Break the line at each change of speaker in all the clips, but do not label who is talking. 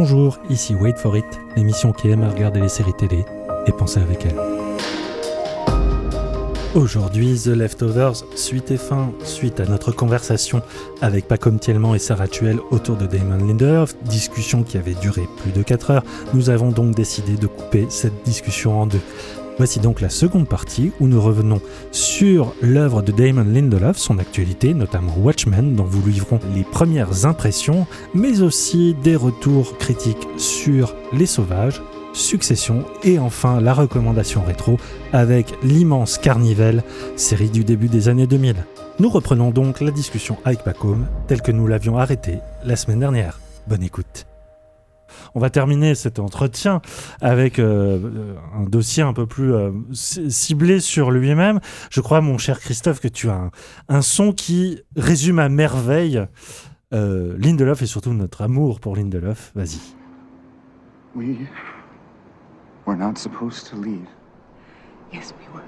Bonjour, ici Wait for It, l'émission qui aime regarder les séries télé et penser avec elle. Aujourd'hui, The Leftovers, suite et fin, suite à notre conversation avec Pacom Thielman et Sarah Tuel autour de Damon Lindelof, discussion qui avait duré plus de 4 heures, nous avons donc décidé de couper cette discussion en deux. Voici donc la seconde partie où nous revenons sur l'œuvre de Damon Lindelof, son actualité, notamment Watchmen, dont vous livrons les premières impressions, mais aussi des retours critiques sur Les Sauvages, Succession et enfin la recommandation rétro avec l'immense Carnival, série du début des années 2000. Nous reprenons donc la discussion avec Pacom telle que nous l'avions arrêtée la semaine dernière. Bonne écoute. On va terminer cet entretien avec euh, un dossier un peu plus euh, ciblé sur lui-même. Je crois, mon cher Christophe, que tu as un, son qui résume à merveille euh, Lindelof et surtout notre amour pour Lindelof. Vas-y.
We were not supposed to leave.
Yes, we were.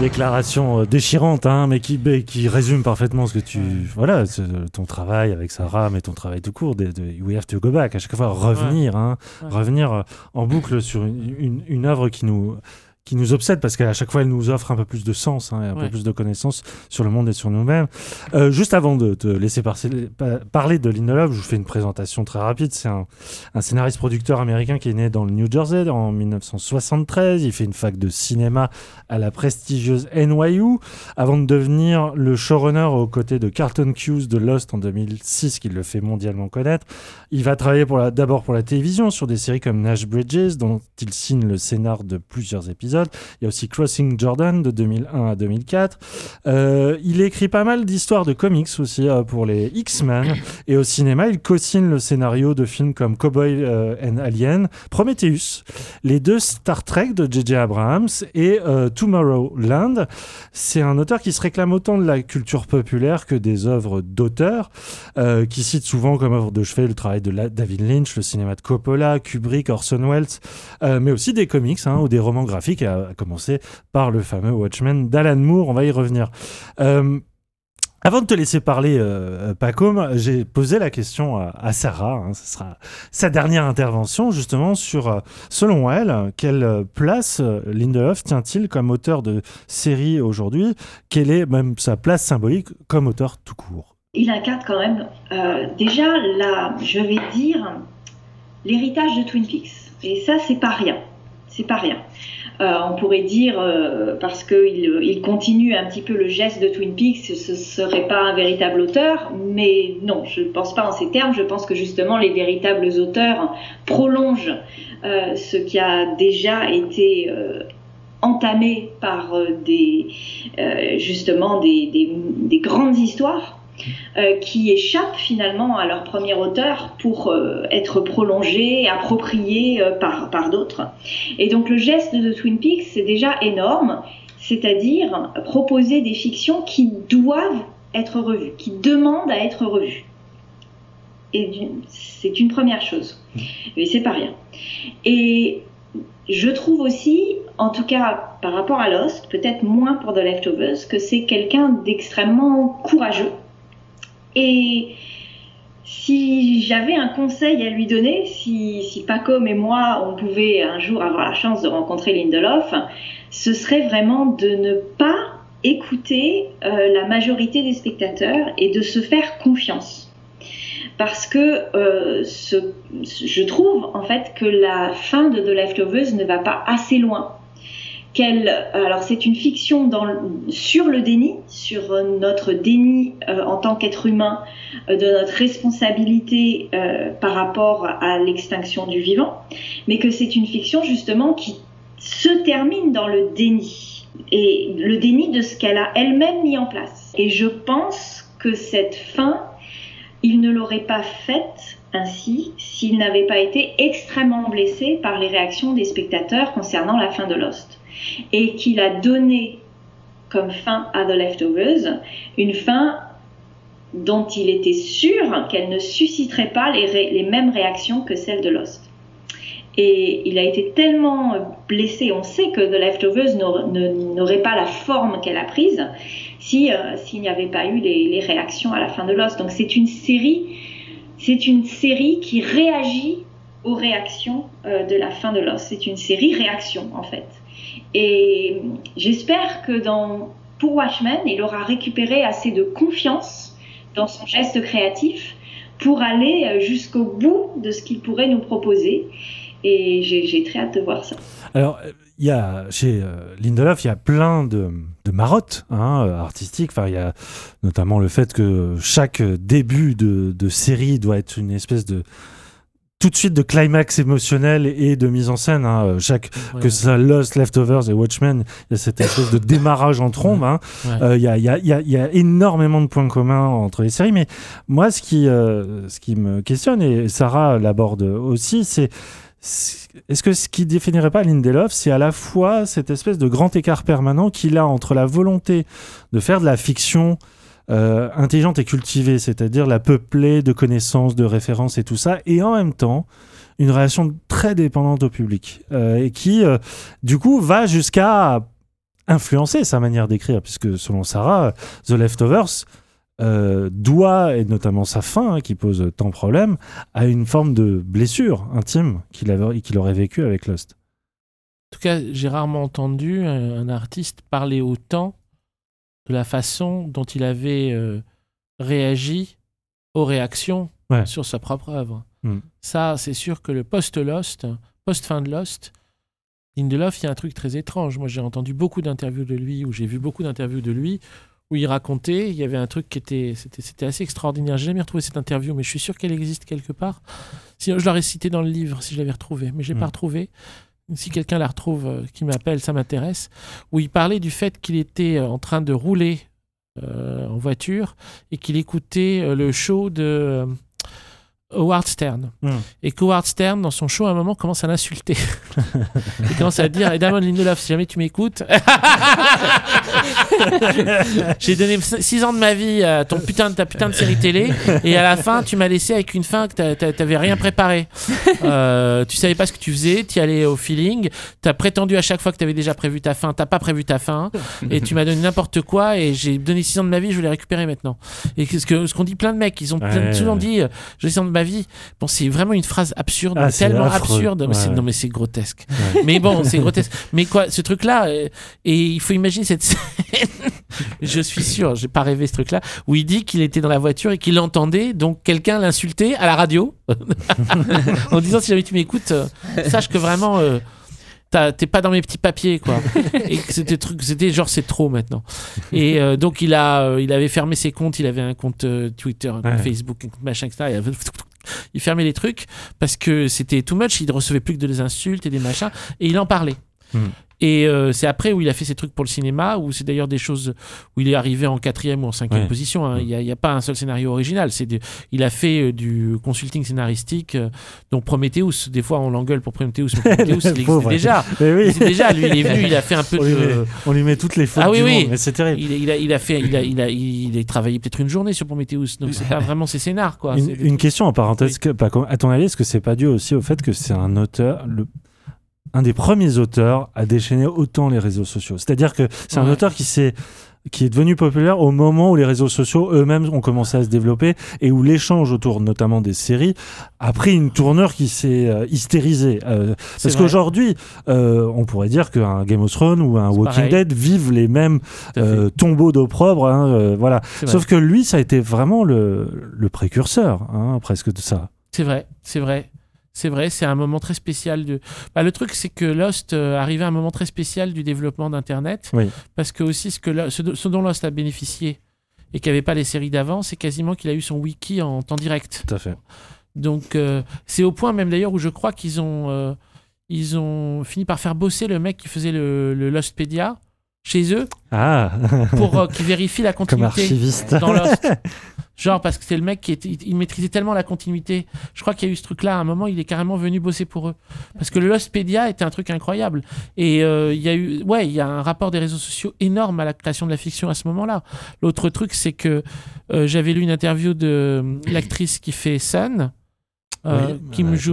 Déclaration euh, déchirante, hein, mais qui, qui résume parfaitement ce que tu. Voilà, ton travail avec Sarah, mais ton travail tout court. De, de- we have to go back. À chaque fois, revenir, hein,
Ouais.
revenir euh, en boucle sur une, une, une œuvre qui nous qui nous obsède parce qu'à chaque fois elle nous offre un peu plus de sens hein, et un peu plus de connaissances sur le monde et sur nous-mêmes. Euh, juste avant de te laisser par- pa- parler de Lindelof, je vous fais une présentation très rapide. C'est un, un scénariste-producteur américain qui est né dans le New Jersey en 1973. Il fait une fac de cinéma à la prestigieuse NYU avant de devenir le showrunner aux côtés de Carlton Cuse de Lost en 2006, qui le fait mondialement connaître. Il va travailler d'abord pour la télévision sur des séries comme Nash Bridges, dont il signe le scénar de plusieurs épisodes. Il y a aussi Crossing Jordan de 2001 à 2004. Euh, il écrit pas mal d'histoires de comics aussi euh, pour les X-Men. Et au cinéma, il co-signe le scénario de films comme Cowboy euh, and Alien, Prometheus, les deux Star Trek de J.J. Abrams et Tomorrowland. C'est un auteur qui se réclame autant de la culture populaire que des œuvres d'auteurs, qui cite souvent comme œuvre de chevet le travail de David Lynch, le cinéma de Coppola, Kubrick, Orson Welles, mais aussi des comics hein, ou des romans graphiques, à, commencer par le fameux Watchmen d'Alan Moore. On va y revenir. Euh, avant de te laisser parler, euh, Pacom, j'ai posé la question à, Sarah. hein, ce sera sa dernière intervention, justement, sur, euh, selon elle, quelle place euh, Lindelof tient-il comme auteur de série aujourd'hui? Quelle est même sa place symbolique comme auteur tout court?
Il incarne quand même déjà la, je vais dire, l'héritage de Twin Peaks. Et ça, c'est pas rien. C'est pas rien. Euh, on pourrait dire, euh, parce qu'il il continue un petit peu le geste de Twin Peaks, ce serait pas un véritable auteur, mais non, je ne pense pas en ces termes. Je pense que justement, les véritables auteurs prolongent euh, ce qui a déjà été entamé par des, justement des grandes histoires euh, qui échappent finalement à leur premier auteur pour euh, être prolongés, appropriés euh, par, par d'autres. Et donc le geste de Twin Peaks, c'est déjà énorme, c'est-à-dire proposer des fictions qui doivent être revues, qui demandent à être revues. Et c'est une première chose, mais c'est pas rien. Et je trouve aussi, en tout cas par rapport à Lost, peut-être moins pour The Leftovers, que c'est quelqu'un d'extrêmement courageux et si j'avais un conseil à lui donner, si, si Pacom et moi, on pouvait un jour avoir la chance de rencontrer Lindelof, ce serait vraiment de ne pas écouter euh, la majorité des spectateurs et de se faire confiance. Parce que euh, je trouve en fait que la fin de The Leftovers ne va pas assez loin qu'elle, alors c'est une fiction sur le déni, sur euh, notre déni euh, en tant qu'être humain euh, de notre responsabilité euh, par rapport à l'extinction du vivant, mais que c'est une fiction justement qui se termine dans le déni et le déni de ce qu'elle a elle-même mis en place. Et je pense que cette fin, il ne l'aurait pas faite ainsi s'il n'avait pas été extrêmement blessé par les réactions des spectateurs concernant la fin de Lost et qu'il a donné comme fin à The Leftovers une fin dont il était sûr qu'elle ne susciterait pas les, mêmes réactions que celle de Lost. Et il a été tellement blessé, on sait que The Leftovers n'aurait pas la forme qu'elle a prise si euh, s'il n'y avait pas eu les, les réactions à la fin de Lost. Donc c'est une série, c'est une série qui réagit aux réactions euh, de la fin de Lost. C'est une série réaction en fait. Et j'espère que pour Watchmen, il aura récupéré assez de confiance dans son geste créatif pour aller euh, jusqu'au bout de ce qu'il pourrait nous proposer. Et j'ai très hâte de voir ça.
Alors, il y a chez euh, Lindelof, il y a plein de, marottes hein, euh, artistiques. Enfin, il y a notamment le fait que chaque début de série doit être une espèce de tout de suite de climax émotionnel et de mise en scène. hein. Chaque
Ouais.
que ce soit Lost, Leftovers et Watchmen, il y a cette espèce de démarrage en trombe. hein.
Ouais.
Euh, Il y, a, il y a- il y a- il y a énormément de points communs entre les séries, mais moi, ce qui, euh, ce qui me questionne, et Sarah l'aborde aussi, c'est c'est- est-ce que ce qui définirait pas Lindelof, c'est à la fois cette espèce de grand écart permanent qu'il a entre la volonté de faire de la fiction euh, intelligente et cultivée, c'est-à-dire la peuplée de connaissances, de références et tout ça, et en même temps une relation très dépendante au public, euh, et qui, euh, du coup, va jusqu'à influencer sa manière d'écrire, puisque selon Sarah, The Leftovers doit, et notamment sa fin, hein, qui pose tant de problèmes, à une forme de blessure intime qu'il aurait vécue avec Lost.
En tout cas, j'ai rarement entendu un artiste parler autant de la façon dont il avait euh, réagi aux réactions
Ouais.
sur sa propre œuvre.
Mm.
Ça, c'est sûr que le post-Lost, post-fin de Lost, Lindelof, il y a un truc très étrange. Moi, j'ai entendu beaucoup d'interviews de lui, ou j'ai vu beaucoup d'interviews de lui, où il racontait, il y avait un truc qui était, c'était, c'était assez extraordinaire. J'ai jamais retrouvé cette interview, mais je suis sûr qu'elle existe quelque part. Sinon, je l'aurais cité dans le livre si je l'avais retrouvée, mais je l'ai
Mm.
pas retrouvée. Si quelqu'un la retrouve, euh, qui m'appelle, ça m'intéresse. Où il parlait du fait qu'il était euh, en train de rouler euh, en voiture et qu'il écoutait le show de Howard Stern.
Mm.
Et qu'Howard Stern, dans son show, à un moment, commence à l'insulter. il commence à dire Et Damon Lindelof, si jamais tu m'écoutes, j'ai donné 6 ans de ma vie à ton putain de, ta putain de série télé, et à la fin, tu m'as laissé avec une fin que t'a- t'a- t'avais rien préparé. Euh, tu savais pas ce que tu faisais, tu allais au feeling, t'as prétendu à chaque fois que t'avais déjà prévu ta fin, t'as pas prévu ta fin, et tu m'as donné n'importe quoi, et j'ai donné 6 ans de ma vie, je les récupérer maintenant. Et ce que- ce qu'ont dit plein de mecs, ils ont plein-
Ouais,
souvent
ouais.
dit euh, j'ai 6 ans de ma vie. Bon, c'est vraiment une phrase absurde,
Ah,
tellement absurde. mais
Ouais,
c'est-
ouais.
Non, mais c'est grotesque.
Ouais.
Mais bon, c'est grotesque. Mais quoi, ce truc-là, euh, et il faut imaginer cette scène. je suis sûr, j'ai pas rêvé ce truc-là, où il dit qu'il était dans la voiture et qu'il l'entendait, donc quelqu'un l'insultait à la radio, en disant si jamais tu m'écoutes, euh, sache que vraiment. euh, T'es pas dans mes petits papiers, quoi. Et que c'était truc, c'était genre c'est trop maintenant. Et euh, donc il a, euh, il avait fermé ses comptes. Il avait un compte euh, Twitter, un compte
Ouais.
Facebook, un compte machin, etc. Il, avait- il fermait les trucs parce que c'était too much. Il recevait plus que des insultes et des machins. Et il en parlait.
Hmm.
Et euh, c'est après où il a fait ses trucs pour le cinéma, où c'est d'ailleurs des choses où il est arrivé en quatrième ou en cinquième
Ouais.
position. hein. Il n'y a, il pas un seul scénario original. C'est des- il a fait euh, du consulting scénaristique. euh, donc Prometheus, des fois on l'engueule pour Prometheus, mais Prometheus il
Pauvre.
déjà.
Mais
Il
oui,
existait déjà. Lui, il est venu, il a fait un peu
on lui,
de.
met, on lui met toutes les fautes
Ah oui,
du
oui.
monde, mais c'est terrible.
Il, il a, il a fait, il a, il a, il a travaillé peut-être une journée sur Prometheus, donc c'est pas vraiment ses scénars, quoi.
Une, question en parenthèse, que- com- à ton avis, est-ce que c'est pas dû aussi au fait que c'est un auteur, le, un des premiers auteurs à déchaîner autant les réseaux sociaux C'est-à-dire que c'est un auteur qui s'est qui est devenu populaire au moment où les réseaux sociaux eux-mêmes ont commencé à se développer et où l'échange autour notamment des séries a pris une tournure qui s'est euh, hystérisée. Euh, parce qu'aujourd'hui, euh, on pourrait dire qu'un Game of Thrones ou un Walking
pareil.
Dead vivent les mêmes tombeaux d'opprobre. hein, voilà.
Vrai.
Sauf que lui, ça a été vraiment le, le précurseur, hein, presque de ça.
C'est vrai, c'est vrai. C'est vrai, c'est un moment très spécial. De... Bah, le truc, c'est que Lost euh, arrivait à un moment très spécial du développement d'Internet.
Oui.
Parce que aussi, ce, que Lo- ce, ce dont Lost a bénéficié et qui n'avait pas les séries d'avant, c'est quasiment qu'il a eu son wiki en temps direct.
Tout à fait.
Donc, euh, c'est au point même d'ailleurs où je crois qu'ils ont, euh, ils ont fini par faire bosser le mec qui faisait le, le Lostpedia chez eux
Ah,
pour euh, qu'il vérifie la
comme
continuité
archiviste.
dans Lost. Genre parce que c'est le mec qui était, il maîtrisait tellement la continuité. Je crois qu'il y a eu ce truc-là. À un moment, il est carrément venu bosser pour eux. Parce que le Lostpedia était un truc incroyable. Et euh, il y a eu, ouais, il y a un rapport des réseaux sociaux énorme à la création de la fiction à ce moment-là. L'autre truc, c'est que euh, j'avais lu une interview de euh, l'actrice qui fait Sun. euh,
Oui,
Kim
ouais, je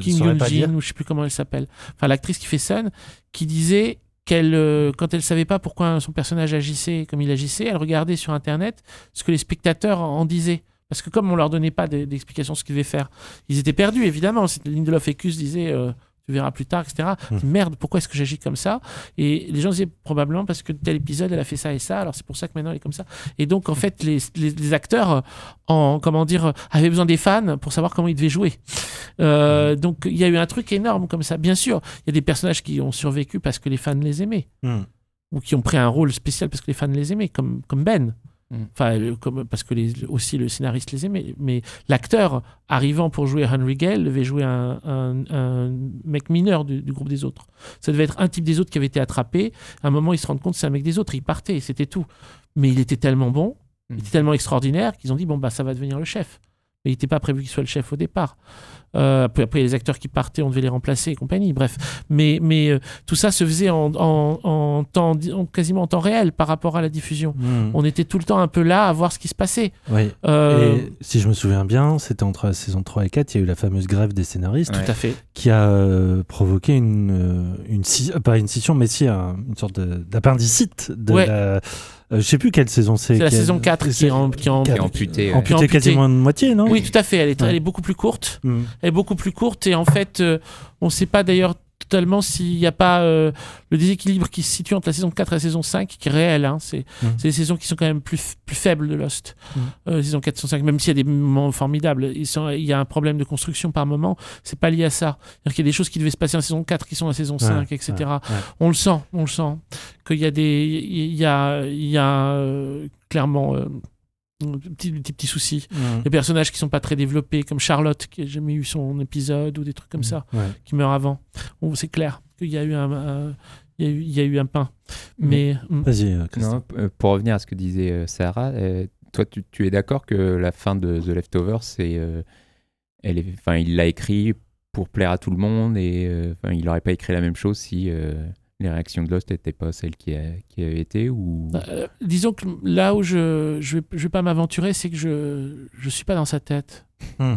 Kim ou je sais plus comment elle s'appelle. Enfin, l'actrice qui fait Sun, qui disait euh, quand elle savait pas pourquoi son personnage agissait comme il agissait, elle regardait sur Internet ce que les spectateurs en disaient. Parce que comme on leur donnait pas de- d'explication de ce qu'ils devaient faire, ils étaient perdus, évidemment. Lindelof et Cus disaient, euh, tu verras plus tard, etc.
Hmm.
Merde, pourquoi est-ce que j'agis comme ça? Et les gens disaient probablement parce que tel épisode, elle a fait ça et ça, alors c'est pour ça que maintenant elle est comme ça. Et donc, en fait, les, les- les acteurs, en, comment dire, avaient besoin des fans pour savoir comment ils devaient jouer. Euh, donc, il y a eu un truc énorme comme ça. Bien sûr, il y a des personnages qui ont survécu parce que les fans les aimaient ou qui ont pris un rôle spécial parce que les fans les aimaient, comme, comme Ben.
Mm.
Enfin, comme, parce que les, aussi le scénariste les aimait. Mais l'acteur arrivant pour jouer Henry Gale devait jouer un, un- un mec mineur du, du groupe des autres. Ça devait être un type des autres qui avait été attrapé. À un moment, ils se rendent compte que c'est un mec des autres. Il partait c'était tout. Mais il était tellement bon, il
Mm.
était tellement extraordinaire qu'ils ont dit bon, bah, ça va devenir le chef. Mais il n'était pas prévu qu'il soit le chef au départ. Euh, après, après, les acteurs qui partaient, on devait les remplacer et compagnie. Bref, mais, mais euh, tout ça se faisait en, en, en temps, di- en- quasiment en temps réel par rapport à la diffusion.
Hmm.
On était tout le temps un peu là à voir ce qui se passait.
Oui.
Euh,
Et si je me souviens bien, c'était entre la saison 3 et 4, il y a eu la fameuse grève des scénaristes
Ouais.
Tout à fait.
qui a euh, provoqué une, une pas une scission, mais si un- une sorte d'appendicite de
Ouais.
la. Euh, je sais plus quelle saison c'est.
C'est la saison 4 qui est, en- qui est en-
Qui est
Quatre.
amputé. ouais.
Amputé
Amputé.
quasiment de moitié, non?
Oui, tout à fait. Elle est,
Ouais.
elle est beaucoup plus courte.
Hmm.
Elle est beaucoup plus courte et en fait, euh, on ne sait pas d'ailleurs totalement s'il n'y a pas euh, le déséquilibre qui se situe entre la saison 4 et la saison 5 qui est réel. hein. C'est
Mhm.
c'est des saisons qui sont quand même plus, plus faibles de Lost.
Mhm.
Euh, saison 4, saison 5, même s'il y a des moments formidables, il y a un problème de construction par moment. C'est pas lié à ça. C'est-à-dire qu'il y a des choses qui devaient se passer en saison 4 qui sont en saison 5, etc.
ouais, ouais.
On le sent, on le sent. Qu'il y a des. Il y a, il y a euh, clairement. euh, petits, soucis. Des personnages qui sont pas très développés, comme Charlotte, qui n'a jamais eu son épisode, ou des trucs comme ça,
Ouais.
qui meurt avant. Bon, c'est clair qu'il y a eu un, un- il y a eu, il y a eu un pain. Mais mm,
Vas-y, euh,
euh, pour revenir à ce que disait euh, Sarah, euh, toi, tu, tu es d'accord que la fin de The Leftovers, c'est, euh, elle est, enfin, il l'a écrit pour plaire à tout le monde et euh, enfin, il n'aurait pas écrit la même chose si euh, les réactions de Lost n'étaient pas celles qui, a- qui avaient été ou?
euh, disons que là où je je vais, je vais pas m'aventurer, c'est que je je suis pas dans sa tête.
Hmm.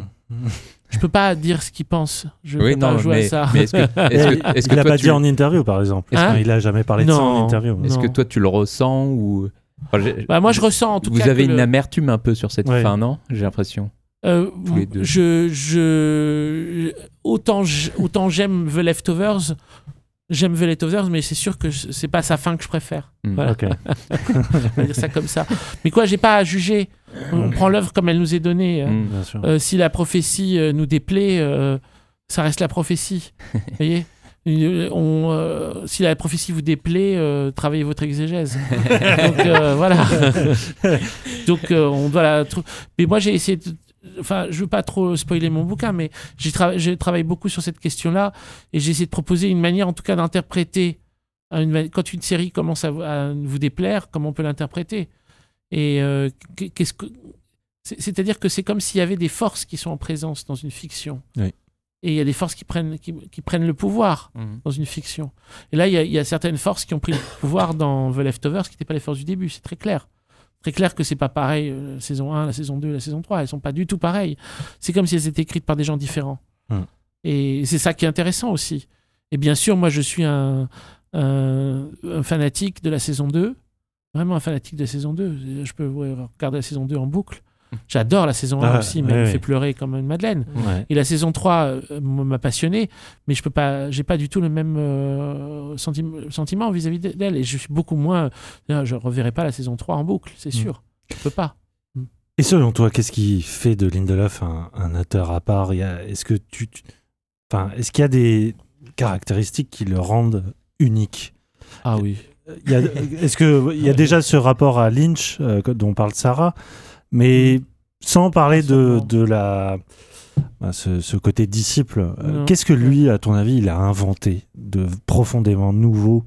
Je peux pas dire ce qu'il pense. Je
Oui,
peux pas jouer
mais,
à ça.
mais est-ce que, est-ce que, est-ce que
il a
toi,
pas
tu,
dit en interview, par exemple.
Hein?
Il a jamais parlé de ça en
Non.
interview.
est-ce que toi tu le ressens ou Enfin,
Bah, moi, je ressens en tout
vous
cas.
avez
que
une
le-
amertume un peu sur cette
Ouais.
fin, non? J'ai l'impression.
Euh,
Tous les deux.
Je, je, autant j'aime The Leftovers, j'aime The Leftovers, mais c'est sûr que c'est pas sa fin que je préfère.
Hmm.
Voilà.
Ok.
On va dire ça comme ça. Mais quoi, j'ai pas à juger. On, prend l'œuvre comme elle nous est donnée.
Hmm.
Bien sûr.
Euh, si la prophétie euh, nous déplaît, euh, ça reste la prophétie. Vous voyez Euh, on, euh, si la prophétie vous déplaît, euh, travaillez votre exégèse. Donc euh, voilà. Donc euh, on doit la. Mais moi j'ai essayé. de- Enfin, je veux pas trop spoiler mon bouquin, mais j'ai j'ai travaillé beaucoup sur cette question-là et j'ai essayé de proposer une manière, en tout cas, d'interpréter une quand une série commence à, vous- à vous déplaire, comment on peut l'interpréter. Et euh, qu- qu'est-ce que c'est- c'est-à-dire que c'est comme s'il y avait des forces qui sont en présence dans une fiction.
Oui.
Et il y a des forces qui prennent, qui, qui prennent le pouvoir
Mhm.
dans une fiction. Et là, il y, a, il y a certaines forces qui ont pris le pouvoir dans The Leftovers, qui n'étaient pas les forces du début, c'est très clair. Très clair que c'est pas pareil, euh, la saison 1, la saison 2, la saison 3, elles sont pas du tout pareilles. C'est comme si elles étaient écrites par des gens différents.
Hmm.
Et c'est ça qui est intéressant aussi. Et bien sûr, moi, je suis un, un- un fanatique de la saison 2. Vraiment un fanatique de la saison 2. Je peux ouais, regarder la saison 2 en boucle. J'adore la saison 1
Ah,
aussi, mais elle me fait pleurer comme une madeleine. Et la saison 3 euh, m'a passionné, mais je peux pas, j'ai pas du tout le même euh, senti- sentiment vis-à-vis d'elle. Et je suis beaucoup moins. euh, Je reverrai pas la saison 3 en boucle, c'est
Mm.
sûr. Je peux pas.
Et selon toi, qu'est-ce qui fait de Lindelof un, un auteur à part? Est-ce que tu, tu- enfin, est-ce qu'il y a des caractéristiques qui le rendent unique?
Ah oui.
Il y a- Est-ce que il y a déjà ce rapport à Lynch euh, dont parle Sarah, mais sans parler de, de la bah, ce, ce côté disciple. euh. Qu'est-ce que lui, à ton avis, il a inventé de profondément nouveau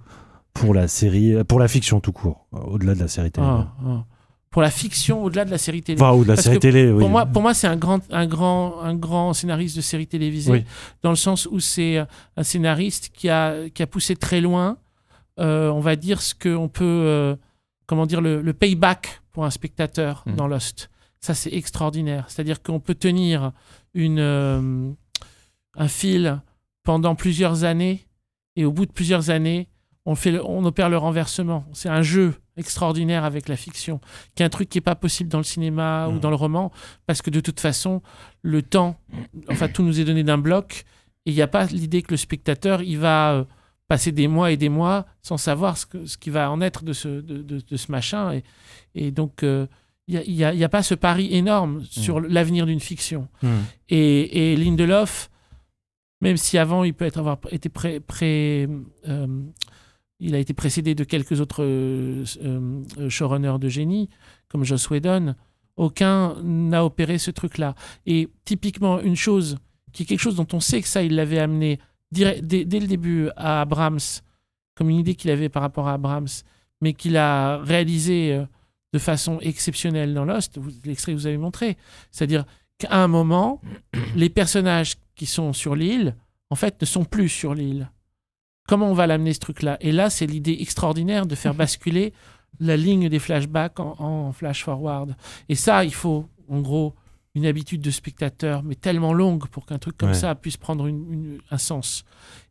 pour la série, pour la fiction tout court, euh, au-delà de la série télé?
Ah, ah. Pour la fiction, au-delà de la série télé.
Enfin, ou de la
Parce
série
que
télé, oui.
Pour moi, pour moi c'est un grand, un, grand, un grand scénariste de série télévisée,
Oui.
dans le sens où c'est un scénariste qui a, qui a poussé très loin, euh, on va dire, ce qu'on peut, euh, comment dire, le, le payback pour un spectateur
Mm.
dans Lost. Ça, c'est extraordinaire. C'est-à-dire qu'on peut tenir une, euh, un fil pendant plusieurs années, et au bout de plusieurs années, on, fait le- on opère le renversement. C'est un jeu extraordinaire avec la fiction, qui est un truc qui n'est pas possible dans le cinéma ou
Mm.
dans le roman, parce que de toute façon, le temps, enfin, tout nous est donné d'un bloc, et il n'y a pas l'idée que le spectateur, il va euh, passer des mois et des mois sans savoir ce, que- ce qui va en être de ce, de, de- de ce machin. Et, et donc, euh, il n'y a, a pas ce pari énorme sur l'avenir d'une fiction.
Hmm.
Et, et Lindelof, même si avant il peut être avoir été pré, pré- euh, il a été précédé de quelques autres euh, euh, showrunners de génie, comme Joss Whedon, aucun n'a opéré ce truc-là. Et typiquement, une chose qui est quelque chose dont on sait que ça, il l'avait amené dès, dès le début à Abrams, comme une idée qu'il avait par rapport à Abrams, mais qu'il a réalisé euh, de façon exceptionnelle dans Lost, l'extrait que vous avez montré. C'est-à-dire qu'à un moment, les personnages qui sont sur l'île, en fait, ne sont plus sur l'île. Comment on va l'amener ce truc-là? Et là, c'est l'idée extraordinaire de faire basculer la ligne des flashbacks en, en flash-forward. Et ça, il faut, en gros, une habitude de spectateur, mais tellement longue pour qu'un truc comme
Ouais.
ça puisse prendre une- une- un sens.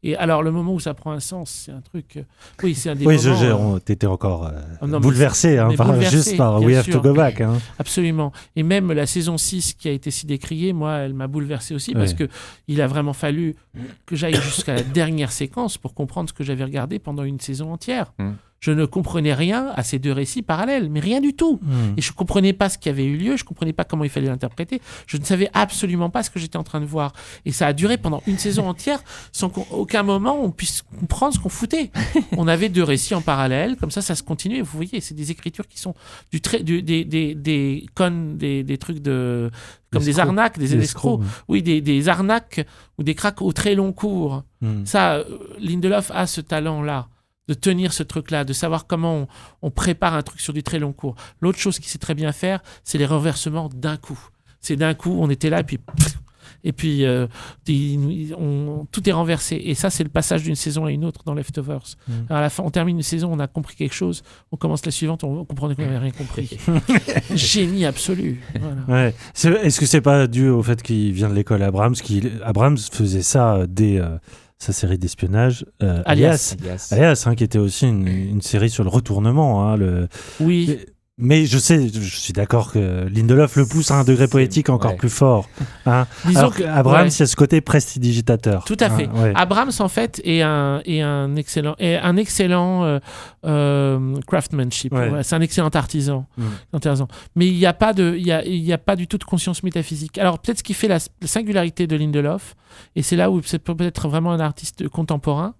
Et alors, le moment où ça prend un sens, c'est un truc. euh, oui, c'est un des
Oui,
moments.
je,
euh,
on- t'étais encore euh,
Oh non, mais
bouleversé, hein,
mais
par-
bouleversé,
juste par We Have
sûr.
to Go Back. hein.
Absolument. Et même la saison 6 qui a été si décriée, moi, elle m'a bouleversé aussi parce
Ouais.
que il a vraiment fallu que j'aille jusqu'à la dernière séquence pour comprendre ce que j'avais regardé pendant une saison entière.
Mm.
Je ne comprenais rien à ces deux récits parallèles, mais rien du tout.
Hmm.
Et je comprenais pas ce qui avait eu lieu, je comprenais pas comment il fallait l'interpréter, je ne savais absolument pas ce que j'étais en train de voir. Et ça a duré pendant une saison entière sans qu'aucun moment on puisse comprendre ce qu'on foutait. On avait deux récits en parallèle, comme ça, ça se continue. Et vous voyez, c'est des écritures qui sont du du- des, des, des connes, des, des trucs de. comme des arnaques, des,
Des
escrocs.
escrocs,
Oui, des, des arnaques ou des cracks au très long cours.
Hmm.
Ça, euh, Lindelof a ce talent-là de tenir ce truc-là, de savoir comment on, on prépare un truc sur du très long cours. L'autre chose qu'il sait très bien faire, c'est les renversements d'un coup. C'est d'un coup, on était là, et puis... Et puis, euh, on- tout est renversé. Et ça, c'est le passage d'une saison à une autre dans Leftovers.
Mm.
Alors, à la fin, on termine une saison, on a compris quelque chose, on commence la suivante, on, comprenait qu'on n'avait rien compris. Génie absolu. Voilà.
Ouais. Est-ce que c'est pas dû au fait qu'il vient de l'école Abrams qui Abrams faisait ça euh, dès euh, sa série d'espionnage euh,
Alias.
Alias, Alias, hein, qui était aussi une, une série sur le retournement. hein, le...
Oui,
Mais je sais, je suis d'accord que Lindelof le pousse à un degré poétique encore
ouais.
plus fort. hein.
disons
Alors
que...
Abrams,
ouais.
il y a ce côté prestidigitateur.
Tout à fait.
hein, ouais.
Abrams en fait est un, est un excellent, est un excellent euh, euh, craftsmanship. C'est un excellent artisan.
Mm.
Artisan. Mais il n'y a pas de, il y a, il y a pas du tout de conscience métaphysique. Alors peut-être ce qui fait la, la singularité de Lindelof, et c'est là où c'est peut-être vraiment un artiste contemporain.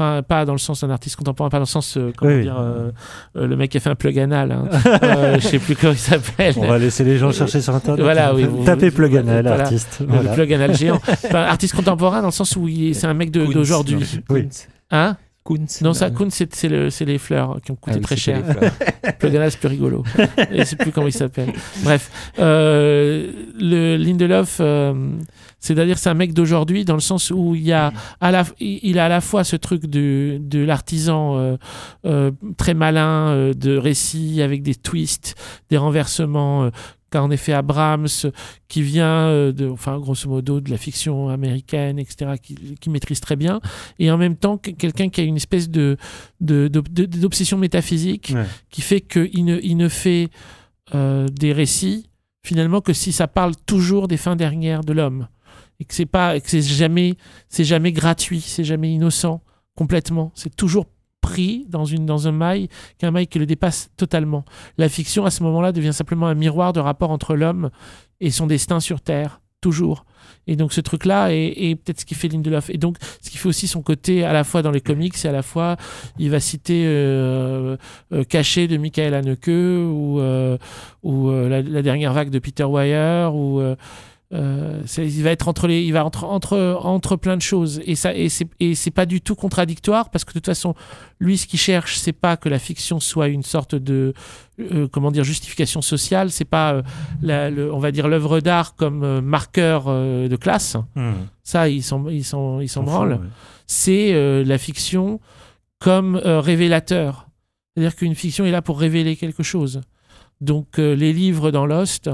Enfin, pas dans le sens d'un artiste contemporain, pas dans le sens, euh, comment
Oui,
dire, euh, euh, le mec qui a fait un plug anal. Hein. Euh, je sais plus comment il s'appelle.
On va laisser les gens chercher sur internet.
Voilà, oui, vous-
Tapez plug anal,
voilà.
artiste.
Le plug anal géant. Enfin, artiste contemporain dans le sens où c'est un mec d'aujourd'hui.
Oui.
Hein?
Kunz.
Non, ça, Kuhn, c'est c'est le- c'est les fleurs qui ont coûté
Ah oui,
très cher. c'est plus rigolo. Et sais plus comment il s'appelle. Bref, euh, le Lindelof, euh, c'est-à-dire c'est un mec d'aujourd'hui dans le sens où il y a à la, il a à la fois ce truc de, de l'artisan euh, euh, très malin euh, de récit avec des twists, des renversements. Qu'a en effet Abrams, qui vient euh, de, enfin grosso modo de la fiction américaine, etc., qui, qui maîtrise très bien, et en même temps que- quelqu'un qui a une espèce de d'obsession métaphysique
Ouais.
qui fait qu'il ne, il ne fait euh, des récits finalement que si ça parle toujours des fins dernières de l'homme et que c'est pas que c'est jamais c'est jamais gratuit c'est jamais innocent complètement c'est toujours pris dans, une, dans un mail, qu'un mail qui le dépasse totalement. La fiction, à ce moment-là, devient simplement un miroir de rapport entre l'homme et son destin sur Terre, toujours. Et donc ce truc-là est, peut-être ce qui fait Lindelof. Et donc ce qui fait aussi son côté à la fois dans les comics et à la fois il va citer euh, euh, Caché de Michael Haneke ou, euh, ou euh, la, dernière vague de Peter Weyer ou euh, il va être entre les, il va entre entre entre plein de choses et ça et c'est et c'est pas du tout contradictoire parce que de toute façon lui ce qu'il cherche c'est pas que la fiction soit une sorte de euh, comment dire justification sociale c'est pas euh, la- le- on va dire l'œuvre d'art comme marqueur de classe
Hmm.
ça ils s'en ils s'en ils s'en branlent
ouais.
c'est la fiction comme révélateur. C'est-à-dire qu'une fiction est là pour révéler quelque chose. Donc les livres dans Lost,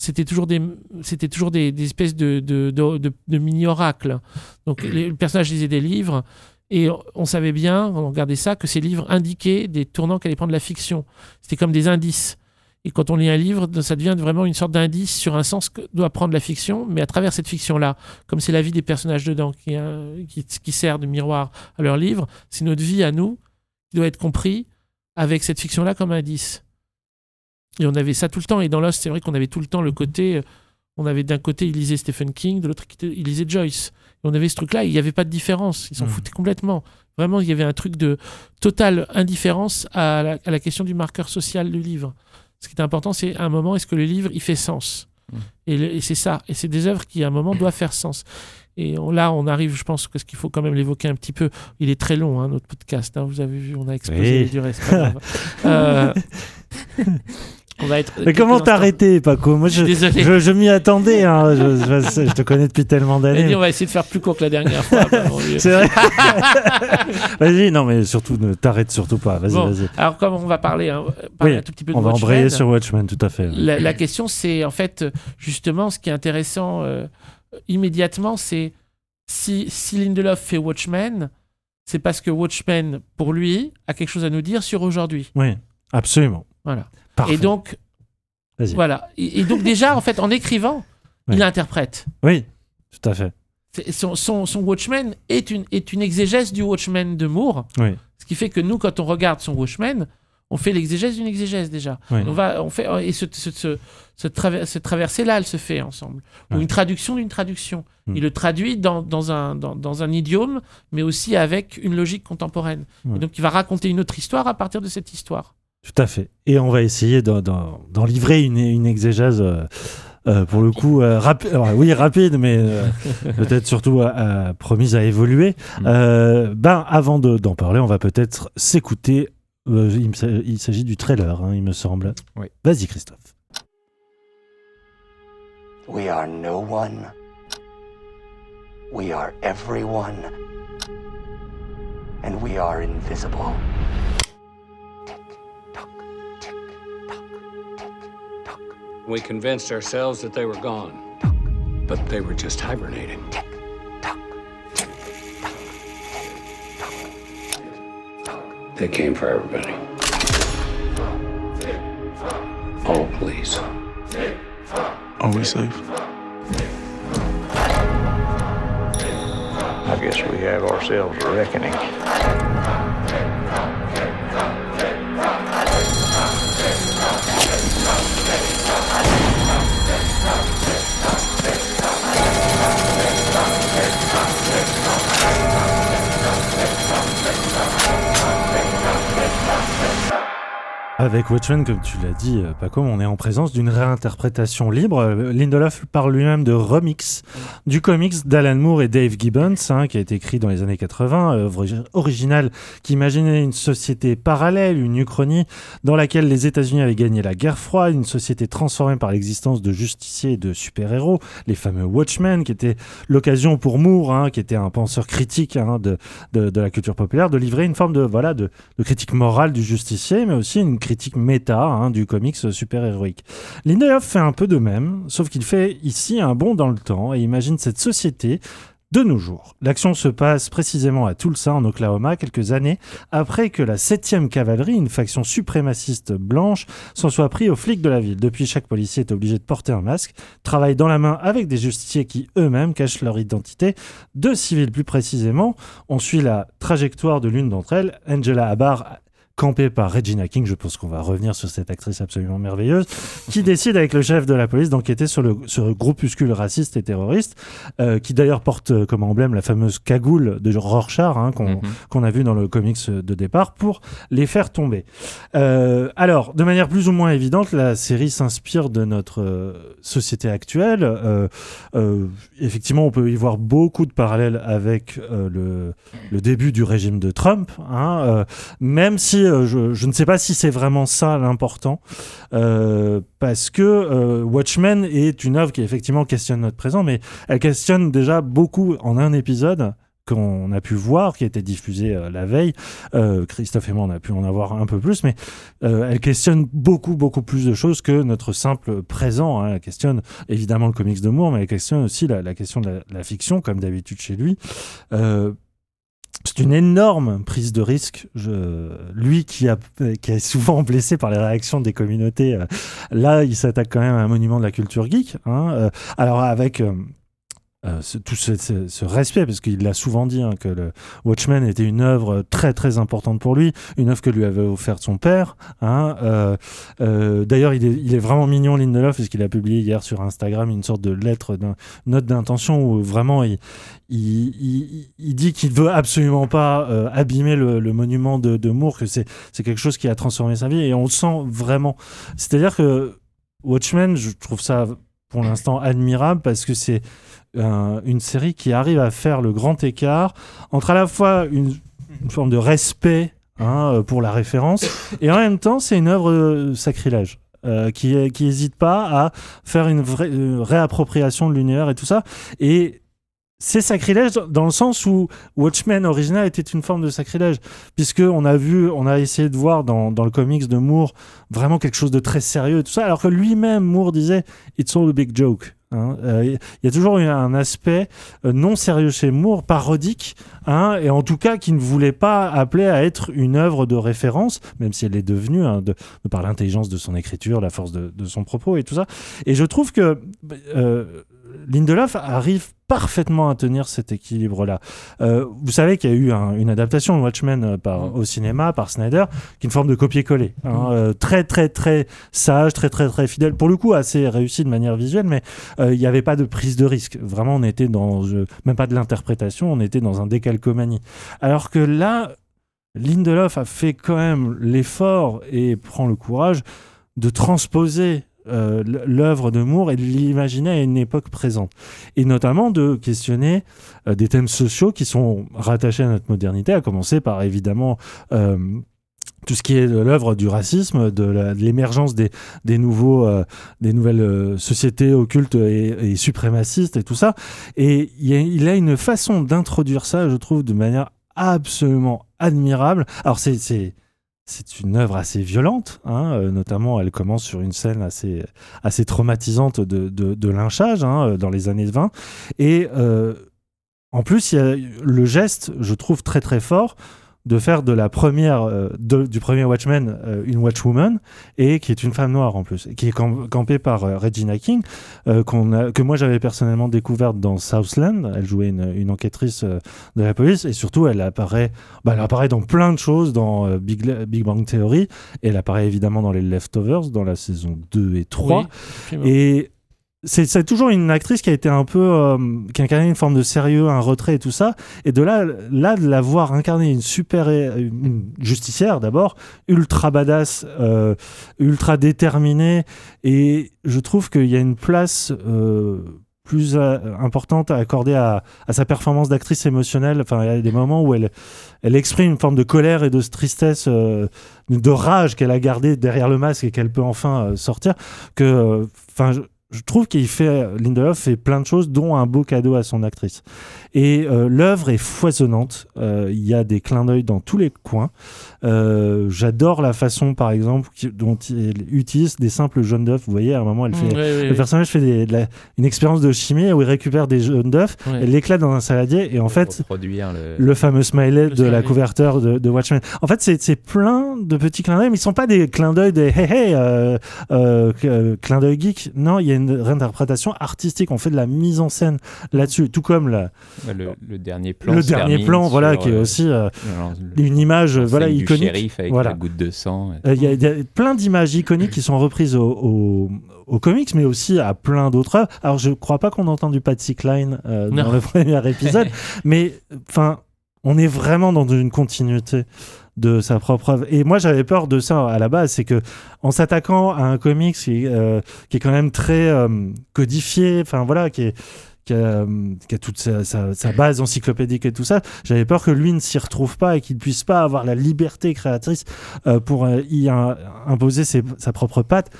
c'était toujours des, c'était toujours des, des espèces de, de, de, mini-oracles. Donc les, le personnage lisait des livres et on, savait bien, on regardait ça, que ces livres indiquaient des tournants qu'allait prendre la fiction. C'était comme des indices. Et quand on lit un livre, ça devient vraiment une sorte d'indice sur un sens que doit prendre la fiction, mais à travers cette fiction-là, comme c'est la vie des personnages dedans qui, euh, qui, qui sert de miroir à leur livre, c'est notre vie à nous qui doit être compris avec cette fiction-là comme indice. Et on avait ça tout le temps. Et dans Lost, c'est vrai qu'on avait tout le temps le côté. euh, On avait d'un côté, il lisait Stephen King, de l'autre, il lisait Joyce. Et on avait ce truc-là, il n'y avait pas de différence. Ils s'en
Mhm.
foutaient complètement. Vraiment, il y avait un truc de totale indifférence à la, à la question du marqueur social du livre. Ce qui est important, c'est à un moment, est-ce que le livre, il fait sens?
Mhm.
Et, c'est ça. Et c'est des œuvres qui, à un moment, doivent faire sens. Et on- là, on arrive, je pense que ce qu'il faut quand même l'évoquer un petit peu. Il est très long, hein, notre podcast. hein, vous avez vu, on a exposé
Oui.
les durées. c'est pas grave. Euh, on va être.
Mais comment
instants-
t'arrêter, Paco Moi, je,
Désolé.
je, je m'y attendais. hein. Je, te connais depuis tellement d'années.
on va essayer de faire plus court que la dernière fois.
C'est vrai. vas-y, non, mais surtout, ne t'arrête surtout pas. Vas-y,
Bon,
vas-y.
alors, comme on va parler, hein, parler
Oui,
un tout petit peu de
On va embrayer sur Watchmen, tout à fait.
La, la question, c'est en fait, justement, ce qui est intéressant euh, immédiatement, c'est si, si Lindelof fait Watchmen, c'est parce que Watchmen, pour lui, a quelque chose à nous dire sur aujourd'hui.
Oui, absolument.
Voilà.
Parfait.
Et donc, voilà. Et, et donc, déjà, en fait, en écrivant, il interprète.
Oui, tout à fait.
Son, son, son Watchmen est une, est une exégèse du Watchmen de Moore.
Oui.
Ce qui fait que nous, quand on regarde son Watchmen, on fait l'exégèse d'une exégèse déjà.
Oui.
On va, on fait, et ce, ce, ce, ce traver- cette traversée-là, elle se fait ensemble. Ou une traduction d'une traduction.
Mm.
Il le traduit dans, dans, un, dans, dans un idiome, mais aussi avec une logique contemporaine.
Ouais.
Et donc, il va raconter une autre histoire à partir de cette histoire.
Tout à fait. Et on va essayer d'en- livrer une, une exégèse, euh, euh, pour le coup, euh, rapi- alors, oui, rapide, mais euh, peut-être surtout promise à évoluer.
Mm.
Euh, ben, avant de- d'en parler, on va peut-être s'écouter. Euh, il s'agit du trailer, hein, il me semble.
Oui.
Vas-y, Christophe.
We are no one. We are everyone. And we are invisible.
We convinced ourselves that they were gone, but they were just hibernating.
tick tock, tick tock.
They came for everybody. Oh, please.
Are we safe?
I guess we have ourselves a reckoning.
Avec Watchmen, comme tu l'as dit, euh, Paco, on est en présence d'une réinterprétation libre. Euh, Lindelof parle lui-même de remix du comics d'Alan Moore et Dave Gibbons, hein, qui a été écrit dans les années 80, œuvre origi- originale qui imaginait une société parallèle, une uchronie, dans laquelle les États-Unis avaient gagné la guerre froide, une société transformée par l'existence de justiciers et de super-héros, les fameux Watchmen, qui était l'occasion pour Moore, hein, qui était un penseur critique hein, de la culture populaire, de livrer une forme de, voilà, de, de critique morale du justicier, mais aussi une critique méta hein, du comics super-héroïque. Lindelof fait un peu de même, sauf qu'il fait ici un bond dans le temps et imagine cette société De nos jours, l'action se passe précisément à Tulsa, en Oklahoma, quelques années après que la 7e cavalerie, une faction suprémaciste blanche, s'en soit pris aux flics de la ville. Depuis, chaque policier est obligé de porter un masque, travaille dans la main avec des justiciers qui eux-mêmes cachent leur identité. Deux civils plus précisément, on suit la trajectoire de l'une d'entre elles, Angela Abar, campée par Regina King, je pense qu'on va revenir sur cette actrice absolument merveilleuse, qui décide avec le chef de la police d'enquêter sur le, sur le groupuscule raciste et terroriste, euh, qui d'ailleurs porte euh, comme emblème la fameuse cagoule de Rorschach hein, qu'on
Mhm.
a vu dans le comics de départ, pour les faire tomber. Euh, alors, de manière plus ou moins évidente, la série s'inspire de notre euh, société actuelle. Effectivement, on peut y voir beaucoup de parallèles avec le, le début du régime de Trump, hein, même si je, je ne sais pas si c'est vraiment ça l'important, euh, parce que euh, Watchmen est une œuvre qui effectivement questionne notre présent, mais elle questionne déjà beaucoup en un épisode qu'on a pu voir, qui a été diffusé euh, la veille. Euh, Christophe et moi, on a pu en avoir un peu plus, mais euh, elle questionne beaucoup, beaucoup plus de choses que notre simple présent. hein. Elle questionne évidemment le comics de Moore, mais elle questionne aussi la, question de la fiction, comme d'habitude chez lui. Euh, c'est une énorme prise de risque. Lui qui, est souvent blessé par les réactions des communautés, euh, là, il s'attaque quand même à un monument de la culture geek. hein. Euh, alors avec euh, tout ce, respect, parce qu'il l'a souvent dit hein, que Watchmen était une œuvre très très importante pour lui, une œuvre que lui avait offerte son père. hein. Euh, euh, D'ailleurs, il est, vraiment mignon, Lindelof, parce qu'il a publié hier sur Instagram une sorte de lettre, note d'intention où vraiment il, il, il- dit qu'il veut absolument pas abîmer le, monument de, de Moore, que c'est quelque chose qui a transformé sa vie, et on le sent vraiment. C'est-à-dire que Watchmen, je trouve ça pour l'instant admirable parce que c'est un- une série qui arrive à faire le grand écart entre à la fois une, forme de respect hein, euh, pour la référence et en même temps c'est une œuvre sacrilège. euh, qui qui hésite pas à faire une vraie réappropriation de l'univers et tout ça et c'est sacrilège dans le sens où Watchmen original était une forme de sacrilège puisque on a vu on a essayé de voir dans, dans le comics de Moore vraiment quelque chose de très sérieux et tout ça alors que lui-même Moore disait it's all a big joke hein. Euh, Il y a toujours eu un aspect euh, non sérieux chez Moore, parodique, hein, et en tout cas qui ne voulait pas appeler à être une œuvre de référence, même si elle est devenue, hein, de, de par l'intelligence de son écriture, la force de, de son propos et tout ça. Et je trouve que euh, Lindelof arrive parfaitement à tenir cet équilibre-là. Euh, vous savez qu'il y a eu un- une adaptation de Watchmen euh, par, au cinéma par Snyder, qui est une forme de copier-coller, hein, euh, très très très sage, très très très fidèle, pour le coup assez réussi de manière visuelle, mais euh, il n'y avait pas de prise de risque. Vraiment, on était dans, même pas de l'interprétation, on était dans un décalcomanie. Alors que là, Lindelof a fait quand même l'effort et prend le courage de transposer euh, l'œuvre de Moore et de l'imaginer à une époque présente. Et notamment de questionner euh, des thèmes sociaux qui sont rattachés à notre modernité, à commencer par évidemment euh, tout ce qui est l'œuvre du racisme, de l'émergence des, des, des nouvelles sociétés occultes et, et suprémacistes et tout ça. Et a, il a une façon d'introduire ça, je trouve, de manière absolument admirable. Alors c'est c'est une œuvre assez violente, hein, euh, notamment elle commence sur une scène assez, assez traumatisante de lynchage hein, euh, dans les années 20. Et euh, en plus, il y a le geste, je trouve très très fort, de faire de la première, euh, de- du premier Watchmen euh, une Watchwoman, et qui est une femme noire en plus, et qui est cam- campée par euh, Regina King, euh, qu'on a- que moi j'avais personnellement découverte dans Southland. Elle jouait une, une enquêtrice de la police, et surtout elle apparaît, bah, elle apparaît dans plein de choses, dans Big, Big Bang Theory, et elle apparaît évidemment dans les Leftovers, dans la saison 2 et 3.
Oui, absolument.
Et c'est toujours une actrice qui a été un peu euh, qui a incarné une forme de sérieux, un retrait et tout ça. Et de là, là de la voir incarner une super une justicière d'abord, ultra badass, euh, ultra déterminée. Et je trouve qu'il y a une place euh, plus importante à accorder à, sa performance d'actrice émotionnelle. Enfin, il y a des moments où elle, elle exprime une forme de colère et de tristesse, de rage qu'elle a gardée derrière le masque et qu'elle peut enfin sortir. Que, enfin, je trouve qu'il fait Lindelof fait plein de choses, dont un beau cadeau à son actrice. Et euh, l'œuvre est foisonnante. Euh, Il y a des clins d'œil dans tous les coins. Euh, J'adore la façon, par exemple, dont il utilise des simples jaunes d'œufs. Vous voyez, à un moment, elle fait,
Mm, ouais, ouais,
le personnage fait des- de la- une expérience de chimie où il récupère des jaunes d'œufs, elle l'éclate dans un saladier, et en fait,
le...
le fameux smiley
Le
de la couverture de, de Watchmen. En fait, c'est plein de petits clins d'œil, mais ils sont pas des clins d'œil des hey hey euh, euh, euh, clins d'œil geek. Non, il y a une réinterprétation artistique. On fait de la mise en scène là-dessus, tout comme la-
le, le dernier plan.
le dernier plan, voilà, qui est
euh,
aussi euh,
le-
une image, voilà,
du
iconique.
shérif avec
Voilà.
la goutte de sang.
Euh, Il y, a- il y a plein d'images iconiques qui sont reprises au, au- au comics, mais aussi à plein d'autres œuvres. Alors, je crois pas qu'on a entendu Patsy euh, dans le premier épisode, mais enfin, on est vraiment dans une continuité de sa propre œuvre. Et moi, j'avais peur de ça à la base, c'est que en s'attaquant à un comics qui, euh, qui est quand même très euh, codifié, enfin voilà, qui a, qui a toute sa, base encyclopédique et tout ça, j'avais peur que lui ne s'y retrouve pas et qu'il ne puisse pas avoir la liberté créatrice euh, pour y imposer ses- sa propre patte.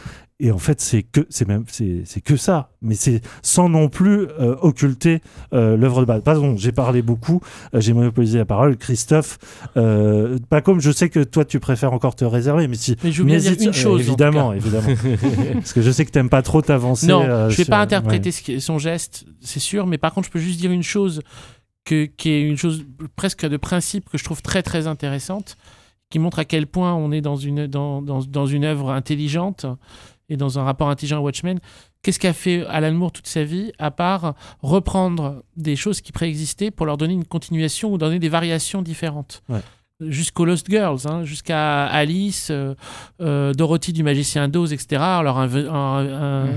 Et en fait, c'est que c'est même c'est que ça, mais c'est sans non plus euh, occulter euh, l'œuvre de base. Pardon, j'ai parlé beaucoup, euh, j'ai monopolisé la parole. Christophe, pas comme je sais que toi tu préfères encore te réserver, mais si
Mais je voulais dire une chose,
évidemment, évidemment, parce que je sais que t'aimes pas trop t'avancer.
Non, je vais
sur-
pas interpréter
ouais.
son geste, c'est sûr, mais par contre, je peux juste dire une chose que, qui est une chose presque de principe que je trouve très très intéressante, qui montre à quel point on est dans une, dans, dans, dans une œuvre intelligente et dans un rapport intelligent à Watchmen. Qu'est-ce qu'a fait Alan Moore toute sa vie, à part reprendre des choses qui préexistaient pour leur donner une continuation ou donner des variations différentes. Jusqu'aux Lost Girls, hein, jusqu'à Alice, euh, euh, Dorothy du Magicien d'Oz, etc. Alors, un- un- un-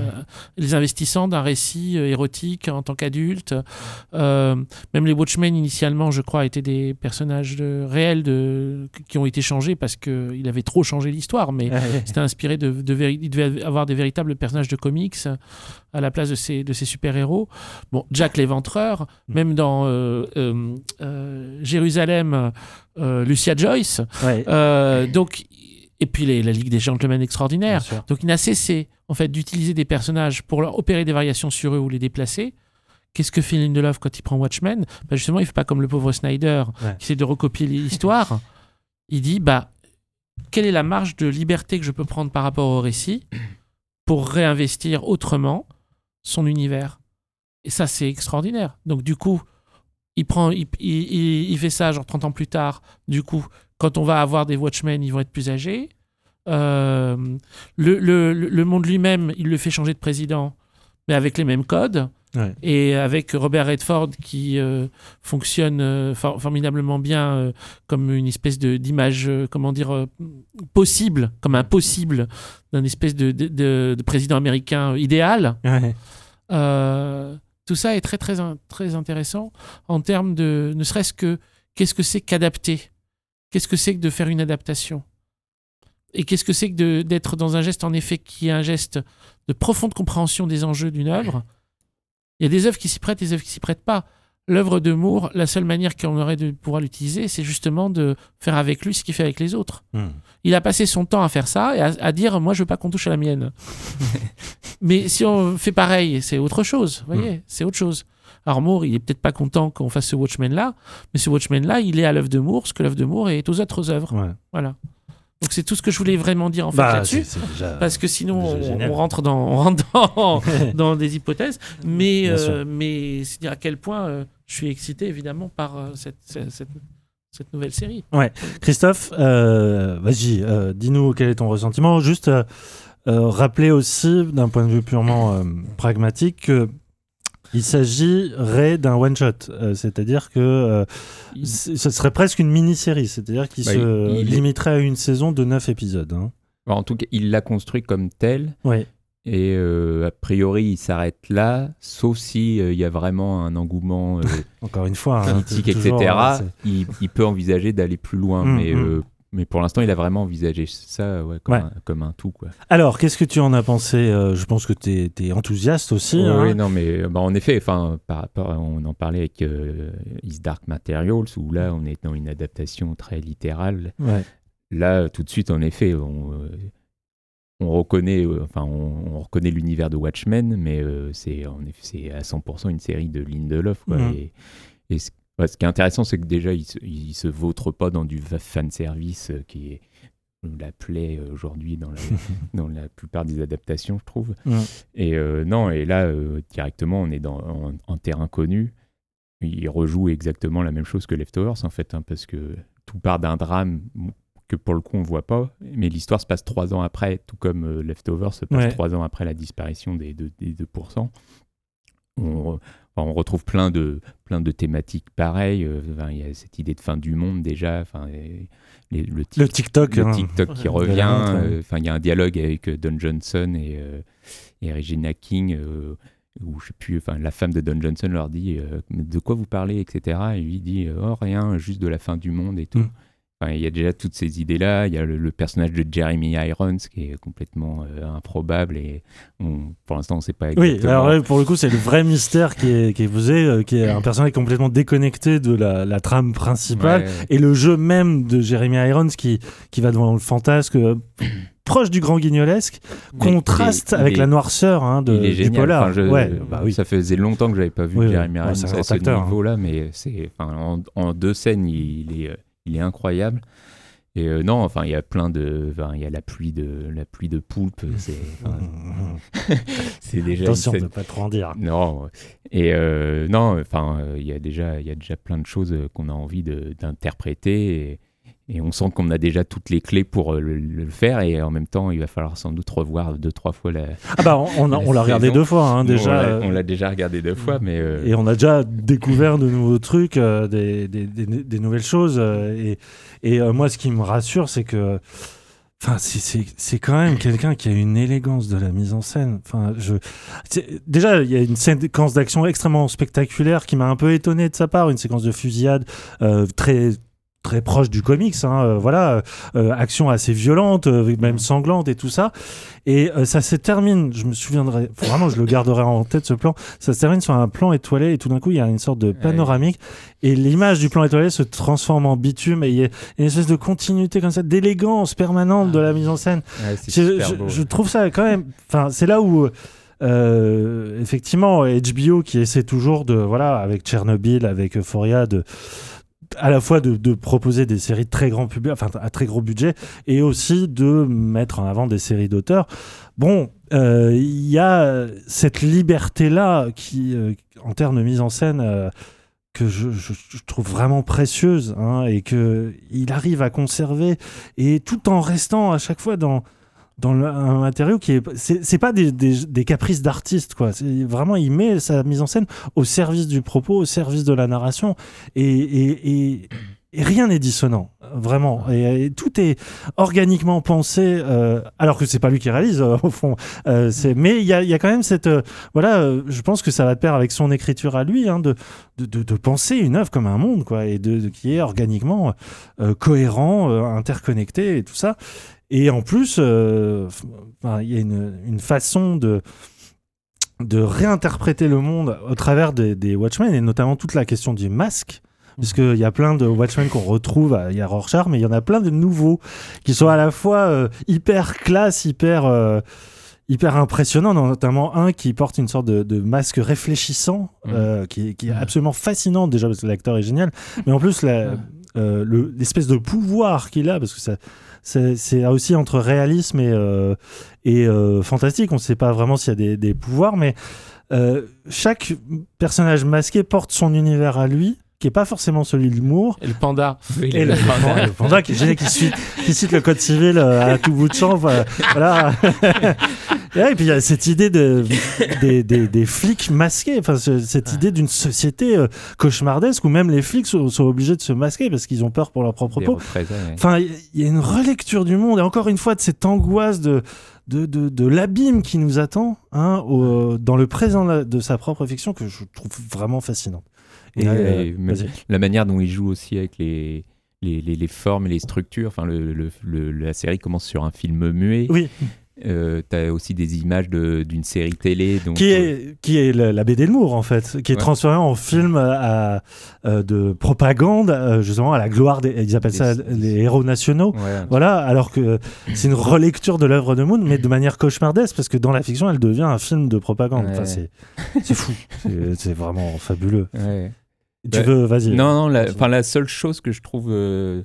les investissant d'un récit euh, érotique en tant qu'adulte. Euh, même les Watchmen, initialement, je crois, étaient des personnages de- réels de, qui ont été changés parce qu'il avait trop changé l'histoire. Mais c'était inspiré de, de il devait avoir des véritables personnages de comics à la place de ces, de ces super-héros. Bon, Jack l'éventreur, même dans euh, Jérusalem, Lucia Joyce.
Ouais,
Euh, donc, et puis les- la Ligue des Gentlemen extraordinaires. Donc il n'a cessé en fait d'utiliser des personnages pour leur opérer des variations sur eux ou les déplacer. Qu'est-ce que fait Lindelof quand il prend Watchmen? Bah Justement, il fait pas comme le pauvre Snyder
Ouais.
qui essaie de recopier l'histoire. il dit bah quelle est la marge de liberté que je peux prendre par rapport au récit pour réinvestir autrement son univers? Et ça, c'est extraordinaire. Donc du coup, il prend, il, il- il- fait ça genre 30 ans plus tard. Du coup, quand on va avoir des Watchmen, ils vont être plus âgés. Euh, le, le- le monde lui-même, il le fait changer de président, mais avec les mêmes codes.
Ouais.
Et avec Robert Redford qui euh, fonctionne euh, for- formidablement bien comme une espèce d'image, comment dire, possible, comme un possible d'un espèce de, de- de- de président américain idéal.
Ouais.
Euh, tout ça est très très in- très intéressant en termes de ne serait-ce que qu'est-ce que c'est qu'adapter? Qu'est-ce que c'est que de faire une adaptation? Et qu'est-ce que c'est que d'être dans un geste en effet qui est un geste de profonde compréhension des enjeux d'une œuvre? Il y a des œuvres qui s'y prêtent des œuvres qui s'y prêtent pas l'œuvre de Moore la seule manière qu'on aurait de pouvoir l'utiliser c'est justement de faire avec lui ce qu'il fait avec les autres
Hmm.
il a passé son temps à faire ça et à, à dire moi je veux pas qu'on touche à la mienne. Mais si on fait pareil, c'est autre chose, vous voyez, c'est autre chose. Alors Moore, il est peut-être pas content qu'on fasse ce Watchmen là, mais ce Watchmen là, il est à l'œuvre de Moore, ce que l'œuvre de Moore est aux autres œuvres.
Ouais.
Voilà. Donc c'est tout ce que je voulais vraiment dire en fait
Bah,
là-dessus. Parce que sinon, on, rentre dans, on rentre dans, dans des hypothèses. Mais, euh, mais c'est dire à quel point euh, je suis excité, évidemment, par euh, cette, cette, cette- cette nouvelle série.
Christophe, euh, vas-y, euh, dis-nous quel est ton ressentiment. Juste euh, euh, rappeler aussi, d'un point de vue purement euh, pragmatique, que il s'agirait d'un one-shot, euh, c'est-à-dire que euh,
Il-
ce serait presque une mini-série, c'est-à-dire qu'il
Bah,
se
il- il est-
limiterait à une saison de 9 épisodes. hein.
En tout cas, il l'a construit comme tel.
Ouais.
Et euh, a priori, il s'arrête là, sauf si euh, il y a vraiment un engouement euh,
Encore une fois, hein,
politique,
toujours,
etc.
c'est-
il, il peut envisager d'aller plus loin,
Mm,
mais,
mm.
euh, mais pour l'instant, il a vraiment envisagé ça ouais, comme,
Ouais.
Un, comme un tout. Quoi.
Alors, qu'est-ce que tu en as pensé Euh, Je pense que tu es, enthousiaste aussi.
Ouais,
hein.
non, mais bah, en effet, enfin, par rapport, on en parlait avec Is Dark Materials, où là, on est dans une adaptation très littérale. Là, tout de suite, en effet, on, on reconnaît, euh, enfin, on, on reconnaît l'univers de Watchmen, mais euh, c'est en effet, c'est à 100% une série de Lindelof. Quoi,
Mhm.
et, et ce, ouais, ce qui est intéressant, c'est que déjà, il se, il se vautre pas dans du fa- fan service euh, qui est la plaie aujourd'hui dans la, dans la plupart des adaptations, je trouve. Et non, et là, directement, on est dans, en, en terrain connu. Il rejoue exactement la même chose que Leftovers, en fait, hein, parce que tout part d'un drame que pour le coup on voit pas, mais l'histoire se passe trois ans après, tout comme euh, Leftovers se passe
Ouais.
trois ans après la disparition des, deux- des 2%. On, on retrouve plein de, plein de thématiques pareilles. euh, enfin, Il y a cette idée de fin du monde déjà. Enfin, les- le, tic-
Le TikTok.
le
hein.
TikTok qui revient.
ouais.
euh, Enfin, il y a un dialogue avec euh, Don Johnson et, euh, et Regina King. euh, où je sais plus, enfin la femme de Don Johnson leur dit euh, de quoi vous parlez, etc. Et lui dit oh rien, juste de la fin du monde et tout.
Mm.
Enfin, il y a déjà toutes ces idées-là. Il y a le, le personnage de Jeremy Irons qui est complètement euh, improbable et on- pour l'instant on ne sait pas
Oui,
exactement.
alors là, pour le coup, c'est le vrai mystère qui est, qui est posé, euh, qui est un personnage complètement déconnecté de la, la trame principale.
Ouais.
Et le jeu même de Jeremy Irons qui, qui va devant le fantasque euh, proche du grand guignolesque, contraste
il est-
avec la noirceur hein, de,
il est
du
génial.
polar.
Enfin, je-
ouais, bah oui.
Ça faisait longtemps que j'avais pas vu
Oui, oui.
Jeremy
Ouais,
Irons
un
à ce
hein.
niveau-là, mais c'est enfin, en, en deux scènes, il, il est, il est incroyable. Et euh, non, enfin, il y a plein de, enfin, il y a la pluie de, la pluie de poulpe. C'est, enfin, c'est déjà
Attention de ne pas trop en dire.
Non, et euh, non, enfin, il y a déjà, il y a déjà plein de choses euh, qu'on a envie de- d'interpréter. Et, on sent qu'on a déjà toutes les clés pour euh, le, le faire. Et en même temps, il va falloir sans doute revoir deux, trois fois la.
Ah bah on, l'a regardé deux fois hein, déjà.
on l'a-
euh,
on l'a déjà regardé deux fois, mais. euh,
Et on a déjà découvert de nouveaux trucs, euh, des, des, des- des nouvelles choses. euh, et et moi, ce qui me rassure, c'est que. Enfin, c'est- quand même quelqu'un qui a une élégance de la mise en scène. Enfin, je déjà il y a une séquence d'action extrêmement spectaculaire qui m'a un peu étonné de sa part, une séquence de fusillade euh, très très proche du comics, hein, euh, voilà, euh, action assez violente, euh, même sanglante et tout ça. Et ça se termine, je me souviendrai, vraiment je le garderai en tête ce plan, ça se termine sur un plan étoilé et tout d'un coup il y a une sorte de panoramique et l'image du plan étoilé se transforme en bitume et il y a une espèce de continuité comme ça, d'élégance permanente de la mise en scène.
ouais,
Je, trouve ça quand même. Enfin, c'est là où. euh, effectivement, HBO qui essaie toujours de, voilà, avec Tchernobyl, avec Euphoria, de, à la fois de, proposer des séries très grand public, enfin à très gros budget, et aussi de mettre en avant des séries d'auteurs. Bon, euh, il y a cette liberté-là qui, euh, en termes de mise en scène, euh, que je trouve vraiment précieuse, hein, et que il arrive à conserver, et tout en restant à chaque fois dans dans un matériau qui est c'est pas des, caprices d'artiste quoi. Vraiment il met sa mise en scène au service du propos au service de la narration. Et, rien n'est dissonant vraiment. Et, tout est organiquement pensé euh, alors que c'est pas lui qui réalise euh, au fond. Euh, mais il y a, quand même cette voilà je pense que ça va de pair avec son écriture à lui hein, de, de, penser une œuvre comme un monde quoi et de, qui est organiquement cohérent interconnecté et tout ça et en plus, euh, il y a une, une façon de, de réinterpréter le monde au travers des, des Watchmen, et notamment toute la question du masque. Puisqu'il y a plein de Watchmen qu'on retrouve, à- il y a Rorschach, mais il y en a plein de nouveaux qui sont à la fois euh, hyper classe, hyper, euh, hyper impressionnants, notamment un qui porte une sorte de, de masque réfléchissant, euh, qui, est- qui est absolument fascinant déjà parce que l'acteur est génial, mais en plus la- euh, le- l'espèce de pouvoir qu'il a, parce que ça, c'est c'est aussi entre réalisme et, euh, et euh, fantastique. On ne sait pas vraiment s'il y a des, des pouvoirs, mais euh, chaque personnage masqué porte son univers à lui, qui est pas forcément celui de l'humour.
Et le panda.
Et le, panda, le panda qui cite, qui cite le code civil euh, à tout bout de champ. Voilà. et, ouais, et puis il y a cette idée de, des, des, des flics masqués, enfin, ce- cette idée d'une société euh, cauchemardesque où même les flics sont, sont obligés de se masquer parce qu'ils ont peur pour leur propre peau. Enfin, il y a une relecture du monde et encore une fois de cette angoisse de de, de, de l'abîme qui nous attend hein, au- dans le présent de sa propre fiction que je trouve vraiment fascinante. Et, euh,
et la manière dont il joue aussi avec les, les, les, les formes et les structures. Enfin, le, le- le- la série commence sur un film muet.
Oui.
Euh, t'as aussi des images de- d'une série télé. Donc,
qui
euh,
est, qui est la, la BD de Moore en fait, qui est
Ouais.
transformée en film à, euh, de propagande, euh, justement à la gloire des, ils appellent ça les héros nationaux.
ouais,
Voilà, alors que c'est une relecture de l'œuvre de Moon, mais de manière cauchemardesque, parce que dans la fiction, elle devient un film de propagande.
Ouais.
c'est, c'est fou, c'est, vraiment fabuleux. Tu
Ouais.
veux, vas-y.
Non, non, la, la seule chose que je trouve euh,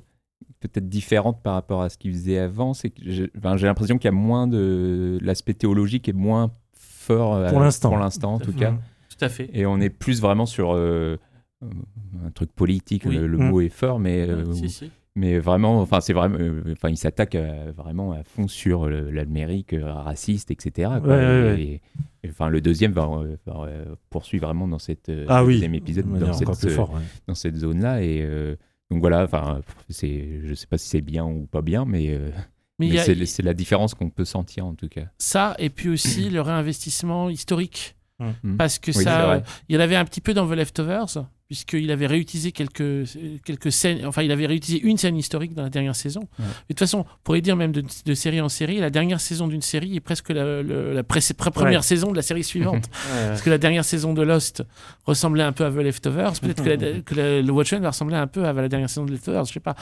peut-être différente par rapport à ce qu'il faisait avant, c'est que j'ai enfin, l'impression qu'il y a moins de. L'aspect théologique est moins fort euh,
Pour l'instant.
Pour l'instant, en tout cas.
Tout à fait.
Et on est plus vraiment sur euh, un truc politique,
Oui.
le, le
Mm.
mot est fort, mais, euh,
Si, si.
mais vraiment, enfin, c'est vraiment, euh, enfin, il s'attaque à- vraiment à fond sur l'Amérique euh, raciste, etc. quoi.
Ouais, ouais,
et, et- et, enfin, le deuxième va, euh, va, euh, poursuivre vraiment dans cette euh,
Ah
le
oui,
deuxième épisode,
de
dans cette, euh,
fort. ouais.
dans cette zone-là. Et euh, donc voilà, enfin, c'est, je sais pas si c'est bien ou pas bien, mais, euh,
Mais il
mais
y a
c'est, la différence qu'on peut sentir en tout cas.
ça, et puis aussi le réinvestissement historique.
Mm.
Parce que
Oui,
ça,
vrai.
il y en avait un petit peu dans The Leftovers, puisqu'il avait réutilisé quelques, quelques scènes, enfin, il avait réutilisé une scène historique dans la dernière saison.
Ouais.
De toute façon, on pourrait dire même de, de série en série, la dernière saison d'une série est presque la, pré- première
Ouais.
saison de la série suivante.
Ouais,
Parce que la dernière saison de Lost ressemblait un peu à The Leftovers. Peut-être que, la- que la- le Watchmen va ressembler un peu à la dernière saison de Leftovers, je sais pas.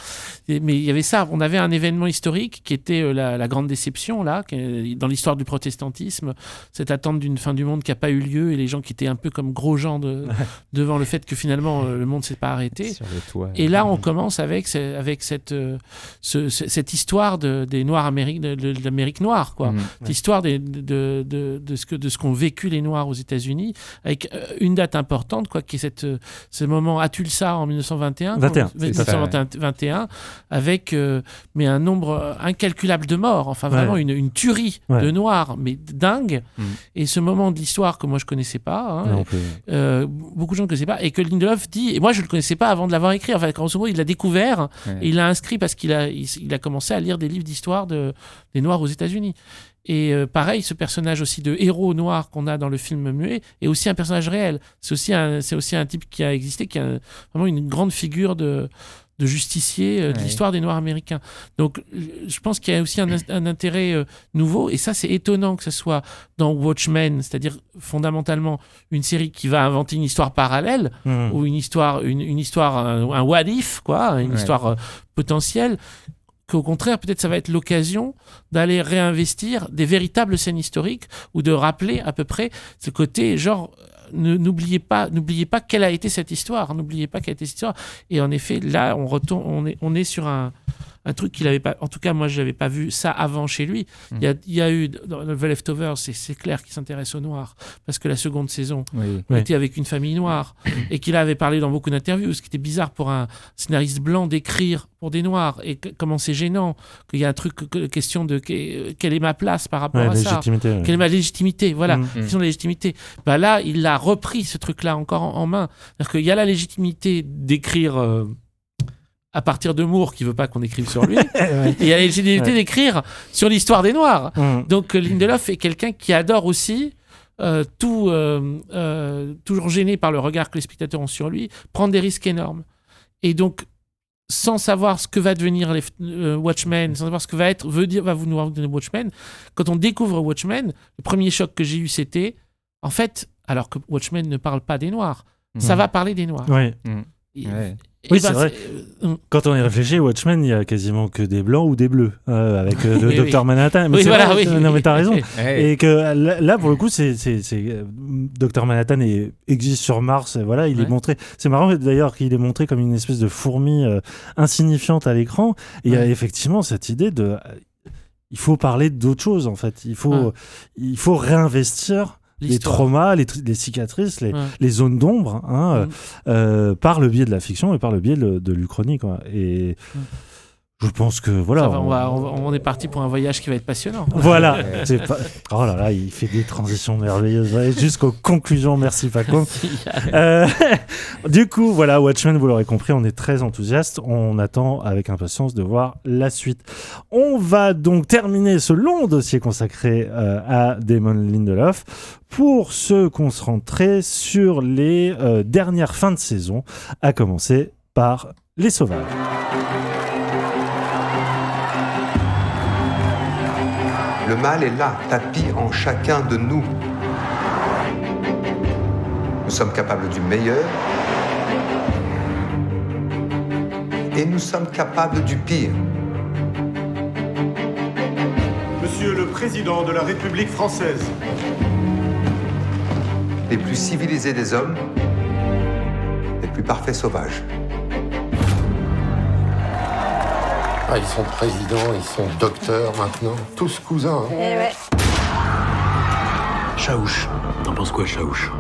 Et- mais il y avait ça. On avait un événement historique qui était euh, la, grande déception, là, qui dans l'histoire du protestantisme. Cette attente d'une fin du monde qui n'a pas eu lieu et les gens qui étaient un peu comme gros gens de- devant le fait que finalement euh, le monde s'est pas arrêté.
Sur le toit.
Et là, on commence avec, ce- avec cette, euh, ce- ce- cette histoire de, des Noirs américains, de, de l'Amérique noire, quoi.
Mm.
Cette histoire des- de, de, de ce que de ce qu'ont vécu les Noirs aux États-Unis, avec euh, une date importante, quoi, qui est cette, ce moment à Tulsa en 1921,
21,
quand-
c'est ça,
1921, avec euh, mais un nombre incalculable de morts, enfin vraiment
Ouais.
une, une tuerie
Ouais.
de Noirs, mais dingue.
Mm.
Et ce moment de l'histoire que moi je connaissais pas, hein,
Non,
euh, beaucoup de gens ne connaissaient pas, et que Lindelof dit, et moi je le connaissais pas avant de l'avoir écrit, enfin grosso modo il l'a découvert,
Ouais.
et il l'a inscrit parce qu'il a, il, il a commencé à lire des livres d'histoire de, des Noirs aux États-Unis. Et euh, pareil, ce personnage aussi de héros noir qu'on a dans le film muet est aussi un personnage réel. C'est aussi un, c'est aussi un type qui a existé, qui a vraiment une grande figure de, de justicier euh, de
Ouais.
l'histoire des Noirs américains. Donc, je pense qu'il y a aussi un, un intérêt euh, nouveau, et ça, c'est étonnant que ce soit dans Watchmen, c'est-à-dire fondamentalement une série qui va inventer une histoire parallèle,
Mm.
ou une histoire, une, une histoire, un, un what if, quoi, une
Ouais.
histoire euh, potentielle, qu'au contraire, peut-être ça va être l'occasion d'aller réinvestir des véritables scènes historiques ou de rappeler à peu près ce côté, genre, euh, n'oubliez pas, n'oubliez pas quelle a été cette histoire, n'oubliez pas quelle a été cette histoire. Et en effet, là, on retourne, on est, on est sur un, un truc qu'il avait pas, en tout cas, moi, je n'avais pas vu ça avant chez lui. Il y, a, il y a eu, dans The Leftovers, c'est, c'est clair qu'il s'intéresse aux Noirs, parce que la seconde saison,
Oui.
Ouais.
était avec une famille noire et qu'il avait parlé dans beaucoup d'interviews, ce qui était bizarre pour un scénariste blanc d'écrire pour des noirs et que- comment c'est gênant qu'il y a un truc que- question de que- quelle est ma place par rapport
Ouais,
à ça
ouais.
quelle est ma légitimité? Voilà
Mm.
question de légitimité bah là il a repris ce truc là encore en, en main c'est-à-dire qu'il y a la légitimité d'écrire euh, à partir de Moore qui veut pas qu'on écrive sur lui et
Ouais.
il y a la légitimité
Ouais.
d'écrire sur l'histoire des noirs
Mm.
donc euh, Lindelof est quelqu'un qui adore aussi euh, tout euh, euh, toujours gêné par le regard que les spectateurs ont sur lui, prendre des risques énormes. Et donc sans savoir ce que va devenir les euh, Watchmen, sans savoir ce que va être veut dire va vous nous donner Watchmen, quand on découvre Watchmen, le premier choc que j'ai eu c'était en fait alors que Watchmen ne parle pas des noirs, ça
Mhm.
va parler des noirs.
Ouais.
Et-
Ouais.
et
Oui,
ben,
c'est vrai.
euh,
Quand on y réfléchit, Watchmen, il y a quasiment que des blancs ou des bleus, euh, avec euh, le
Oui,
docteur
oui.
Manhattan. Mais
oui, voilà,
vrai,
oui.
Non, mais t'as raison. Et que là, pour le coup, c'est, euh, Dr Manhattan est, existe sur Mars. et Voilà, il est montré. C'est marrant d'ailleurs qu'il est montré comme une espèce de fourmi euh, insignifiante à l'écran. Et il y a effectivement cette idée de, il faut parler d'autre chose en fait. Il faut, il faut réinvestir les traumas, les, tr- les cicatrices, les,
Ouais.
les zones d'ombre, hein, euh,
Mm.
euh, par le biais de la fiction et par le biais de, de l'Uchronie. Quoi. Et
Mm.
Je pense que voilà.
Va, on, va- on va- on est parti pour un voyage qui va être passionnant.
Voilà. Pas... Oh là là, il fait des transitions merveilleuses. Jusqu'aux conclusions. Merci Paco. Euh, du coup, voilà, Watchmen, vous l'aurez compris, on est très enthousiaste. On attend avec impatience de voir la suite. On va donc terminer ce long dossier consacré euh, à Damon Lindelof pour se concentrer sur les euh, dernières fins de saison, à commencer par Les Sauvages.
Le mal est là, tapis en chacun de nous. Nous sommes capables du meilleur et nous sommes capables du pire.
Monsieur le Président de la République française,
Les plus civilisés des hommes, les plus parfaits sauvages.
Ah, ils sont présidents, ils sont docteurs maintenant. Tous cousins. hein.
Chaouche. T'en penses quoi, Chaouche?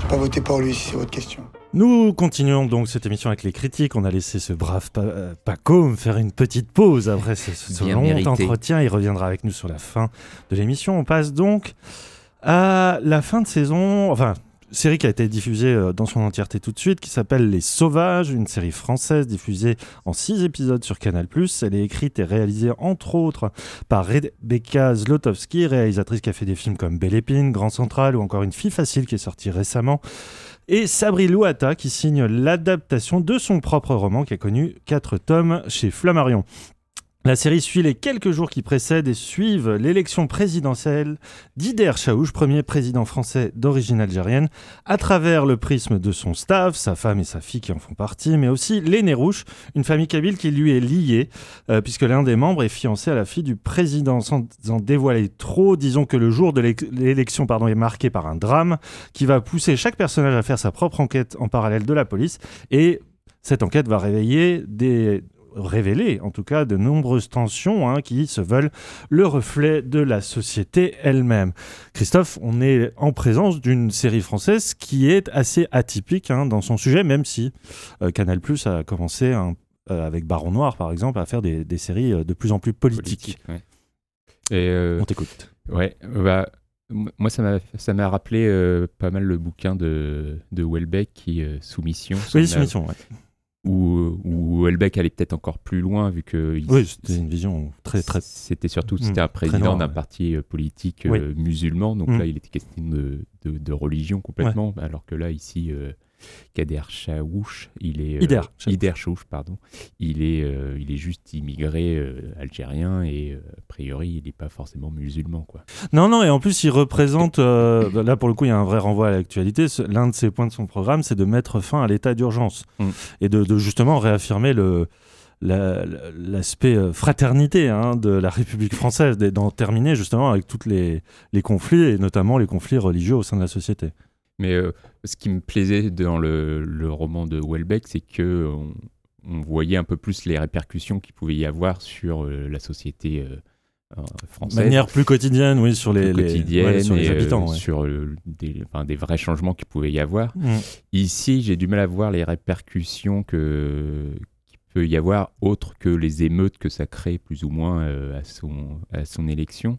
J'ai pas voté pour lui, si c'est votre question.
Nous continuons donc cette émission avec les critiques. On a laissé ce brave Pa- euh, Paco me faire une petite pause après ce, long
mérité.
entretien. Il reviendra avec nous sur la fin de l'émission. On passe donc à la fin de saison, enfin, série qui a été diffusée euh, dans son entièreté tout de suite, qui s'appelle Les Sauvages, une série française diffusée en six épisodes sur Canal+. Elle est écrite et réalisée entre autres par Rebecca Zlotowski, réalisatrice qui a fait des films comme Belle Épine, Grand Central ou encore Une fille facile qui est sortie récemment et Sabri Louata qui signe l'adaptation de son propre roman qui a connu quatre tomes chez Flammarion. La série suit les quelques jours qui précèdent et suivent l'élection présidentielle d'Ider Chaouch, premier président français d'origine algérienne, à travers le prisme de son staff, sa femme et sa fille qui en font partie, mais aussi les Nérouches, une famille kabyle qui lui est liée, euh, puisque l'un des membres est fiancé à la fille du président. Sans en dévoiler trop, disons que le jour de l'é- l'élection est marqué par un drame qui va pousser chaque personnage à faire sa propre enquête en parallèle de la police, et cette enquête va réveiller des révéler en tout cas de nombreuses tensions hein, qui se veulent le reflet de la société elle-même. Christophe, on est en présence d'une série française qui est assez atypique hein, dans son sujet, même si euh, Canal Plus a commencé hein, euh, avec Baron Noir par exemple à faire des, des séries euh, de plus en plus politiques.
ouais. Et euh,
On t'écoute.
Ouais, bah, moi ça m'a ça m'a rappelé euh, pas mal le bouquin de, de Welbeck qui euh, Soumission.
Oui, Soumission, ouais.
Où, où Welbeck allait peut-être encore plus loin vu que il-
Oui, c'était une vision très très.
c'était surtout
Mm,
c'était un président d'un parti euh, politique
Oui.
euh, musulman donc
Mm.
là il était question de, de, de religion complètement alors que là ici euh, Kader Chaouch il est euh,
Ider Chaouch.
Ider Chaouch, pardon il est euh, il est juste immigré euh, algérien et a priori il n'est pas forcément musulman quoi
Non, non, et en plus, il représente, là pour le coup, il y a un vrai renvoi à l'actualité. L'un de ses points de son programme, c'est de mettre fin à l'état d'urgence
Mm.
et de, de justement réaffirmer le. la- la- L'aspect fraternité hein, de la République française, d'en terminer justement avec tous les, les conflits, et notamment les conflits religieux au sein de la société.
Mais euh, ce qui me plaisait dans le, le roman de Welbeck, c'est que on, on voyait un peu plus les répercussions qu'il pouvait y avoir sur euh, la société euh, euh,
De
française.
manière plus quotidienne, oui, sur les, les-
quotidienne
ouais, sur les
et,
habitants. ouais.
sur des, enfin, des vrais changements qu'il pouvait y avoir.
Mm.
Ici, j'ai du mal à voir les répercussions que peut y avoir autres que les émeutes que ça crée plus ou moins euh, à son à son élection.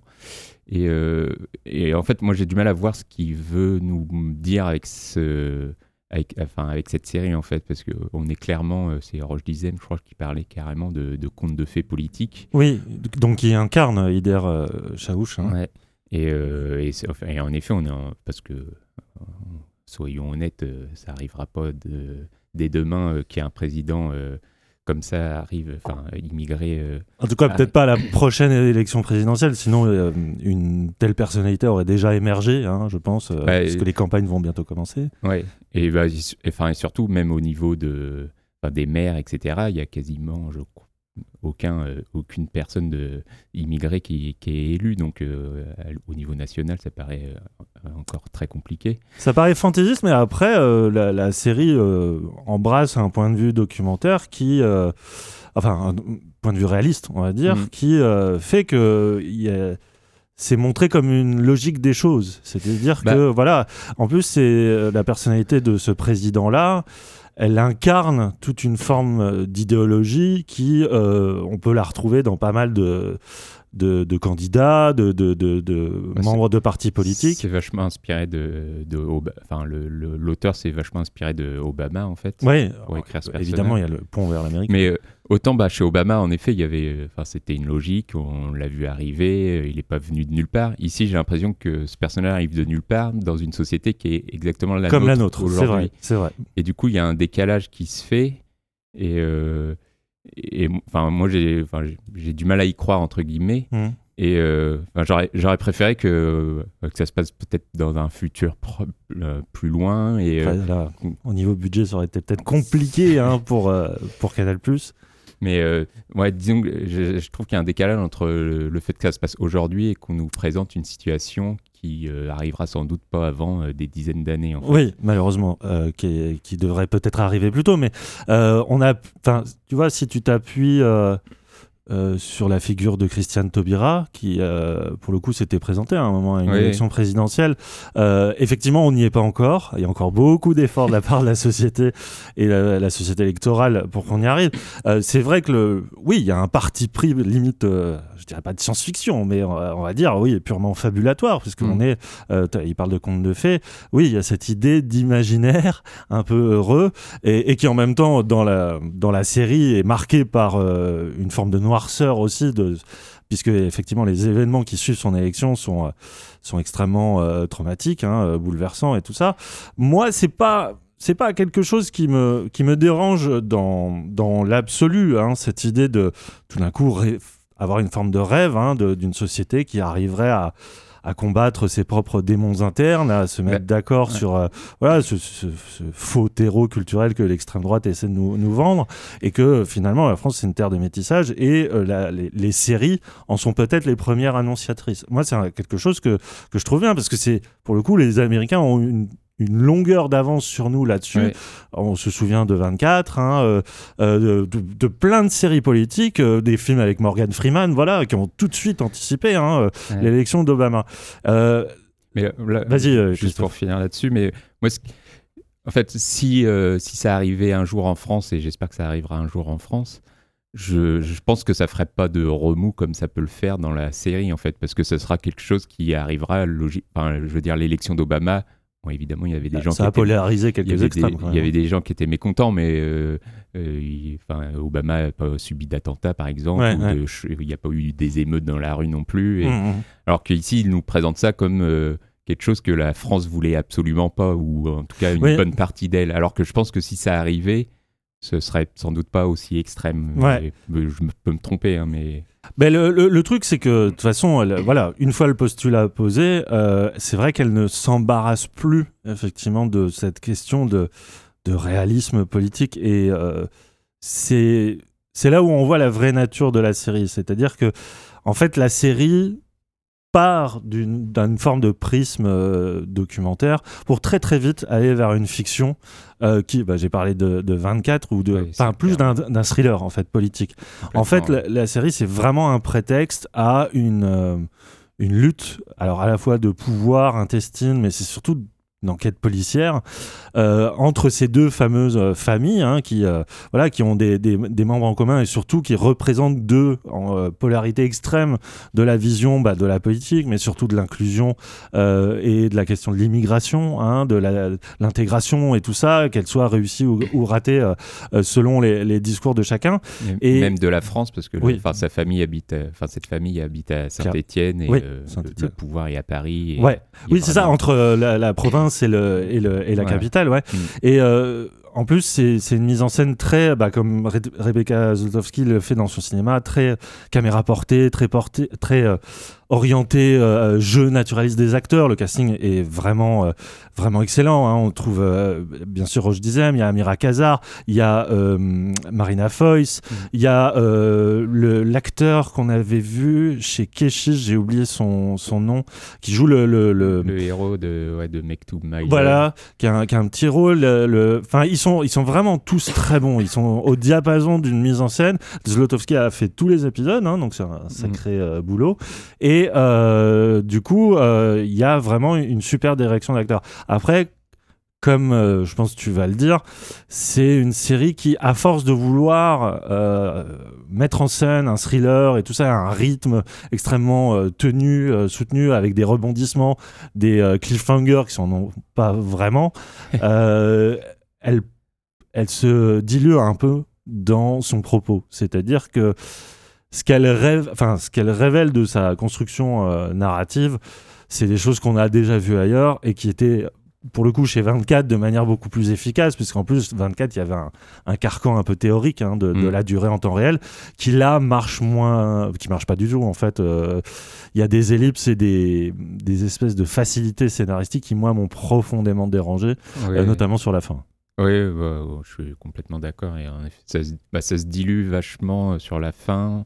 Et, euh, et en fait, moi, j'ai du mal à voir ce qu'il veut nous dire avec ce avec, enfin, avec cette série en fait, parce qu'on est clairement, euh, c'est Roche Dizem, je crois, qui parlait carrément de, de contes de fées politiques.
Oui, donc il incarne Ider euh, Chaouch. hein.
Ouais. Et, et, en effet, on est en- parce que, soyons honnêtes, ça arrivera pas de, dès demain qu'il y ait un président comme ça arrive, enfin, immigré. euh,
En tout cas, peut-être pas à la prochaine élection présidentielle, sinon euh, une telle personnalité aurait déjà émergé, hein, je pense, euh,
Ouais,
parce que
et-
les campagnes vont bientôt commencer.
Ouais. Et, bah, enfin, et surtout, même au niveau de, des maires, etc., il y a quasiment je, crois, aucun, euh, aucune personne de, immigrée qui, qui est élue. Donc, euh, au niveau national, ça paraît euh, encore très compliqué.
Ça paraît fantaisiste, mais après, euh, la, la série embrasse un point de vue documentaire qui, enfin, un point de vue réaliste, on va dire,
Mhm.
qui fait que il y a- c'est montré comme une logique des choses. C'est-à-dire
Bah.
que, voilà, en plus, c'est la personnalité de ce président-là. Elle incarne toute une forme euh, d'idéologie qui, euh, on peut la retrouver dans pas mal de, de, de candidats, de, de, de- de
Ouais,
membres de partis politiques.
C'est vachement inspiré de, enfin l'auteur c'est vachement inspiré de Obama en fait.
Oui, évidemment, il y a le pont vers l'Amérique.
Mais euh, autant bah, chez Obama en effet il y avait, euh, enfin c'était une logique, on l'a vu arriver, euh, il n'est pas venu de nulle part. Ici j'ai l'impression que ce personnage arrive de nulle part dans une société qui est exactement la
Comme
nôtre
la nôtre, c'est
aujourd'hui.
vrai, c'est vrai.
Et du coup il y a un décalage qui se fait et euh, et enfin moi j'ai enfin, j'ai- du mal à y croire entre guillemets
Mhm.
Et euh, enfin, j'aurais, préféré que, euh, que ça se passe peut-être dans un futur pro- euh, plus loin. Et,
là, au niveau budget, ça aurait été peut-être compliqué hein, pour, euh, pour Canal+.
Mais ouais, disons que je, je trouve qu'il y a un décalage entre le, le fait que ça se passe aujourd'hui et qu'on nous présente une situation qui euh, arrivera sans doute pas avant euh, des dizaines d'années.
Oui, malheureusement, euh, qui, devrait peut-être arriver plus tôt. Mais on a, tu vois, si tu t'appuies euh, sur la figure de Christiane Taubira, qui, euh, pour le coup, s'était présentée à un moment à une
Oui.
élection présidentielle, euh, effectivement, on n'y est pas encore. Il y a encore beaucoup d'efforts de la part de la société et la, la société électorale pour qu'on y arrive. C'est vrai que, le, oui, il y a un parti pris limite, je dirais pas de science-fiction, mais on va, on va dire, oui, purement fabulatoire, puisque
Mm.
on est, il parle de contes de fées. Oui, il y a cette idée d'imaginaire un peu heureux et, et qui en même temps dans la, dans la série est marqué par une forme de noirceur aussi de puisque effectivement les événements qui suivent son élection sont euh, sont extrêmement euh, traumatiques, hein, euh, bouleversants et tout ça. Moi, c'est pas c'est pas quelque chose qui me qui me dérange dans dans l'absolu, hein, cette idée de tout d'un coup avoir une forme de rêve hein, d'une société qui arriverait à à combattre ses propres démons internes, à se mettre d'accord
ouais.
sur euh, voilà ce, ce- ce faux terreau culturel que l'extrême droite essaie de nous, nous vendre, et que euh, finalement la France c'est une terre de métissage, et euh, la- les, les séries en sont peut-être les premières annonciatrices. Moi c'est quelque chose que, que je trouve bien, parce que c'est pour le coup les Américains ont une une longueur d'avance sur nous là-dessus.
Ouais.
On se souvient de 24, hein, euh, euh, de, de plein de séries politiques, euh, des films avec Morgan Freeman, voilà, qui ont tout de suite anticipé hein,
Ouais.
l'élection d'Obama.
Mais
Vas-y,
juste pour finir là-dessus, mais moi, en fait, si, si ça arrivait un jour en France, et j'espère que ça arrivera un jour en France, je, je pense que ça ferait pas de remous comme ça peut le faire dans la série, en fait, parce que ce sera quelque chose qui arrivera, logique. Enfin, je veux dire, l'élection d'Obama. Bon, évidemment, il y avait des gens
ça
qui
a
étaient-
polarisé
il y
quelques
avait
extrêmes.
des- il y avait des gens qui étaient mécontents, mais euh, euh, il- enfin, Obama n'a pas subi d'attentat, par exemple.
Ouais,
ou
ouais.
de ch- il n'y a pas eu des émeutes dans la rue non plus. et-
Mmh, mmh.
Alors qu'ici, il nous présente ça comme euh, quelque chose que la France voulait absolument pas, ou en tout cas une
Oui.
bonne partie d'elle. Alors que je pense que si ça arrivait, ce serait sans doute pas aussi extrême.
Ouais.
Je peux me tromper, hein, mais.
Ben, le, le- truc, c'est que de toute façon, voilà, une fois le postulat posé, euh, c'est vrai qu'elle ne s'embarrasse plus effectivement de cette question de, de réalisme politique. Et euh, c'est là où on voit la vraie nature de la série. C'est-à-dire que, en fait, la série part d'une forme de prisme euh, documentaire pour très très vite aller vers une fiction euh, qui, bah, j'ai parlé de, de 24 ou de, enfin plus d'un thriller en fait politique. En fait, la, la série, c'est vraiment un prétexte à une, euh, une lutte, alors à la fois de pouvoir intestine, mais c'est surtout une enquête policière euh, entre ces deux fameuses euh, familles hein, qui, euh, voilà, qui ont des, des, des membres en commun et surtout qui représentent deux en, euh, polarités extrêmes de la vision bah, de la politique, mais surtout de l'inclusion et de la question de l'immigration, hein, de l'intégration et tout ça, qu'elle soit réussie ou, ou ratée selon les, les discours de chacun.
Et
Et-
même de la France, parce que le-
Oui.
enfin, sa famille habite, enfin cette famille habite à Saint-Étienne et
Oui,
euh, le- le pouvoir est à Paris. et
Ouais. Oui, c'est ça, entre la, la province et, le, et, le, et la capitale, ouais.
Mm.
Et euh, en plus, c'est une mise en scène très, bah, comme Re- Rebecca Zlotowski le fait dans son cinéma, très caméra portée, très portée, très euh, orienté euh, jeu naturaliste des acteurs. Le casting est vraiment, euh, vraiment excellent. hein. On trouve euh, bien sûr Roche Dizem, il y a Amira Kazar, il y a Marina Foïs, il y a l'acteur qu'on avait vu chez Keshish, j'ai oublié son, son nom, qui joue le, le, le-
le héros de, ouais, de
voilà, qui a, un, qui a un petit rôle. le- Enfin, ils sont, ils sont vraiment tous très bons. Ils sont au diapason d'une mise en scène. Zlotowski a fait tous les épisodes, hein, donc c'est un sacré euh, boulot. Et euh, du coup, euh, il y a vraiment une super direction d'acteur. Après, comme euh, je pense que tu vas le dire, c'est une série qui, à force de vouloir euh, mettre en scène un thriller et tout ça, un rythme extrêmement euh, tenu, euh, soutenu, avec des rebondissements, des euh, cliffhangers qui s'en ont pas vraiment, euh, elle, elle se dilue un peu dans son propos. C'est-à-dire que ce qu'elle rêve, enfin, ce qu'elle révèle de sa construction euh, narrative, c'est des choses qu'on a déjà vues ailleurs et qui étaient pour le coup chez 24 de manière beaucoup plus efficace, puisqu'en plus 24 il y avait un, un carcan un peu théorique hein, de, de
Mm.
la durée en temps réel, qui là marche moins, qui marche pas du tout en fait. Euh, Il y a des ellipses et des, des espèces de facilités scénaristiques qui moi m'ont profondément dérangé, euh, notamment sur la fin.
Oui, bah, ouais, je suis complètement d'accord. Et en effet, ça, se- bah, ça se dilue vachement euh, sur la fin.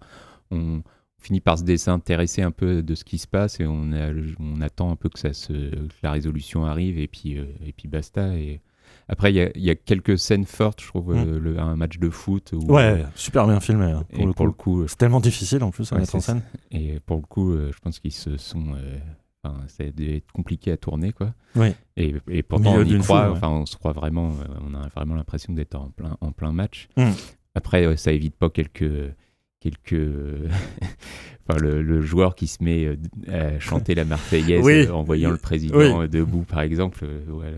On finit par se désintéresser un peu de ce qui se passe et on, a- on attend un peu que, ça se, que la résolution arrive et puis, euh, et puis basta. Et après, il y a, il y a quelques scènes fortes, je trouve,
Mm.
euh, le- un match de foot. Où,
Ouais, super bien filmé hein, pour le
pour
coup.
le coup,
C'est tellement difficile en plus à
Ouais,
mettre en scène.
Et pour le coup, euh, je pense qu'ils se sont. Enfin, dû être compliqué à tourner, quoi. Et, et pourtant, on y croit.
ouais.
Enfin, on se croit vraiment. euh, on a vraiment l'impression d'être en plein, en plein match.
Mm.
Après, ça évite pas quelques. quelques enfin, le, le joueur qui se met euh, à chanter la Marseillaise
Oui.
euh, en voyant le président
Oui.
euh, debout, par exemple. euh, ouais,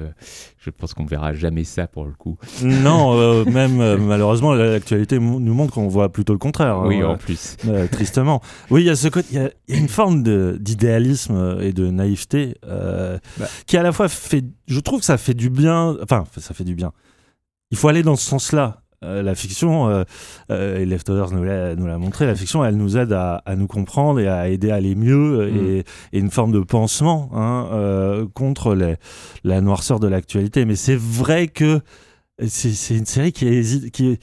je pense qu'on verra jamais ça pour le coup.
Non, même malheureusement, l'actualité nous montre qu'on voit plutôt le contraire.
Oui,
hein,
en plus.
tristement. Oui, il y a ce côté, il y a- il y, a une forme d'idéalisme et de naïveté
Bah.
qui à la fois fait, je trouve que ça fait du bien. Enfin, ça fait du bien. Il faut aller dans ce sens-là. Euh, la fiction, euh, euh, et Leftovers nous l'a, nous l'a montré, la fiction, elle nous aide à, à nous comprendre et à aider à aller mieux euh,
Mm.
et, une forme de pansement hein, euh, contre les- la noirceur de l'actualité. Mais c'est vrai que c'est, une série qui, hésite, qui est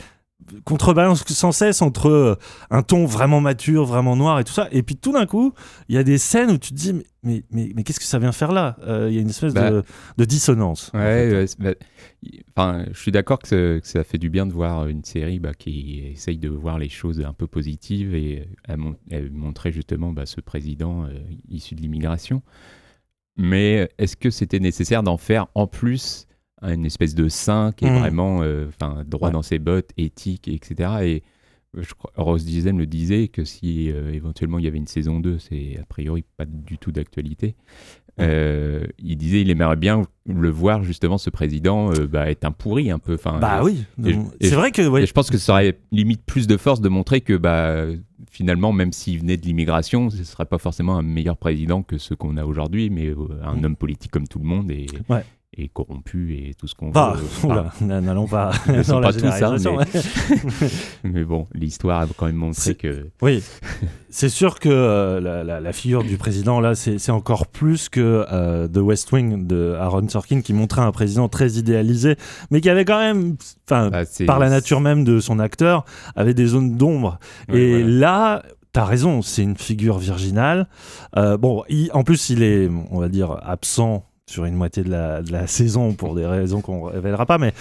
contrebalance sans cesse entre euh, un ton vraiment mature, vraiment noir et tout ça. Et puis tout d'un coup, il y a des scènes où tu te dis, mais, mais, mais, mais qu'est-ce que ça vient faire là? Euh, Il y a une espèce
Bah.
de, de dissonance. en
Ouais,
fait.
bah, je suis d'accord que, ça- que ça fait du bien de voir une série bah, qui essaye de voir les choses un peu positives et à, mon- à montrer justement ce président euh, issu de l'immigration. Mais est-ce que c'était nécessaire d'en faire en plus une espèce de saint qui est
Mhm.
vraiment euh, enfin, droit
Ouais.
dans ses bottes, éthique, etc. Et je crois, Rose Dizem le disait que si euh, éventuellement il y avait une saison 2, c'est a priori pas du tout d'actualité. Euh, il disait il aimerait bien le voir justement ce président euh, bah, être un pourri un peu. Enfin,
Bah oui, c'est vrai que ouais,
et je pense que ça aurait limite plus de force de montrer que bah, finalement, même s'il venait de l'immigration, ce ne serait pas forcément un meilleur président que ceux qu'on a aujourd'hui, mais un
Mm.
homme politique comme tout le monde et,
Ouais.
Et corrompu et tout ce qu'on
Bah,
veut.
oula, n- n'allons pas
ils ne sont
dans la
pas tous, hein, mais... mais bon, l'histoire a quand même montré que.
Oui, c'est sûr que euh, la, la- la figure du président, là, c'est encore plus que euh, The West Wing de Aaron Sorkin, qui montrait un président très idéalisé, mais qui avait quand même, enfin,
bah, c'est-
par la nature même de son acteur, avait des zones d'ombre.
Ouais,
Et
voilà.
là, t'as raison, c'est une figure virginale. Euh, bon, il- en plus, il est, on va dire, absent sur une moitié de la, de la saison pour des raisons qu'on révélera pas, mais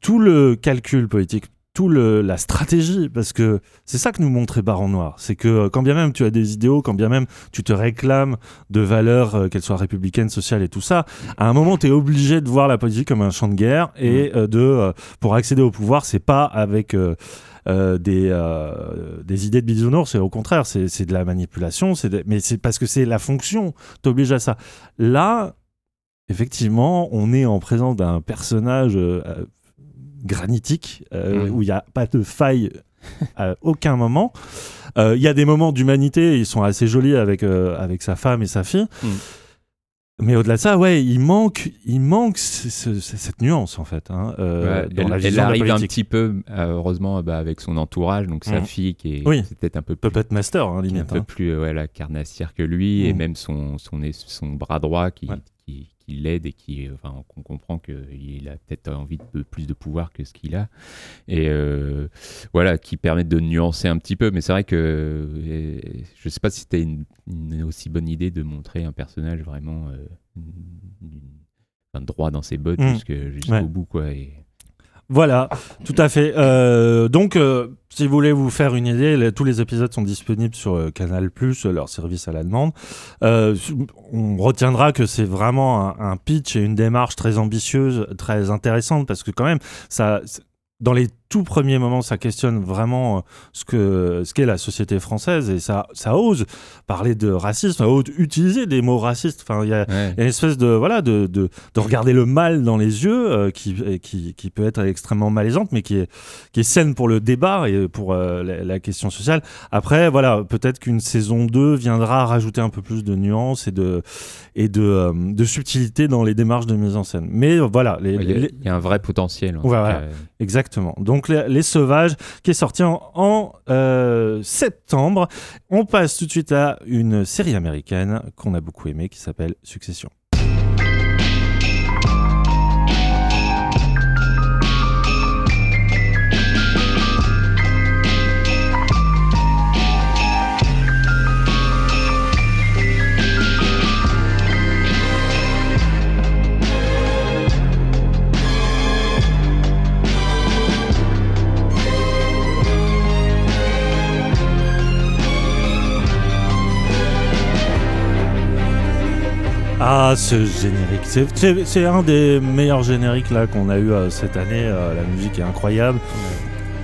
tout le calcul politique, tout le, la stratégie, parce que c'est ça que nous montrait Baron Noir, c'est que euh, quand bien même tu as des idéaux, quand bien même tu te réclames de valeurs, euh, qu'elles soient républicaines, sociales et tout ça, à un moment tu es obligé de voir la politique comme un champ de guerre et euh, de, euh, pour accéder au pouvoir, c'est pas avec euh, des, euh, des idées de bisounours, c'est au contraire, c'est de la manipulation, de- mais c'est parce que c'est la fonction, t'oblige à ça. Là, effectivement, on est en présence d'un personnage euh, euh, granitique, euh,
Mhm.
où il n'y a pas de faille à aucun moment. Il y a des moments d'humanité, ils sont assez jolis avec, avec sa femme et sa fille.
Mhm.
Mais au-delà de ça, ouais, il manque, il manque ce- ce- ce- cette nuance en fait hein, euh,
Ouais,
dans
elle,
la
elle
vision de la
arrive un petit peu, heureusement, bah, avec son entourage, donc sa
Mhm.
fille qui est
Oui.
c'est peut-être un peu plus
Puppet Master, hein,
est un
limite.
peu
hein.
plus ouais, la carnassière que lui, et
Mm.
même son, son, bras droit qui,
Ouais.
qui, qui l'aide et qui, enfin, qu'on comprend qu'il a peut-être envie de plus de pouvoir que ce qu'il a. Et euh, voilà, qui permettent de nuancer un petit peu. Mais c'est vrai que je sais pas si c'était une, une aussi bonne idée de montrer un personnage vraiment euh, une- droit dans ses bottes
Mm.
jusque- jusqu'au
Ouais.
bout. Quoi, et...
Voilà, tout à fait. Euh, donc, euh, si vous voulez vous faire une idée, tous les épisodes sont disponibles sur euh, Canal+, euh, leur service à la demande. Euh, on retiendra que c'est vraiment un, un pitch et une démarche très ambitieuse, très intéressante, parce que quand même, ça, dans les tout premier moment, ça questionne vraiment euh, ce que ce qu'est la société française et ça ça ose parler de racisme, ça ose utiliser des mots racistes. Enfin, il y, a il y a une espèce de voilà de, de, de regarder le mal dans les yeux euh, qui, qui qui peut être extrêmement malaisante, mais qui est qui est saine pour le débat et pour euh, la, la question sociale. Après, voilà, peut-être qu'une saison 2 viendra rajouter un peu plus de nuances et de et de, euh, de subtilité dans les démarches de mise en scène. Mais voilà,
Il y, a,
les-
il y a un vrai potentiel. en
Ouais, voilà, exactement. Donc les, Les Sauvages, qui est sorti en, en, euh, septembre. On passe tout de suite à une série américaine qu'on a beaucoup aimée, qui s'appelle Succession. Ah, ce générique. C'est- C'est c'est un des meilleurs génériques là qu'on a eu euh, cette année. Euh, la musique est incroyable.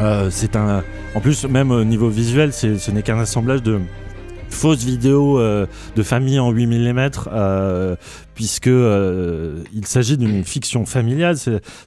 Euh, c'est un. En plus, même au niveau visuel, c'est- ce n'est qu'un assemblage de fausses vidéos euh, de famille en 8 mm, euh, puisque euh, il s'agit d'une fiction familiale.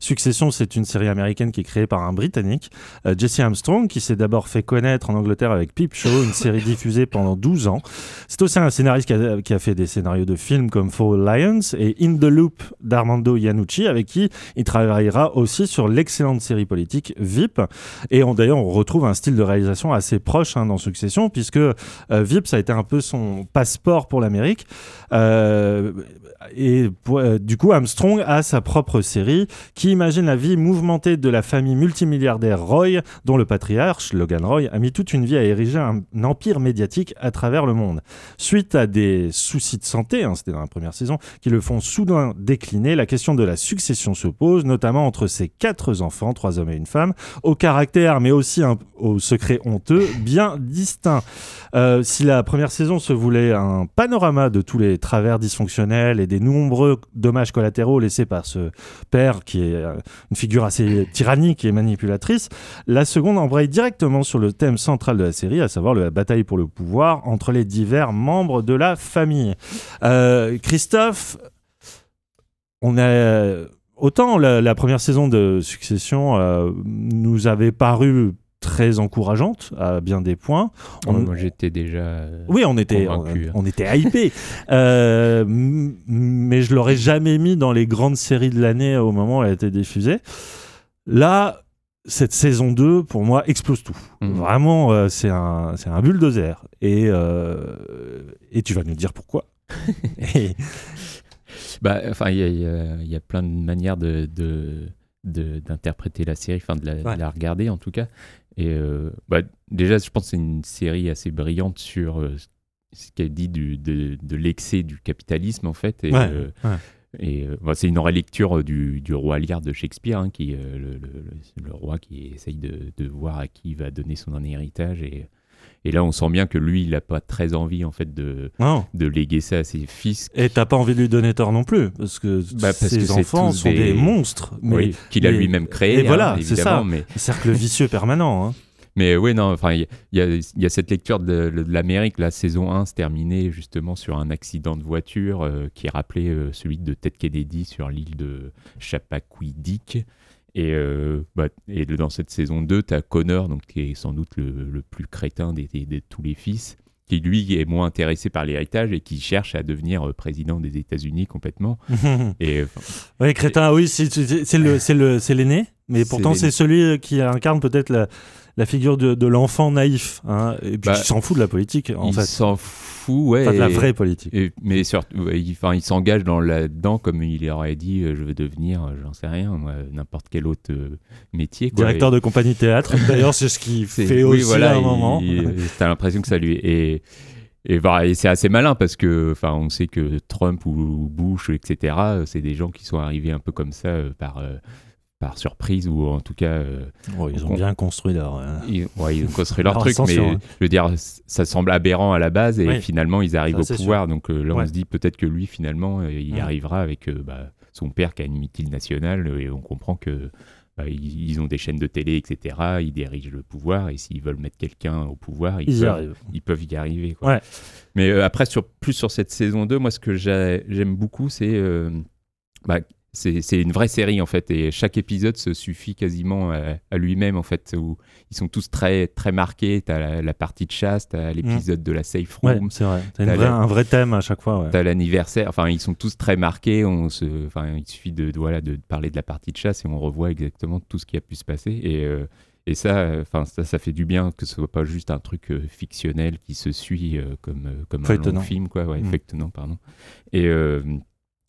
Succession, c'est une série américaine qui est créée par un Britannique, euh, Jesse Armstrong, qui s'est d'abord fait connaître en Angleterre avec Peep Show, une série diffusée pendant 12 ans. C'est aussi un scénariste qui a, qui a fait des scénarios de films comme Four Lions et In the Loop d'Armando Iannucci, avec qui il travaillera aussi sur l'excellente série politique VIP. Et d'ailleurs, on retrouve un style de réalisation assez proche hein, dans Succession, puisque euh, VIP, ça a été un peu son passeport pour l'Amérique. Euh, et euh, du coup, Armstrong a sa propre série qui imagine la vie mouvementée de la famille multimilliardaire Roy, dont le patriarche, Logan Roy, a mis toute une vie à ériger un, un empire médiatique à travers le monde. Suite à des soucis de santé, hein, c'était dans la première saison, qui le font soudain décliner, la question de la succession se pose, notamment entre ses quatre enfants, trois hommes et une femme, au caractère mais aussi un- au secret honteux bien distinct. Euh, si la première saison se voulait un panorama de tous les travers dysfonctionnels et des nombreux dommages collatéraux laissés par ce père qui est euh, une figure assez tyrannique et manipulatrice, la seconde embraye directement sur le thème central de la série, à savoir la bataille pour le pouvoir entre les divers membres de la famille. Euh, Christophe, on a autant la, première saison de Succession euh, nous avait paru très encourageante à bien des points. On-
moi, j'étais déjà.
oui, on était, on,
hein.
on était hypé, Euh, mais je l'aurais jamais mis dans les grandes séries de l'année au moment où elle a été diffusée. Là, cette saison 2, pour moi, explose tout.
Mhm.
Vraiment, euh, c'est un, un bulldozer. Et, euh, et tu vas nous dire pourquoi. Et-
Bah, enfin, il y, y y a plein de manières de, de- d'interpréter la série, enfin de la regarder en tout cas. Et euh, bah, déjà, je pense que c'est une série assez brillante sur euh, ce qu'elle dit du, de, de l'excès du capitalisme en fait. Et,
Ouais,
euh,
ouais.
et euh, bah, c'est une relecture du, du roi Lear de Shakespeare, hein, qui, euh, le, le- le- le roi qui essaye de, de voir à qui il va donner son héritage. Et, et là, on sent bien que lui, il n'a pas très envie en fait de,
Non.
de léguer ça à ses fils.
Et t'as pas envie de lui donner tort non plus, parce que
Bah, parce
ses
que
enfants sont des, monstres. Mais,
Oui, qu'il a
mais-
lui-même créé,
Et voilà,
hein,
c'est ça.
mais-
Cercle vicieux permanent. hein.
Mais oui, non, enfin, il y, a- y y cette lecture de, de l'Amérique. La saison 1 se terminait justement sur un accident de voiture euh, qui rappelait euh, celui de Ted Kennedy sur l'île de Chappaquiddick. Et, euh, bah, et dans cette saison 2, tu as Connor, donc, qui est sans doute le, le plus crétin des, des- de tous les fils, qui lui est moins intéressé par l'héritage et qui cherche à devenir euh, président des États-Unis complètement. et, euh,
Oui, crétin, oui, c'est l'aîné, mais pourtant c'est celui qui incarne peut-être la, la figure de, de l'enfant naïf, hein, et puis
Bah,
qui s'en fout de la politique, en
il
fait.
s'en fout, ouais.
Pas de la vraie politique.
et- mais surtout, ouais, il, enfin, il s'engage dans là-dedans comme il aurait dit, euh, je veux devenir, euh, j'en sais rien, n'importe quel autre euh, métier. quoi.
Directeur
Et-
de compagnie théâtre, d'ailleurs c'est ce qu'il fait
oui,
aussi
voilà,
à un
il-
moment.
il- T'as l'impression que ça lui et et, voilà, et c'est assez malin parce que, enfin, on sait que Trump ou Bush, etc., c'est des gens qui sont arrivés un peu comme ça par par surprise ou en tout cas. euh,
Oh, ils ont
on-
bien construit leur... euh,
ils, ouais, ils ont construit leur
leur
truc, mais
hein.
je veux dire, ça semble aberrant à la base et
Oui.
finalement ils arrivent
Ça,
au pouvoir.
sûr.
Donc euh, là,
Ouais.
on se dit peut-être que lui, finalement, il y
Mm.
arrivera avec bah, son père qui a une multinationale euh, et on comprend que bah, ils, ont des chaînes de télé, etc. Ils dirigent le pouvoir et s'ils veulent mettre quelqu'un au pouvoir, ils, peuvent,
arrivent.
ils peuvent y arriver. quoi.
Ouais.
Mais euh, après, sur, plus sur cette saison 2, moi, ce que j'ai- j'aime beaucoup, c'est euh, bah, c'est une vraie série, en fait. Et chaque épisode se suffit quasiment à, à lui-même, en fait. Où ils sont tous très, très marqués. T'as la, la partie de chasse, t'as l'épisode de la safe
Ouais,
room.
c'est vrai. T'as un vrai thème à chaque fois. ouais.
T'as l'anniversaire, enfin ils sont tous très marqués. On se, enfin il suffit de, de- voilà de parler de la partie de chasse et on revoit exactement tout ce qui a pu se passer. Et, euh, et ça, euh, enfin ça, ça fait du bien que ce soit pas juste un truc euh, fictionnel qui se suit euh, comme euh, comme un long film quoi, ouais,
Mm.
pardon. Et euh,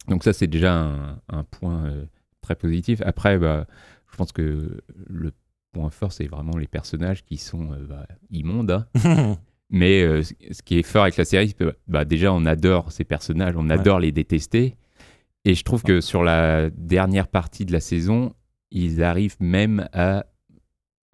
donc ça c'est déjà un, un point euh, très positif. Après, bah, je pense que le point fort c'est vraiment les personnages qui sont euh, bah, immondes. hein. Mais euh, ce qui est fort avec la série, c'est que, bah, déjà on adore ces personnages, on adore les détester. Et je trouve que sur la dernière partie de la saison, ils arrivent même à.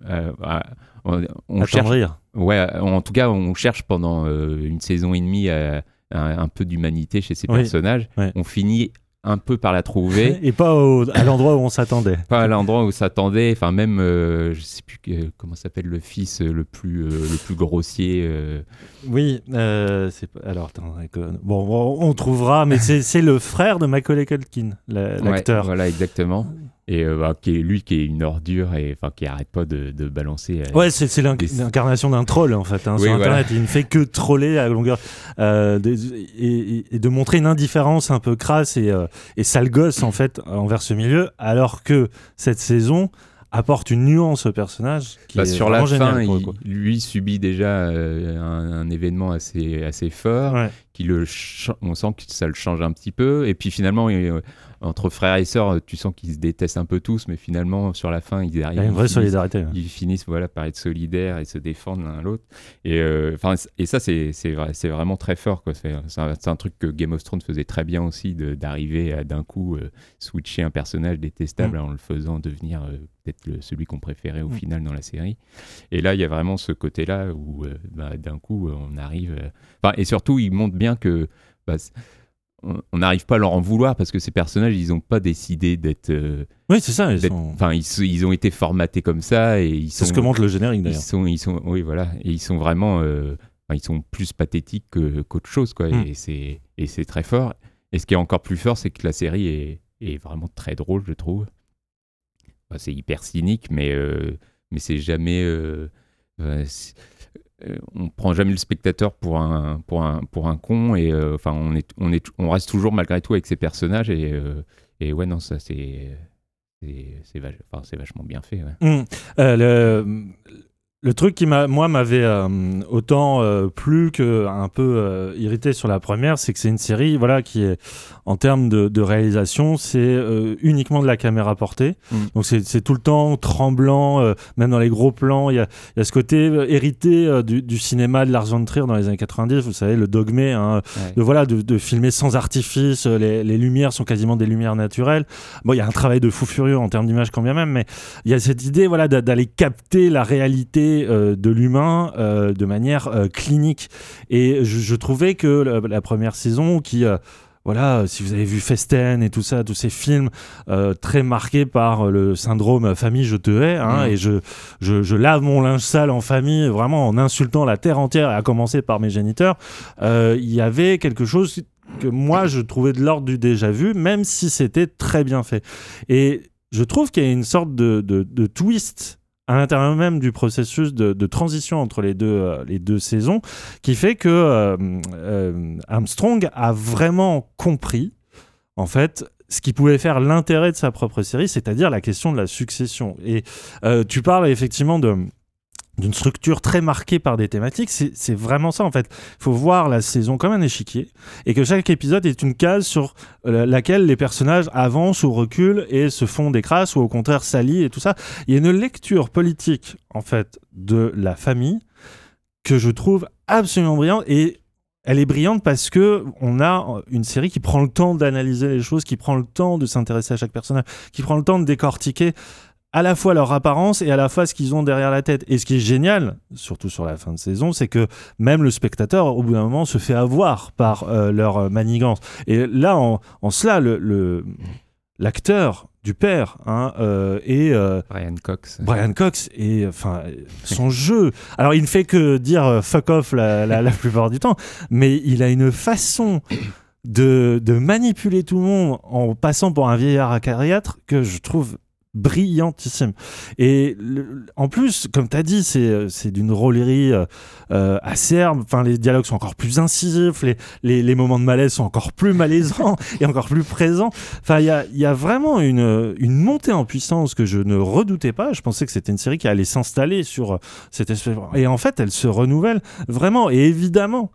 à- à- on, on cherche,
Attendrir.
ouais, en tout cas, on cherche pendant une saison et demie à- un peu d'humanité chez ces
Oui,
personnages.
ouais.
On finit un peu par la trouver.
Et pas au- à l'endroit où on s'attendait.
Pas à l'endroit où s'attendait, enfin même, euh, je sais plus comment s'appelle le fils euh, le plus, euh, le plus grossier. euh,
Oui, c'est alors attends, bon, on trouvera, mais c'est le frère de Macaulay Culkin, la-
Ouais,
l'acteur.
voilà, exactement. Et euh, bah, qui est, lui qui est une ordure et enfin qui arrête pas de, de balancer. euh,
Ouais, c'est l'incarnation d'un troll en fait hein,
Oui,
sur
voilà.
Internet. Il ne fait que troller à longueur euh, et, de montrer une indifférence un peu crasse et, et sale gosse en fait envers ce milieu, alors que cette saison apporte une nuance au personnage qui
Bah,
est
sur la fin, il- lui subit déjà euh, un, un événement assez, assez fort,
Ouais.
qui le on sent que ça le change un petit peu. Et puis finalement, il- entre frères et sœurs, tu sens qu'ils se détestent un peu tous, mais finalement, sur la fin, ils arrivent.
Il y a une vraie
ils finissent-
solidarité, ouais.
Ils finissent voilà, par être solidaires et se défendre l'un l'autre. Et, euh, et ça, c'est c'est vrai- c'est vraiment très fort. C'est un, truc que Game of Thrones faisait très bien aussi, d'arriver à d'un coup euh, switcher un personnage détestable
Mm.
en le faisant devenir euh, peut-être celui qu'on préférait au
Mm.
final dans la série. Et là, il y a vraiment ce côté-là où euh, bah, d'un coup, on arrive. et surtout, il montre bien que. bah, on n'arrive pas à leur en vouloir parce que ces personnages, ils n'ont pas décidé d'être. euh,
Oui, c'est ça. Ils,
d'être-
sont-
Enfin, ils, ils ont été formatés comme ça et ils
C'est ce que montre le générique
Ils
d'ailleurs.
sont, ils sont, oui, voilà, et ils sont vraiment, euh, ils sont plus pathétiques que- qu'autre chose, quoi.
Mm.
Et c'est, et c'est très fort. Et ce qui est encore plus fort, c'est que la série est, est vraiment très drôle, je trouve. Enfin, c'est hyper cynique, mais, euh, mais c'est jamais, euh, on prend jamais le spectateur pour un, pour un, pour un con, et euh, on est, on est, on reste toujours malgré tout avec ces personnages, et, euh, et ouais, non, ça c'est, c'est, vachement bien fait.
le, le truc qui m'a, moi, m'avait euh, autant euh, plu que un peu euh, irrité sur la première, c'est que c'est une série, voilà, qui est en termes de, de réalisation, c'est euh, uniquement de la caméra portée.
Mm.
Donc c'est, tout le temps tremblant, même dans les gros plans. Il y a, il y a ce côté hérité du, du cinéma de Lars von Trier dans les années 90. Vous savez, le dogmé, hein,
Ouais.
de voilà, de, de filmer sans artifice. Les, les lumières sont quasiment des lumières naturelles. Bon, il y a un travail de fou furieux en termes d'image quand bien même, mais il y a cette idée voilà d'a- d'aller capter la réalité euh, de l'humain euh, de manière euh, clinique et je, je trouvais que la, la première saison qui voilà, si vous avez vu Festen et tout ça, tous ces films euh, très marqués par le syndrome famille je te hais, hein,
Mhm.
et je, je, je lave mon linge sale en famille, vraiment en insultant la terre entière, et à commencer par mes géniteurs, euh, il y avait quelque chose que moi je trouvais de l'ordre du déjà vu, même si c'était très bien fait. Et je trouve qu'il y a une sorte de, de, de twist à l'intérieur même du processus de, transition entre les deux, euh, les deux saisons, qui fait que euh, euh, Armstrong a vraiment compris, en fait, ce qui pouvait faire l'intérêt de sa propre série, c'est-à-dire la question de la succession. Et tu parles effectivement de d'une structure très marquée par des thématiques, c'est vraiment ça en fait. Il faut voir la saison comme un échiquier et que chaque épisode est une case sur euh, laquelle les personnages avancent ou reculent et se font des crasses ou au contraire s'allient et tout ça. Il y a une lecture politique en fait de la famille que je trouve absolument brillante et elle est brillante parce que on a une série qui prend le temps d'analyser les choses, qui prend le temps de s'intéresser à chaque personnage, qui prend le temps de décortiquer à la fois leur apparence et à la fois ce qu'ils ont derrière la tête. Et ce qui est génial, surtout sur la fin de saison, c'est que même le spectateur, au bout d'un moment, se fait avoir par euh, leur euh, manigance. Et là, en, en cela, le- le, l'acteur du père hein, euh, et euh,
Brian Cox.
Brian Cox et enfin son jeu. Alors il ne fait que dire fuck off la, la, la plupart du temps, mais il a une façon de, de manipuler tout le monde en passant pour un vieillard acariâtre que je trouve brillantissime. Et en plus, comme tu as dit, c'est c'est d'une rôlerie euh, euh, acerbe. Enfin, les dialogues sont encore plus incisifs, les, les, moments de malaise sont encore plus malaisants et encore plus présents. Enfin, il y a, y a vraiment une, une montée en puissance que je ne redoutais pas. Je pensais que c'était une série qui allait s'installer sur euh, cette espèce. Et en fait, elle se renouvelle vraiment. Et évidemment,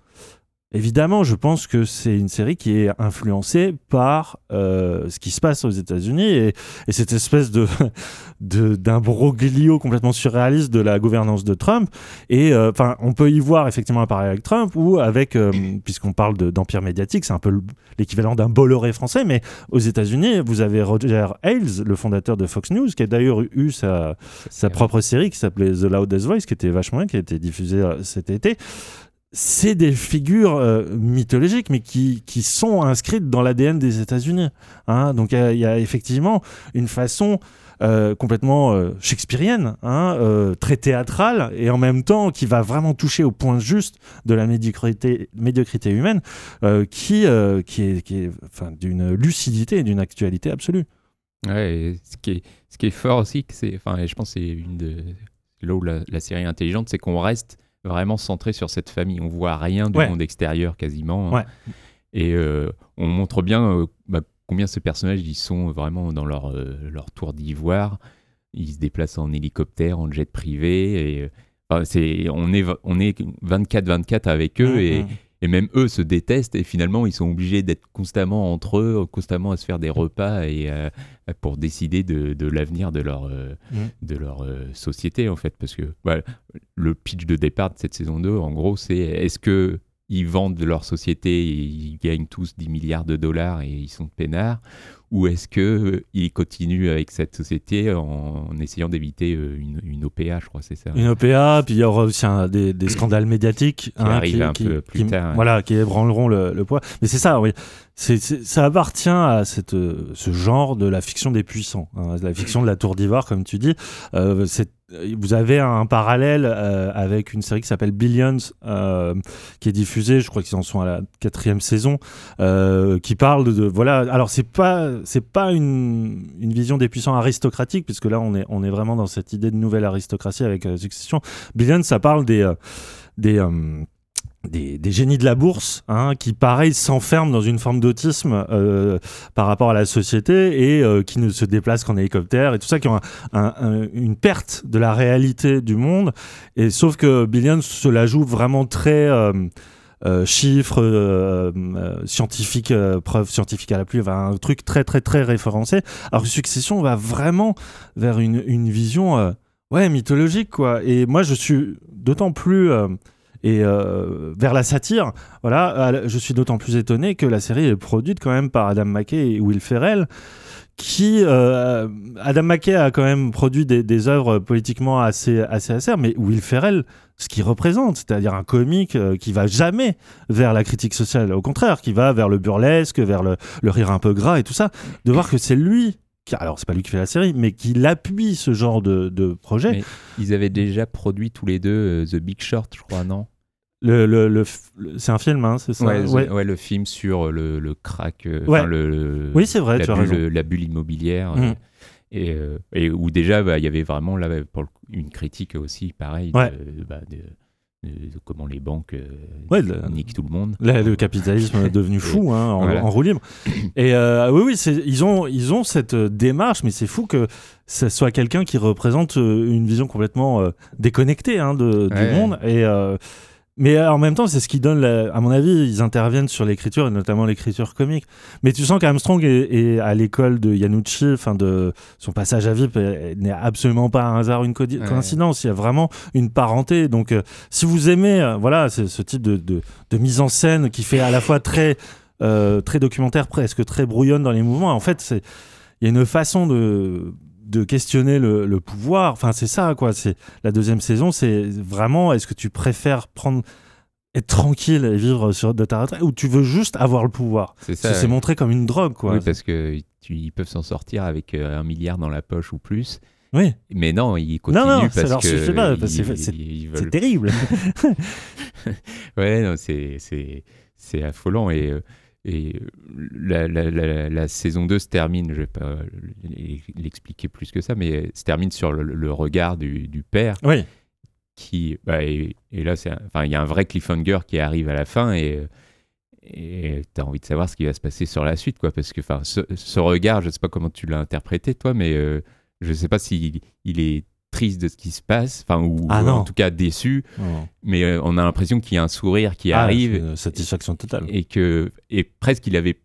Évidemment, je pense que c'est une série qui est influencée par euh, ce qui se passe aux États-Unis et, et cette espèce de d'imbroglio complètement surréaliste de la gouvernance de Trump. Et euh, enfin, on peut y voir effectivement un parallèle avec Trump ou avec, euh, puisqu'on parle de- d'empire médiatique, c'est un peu le- l'équivalent d'un Bolloré français. Mais aux États-Unis, vous avez Roger Ailes, le fondateur de Fox News, qui a d'ailleurs eu sa, sa propre série qui s'appelait The Loudest Voice, qui était vachement bien, qui a été diffusée cet été c'est des figures euh, mythologiques, mais qui, qui sont inscrites dans l'ADN des États-Unis. hein. Donc il y a- effectivement une façon euh, complètement euh, shakespearienne, hein, très théâtrale, et en même temps qui va vraiment toucher au point juste de la médiocrité, humaine, qui, qui est, qui est enfin, d'une lucidité et d'une actualité absolue.
Ouais, ce qui est, ce qui est fort aussi, c'est, enfin, je pense que c'est une de là où la, la série intelligente, c'est qu'on reste vraiment centré sur cette famille. On voit rien du
Ouais.
monde extérieur quasiment. hein. Et euh, on montre bien euh, bah, combien ces personnages ils sont vraiment dans leur, euh, leur tour d'ivoire. Ils se déplacent en hélicoptère, en jet privé. Et, enfin, c'est, on est, on est 24-24 avec eux.
Mhm.
et, et même eux se détestent et finalement ils sont obligés d'être constamment entre eux, constamment à se faire des repas et euh, pour décider de, de l'avenir de leur, euh,
Mhm.
de leur euh, société en fait. Parce que le pitch de départ de cette saison 2, en gros, c'est est-ce que ils vendent leur société et ils gagnent tous 10 milliards de dollars et ils sont peinards ou est-ce que euh, continuent avec cette société en, en essayant d'éviter euh, une, une OPA, je crois, c'est ça?
Une OPA, puis il y aura aussi un- des, des scandales médiatiques hein,
arrivent un peu plus
qui-
tard.
Voilà, qui ébranleront le, le poids. Mais c'est ça, oui. C'est, c'est- ça appartient à cette, euh, ce genre de la fiction des puissants, hein, la fiction de la tour d'ivoire, comme tu dis. Euh, vous avez un parallèle euh, avec une série qui s'appelle Billions, euh, qui est diffusée, je crois qu'ils en sont à la quatrième saison, euh, qui parle de, voilà. Alors c'est pas pas une, une vision des puissants aristocratiques, puisque là on est on est vraiment dans cette idée de nouvelle aristocratie avec euh, Succession. Billions, ça parle des euh, des euh, des, génies de la bourse hein, qui, pareil, s'enferment dans une forme d'autisme euh, par rapport à la société et euh, qui ne se déplacent qu'en hélicoptère et tout ça, qui ont un- un- un- une perte de la réalité du monde. Et sauf que Billions se la joue vraiment très euh, chiffres scientifiques, preuves scientifiques à la pluie, un truc très très très référencé. Alors Succession va vraiment vers une, une vision ouais mythologique quoi. Et moi je suis d'autant plus et euh, vers la satire, voilà, euh, je suis d'autant plus étonné que la série est produite quand même par Adam McKay et Will Ferrell, qui euh, Adam McKay a quand même produit des, œuvres politiquement assez assez mais Will Ferrell, ce qu'il représente, c'est-à-dire un comique euh, qui va jamais vers la critique sociale, au contraire, qui va vers le burlesque, vers le, rire un peu gras et tout ça, de voir que c'est lui qui, alors c'est pas lui qui fait la série, mais qui appuie ce genre de, projet.
Ils avaient déjà produit tous les deux The Big Short, je crois, non?
Le, le, le f- le- c'est un film, hein, c'est ça
ouais,
Ouais.
The- ouais, le film sur le, le crack, euh,
Ouais.
le,
Oui, c'est vrai,
la
tu as
bulle,
raison.
la bulle immobilière.
Mhm.
euh, et, euh, et où déjà, bah, il y avait vraiment là, pour une critique aussi, pareil, de, bah, de- comment les banques euh,
Ouais,
niquent tout le monde.
Là, le capitalisme est devenu fou hein, en,
Voilà.
en roue libre. Et euh, oui, ils ont, ils ont cette euh, démarche, mais c'est fou que ce soit quelqu'un qui représente euh, une vision complètement euh, déconnectée hein, de, du monde. Et, euh, mais en même temps, c'est ce qui donne, la- à mon avis, ils interviennent sur l'écriture, et notamment l'écriture comique. Mais tu sens qu'Armstrong est, est à l'école de Yanucci, enfin de son passage à VIP est- n'est absolument pas un hasard, une co-
Ouais.
coïncidence. Il y a vraiment une parenté. Donc, euh, si vous aimez, euh, voilà, ce type de, de, de mise en scène qui fait à la fois très, euh, très documentaire, presque très brouillonne dans les mouvements. En fait, c'est il y a une façon de de questionner le, le pouvoir. Enfin, c'est ça, quoi. C'est la deuxième saison. C'est vraiment, est-ce que tu préfères prendre être tranquille et vivre sur, de ta retraite ou tu veux juste avoir le pouvoir?
C'est ça.
C'est montré comme une drogue, quoi.
Oui, parce que tu- ils peuvent s'en sortir avec euh, un milliard dans la poche ou plus.
Oui.
Mais non, ils continuent
non,
parce
ça leur
que
pas, parce
ils-
c'est- terrible.
ouais, non, c'est c'est c'est affolant et euh, et euh, la, la, la, la saison 2 se termine, je vais pas l'expliquer plus que ça, mais se termine sur le, le regard du, du père.
Oui.
Qui, bah, et, et là, il y a un vrai cliffhanger qui arrive à la fin et tu as envie de savoir ce qui va se passer sur la suite, quoi, parce que ce, ce regard, je sais pas comment tu l'as interprété, toi, mais euh, je sais pas s'il il est triste de ce qui se passe, enfin, ou
Ah
en tout cas déçu, mais euh, on a l'impression qu'il y a un sourire qui
Ah,
arrive
une satisfaction totale.
et que et presque il avait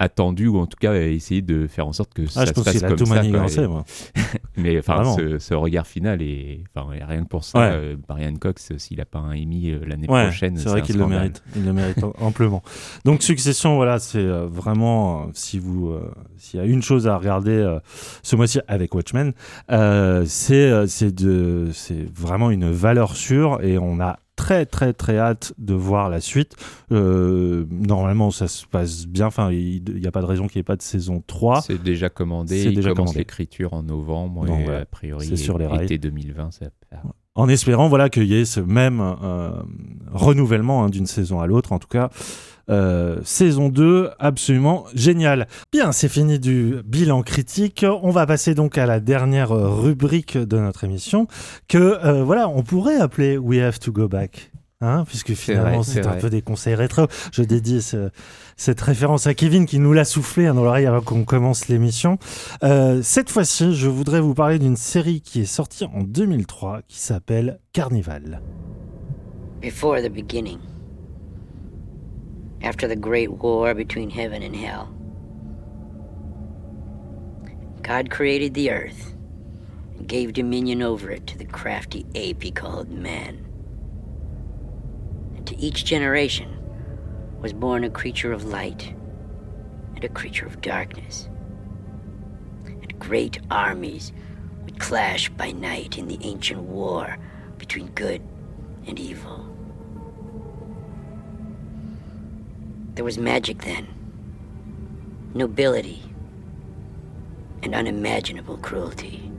attendu ou en tout cas essayé de faire en sorte que ça
Ah, je
se
pense
passe comme
tout
ça. quoi. Et-
moi.
mais enfin, ce, ce regard final et enfin rien que pour ça,
Ouais.
euh, Brian Cox, s'il a pas un Emmy euh, l'année
Ouais,
prochaine,
c'est vrai qu'il le mérite. Il le mérite amplement. Donc Succession, voilà, c'est euh, vraiment euh, si vous euh, s'il y a une chose à regarder euh, ce mois-ci avec Watchmen, euh, c'est euh, c'est de c'est vraiment une valeur sûre et on a très très très hâte de voir la suite. Euh, normalement, ça se passe bien. Enfin, il n'y a pas de raison qu'il n'y ait pas de saison 3.
C'est déjà commandé.
C'est déjà
commence
commandé.
l'écriture en novembre
Donc,
et
voilà,
a priori
c'est sur les rails.
été 2020. Ça...
en espérant voilà qu'il y ait ce même euh, renouvellement hein, d'une saison à l'autre en tout cas euh, saison 2 absolument génial bien c'est fini du bilan critique on va passer donc à la dernière rubrique de notre émission que euh, voilà on pourrait appeler We Have to Go Back Hein, puisque finalement c'est un
vrai.
peu des conseils rétro. Je dédie ce- cette référence à Kevin qui nous l'a soufflé hein, dans l'oreille avant qu'on commence l'émission. Euh, cette fois-ci, je voudrais vous parler d'une série qui est sortie en 2003 qui s'appelle Carnival.
Before the beginning, after the great war between heaven and hell, God created the earth and gave dominion over it to the crafty ape he called man. And to each generation was born a creature of light and a creature of darkness. And great armies would clash by night in the ancient war between good and evil. There was magic then, nobility, and unimaginable cruelty.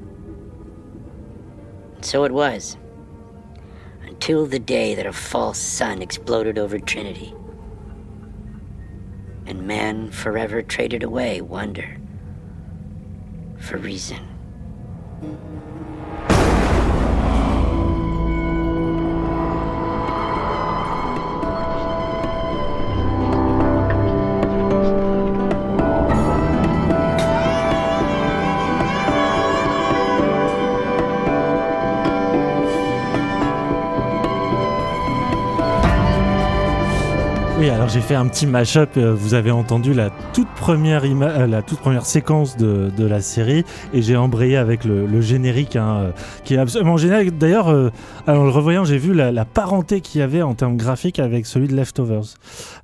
And so it was, until the day that a false sun exploded over Trinity, and man forever traded away wonder for reason.
Oui, alors j'ai fait un petit mash-up. euh, Vous avez entendu la toute première, euh, la toute première séquence de, de la série et j'ai embrayé avec le, le générique hein, euh, qui est absolument génial. D'ailleurs, euh, en le revoyant, j'ai vu la, la parenté qu'il y avait en termes graphiques avec celui de Leftovers.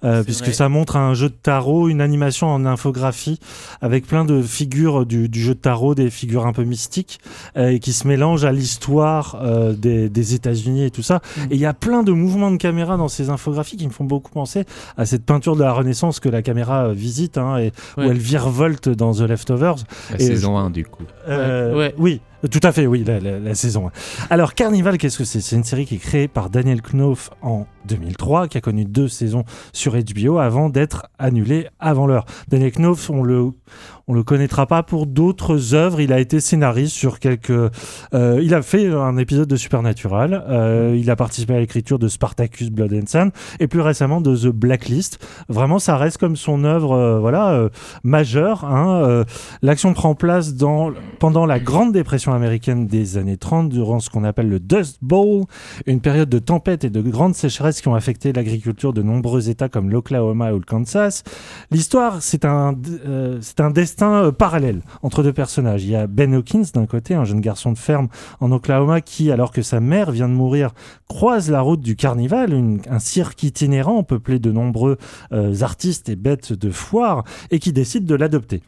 Euh, puisque
vrai.
ça montre un jeu de tarot, une animation en infographie avec plein de figures du, du jeu de tarot, des figures un peu mystiques euh, et qui se mélangent à l'histoire euh, des, des États-Unis et tout ça. Et il y a plein de mouvements de caméra dans ces infographies qui me font beaucoup penser à cette peinture de la Renaissance que la caméra euh, visite hein, et où elle virevolte dans The Leftovers.
La
Et
saison
je-
1, du coup.
Euh,
Ouais, ouais.
Oui, tout à fait, oui, la, saison 1. Alors, Carnival, qu'est-ce que c'est? C'est une série qui est créée par Daniel Knopf en 2003, qui a connu deux saisons sur HBO avant d'être annulée avant l'heure. Daniel Knopf, on le, le connaîtra pas pour d'autres œuvres. Il a été scénariste sur quelques. euh, il a fait un épisode de Supernatural. euh, il a participé à l'écriture de Spartacus Blood and Sand et plus récemment de The Blacklist. Vraiment, ça reste comme son œuvre, euh, voilà, majeure. hein, L'action prend place dans, pendant la Grande Dépression américaine des années 30, durant ce qu'on appelle le Dust Bowl, une période de tempête et de grandes sécheresses qui ont affecté l'agriculture de nombreux États comme l'Oklahoma ou le Kansas. L'histoire, c'est un, euh, un destin euh, parallèle entre deux personnages. Il y a Ben Hawkins d'un côté, un jeune garçon de ferme en Oklahoma qui, alors que sa mère vient de mourir, croise la route du carnival, une- un cirque itinérant peuplé de nombreux euh, artistes et bêtes de foire, et qui décide de l'adopter.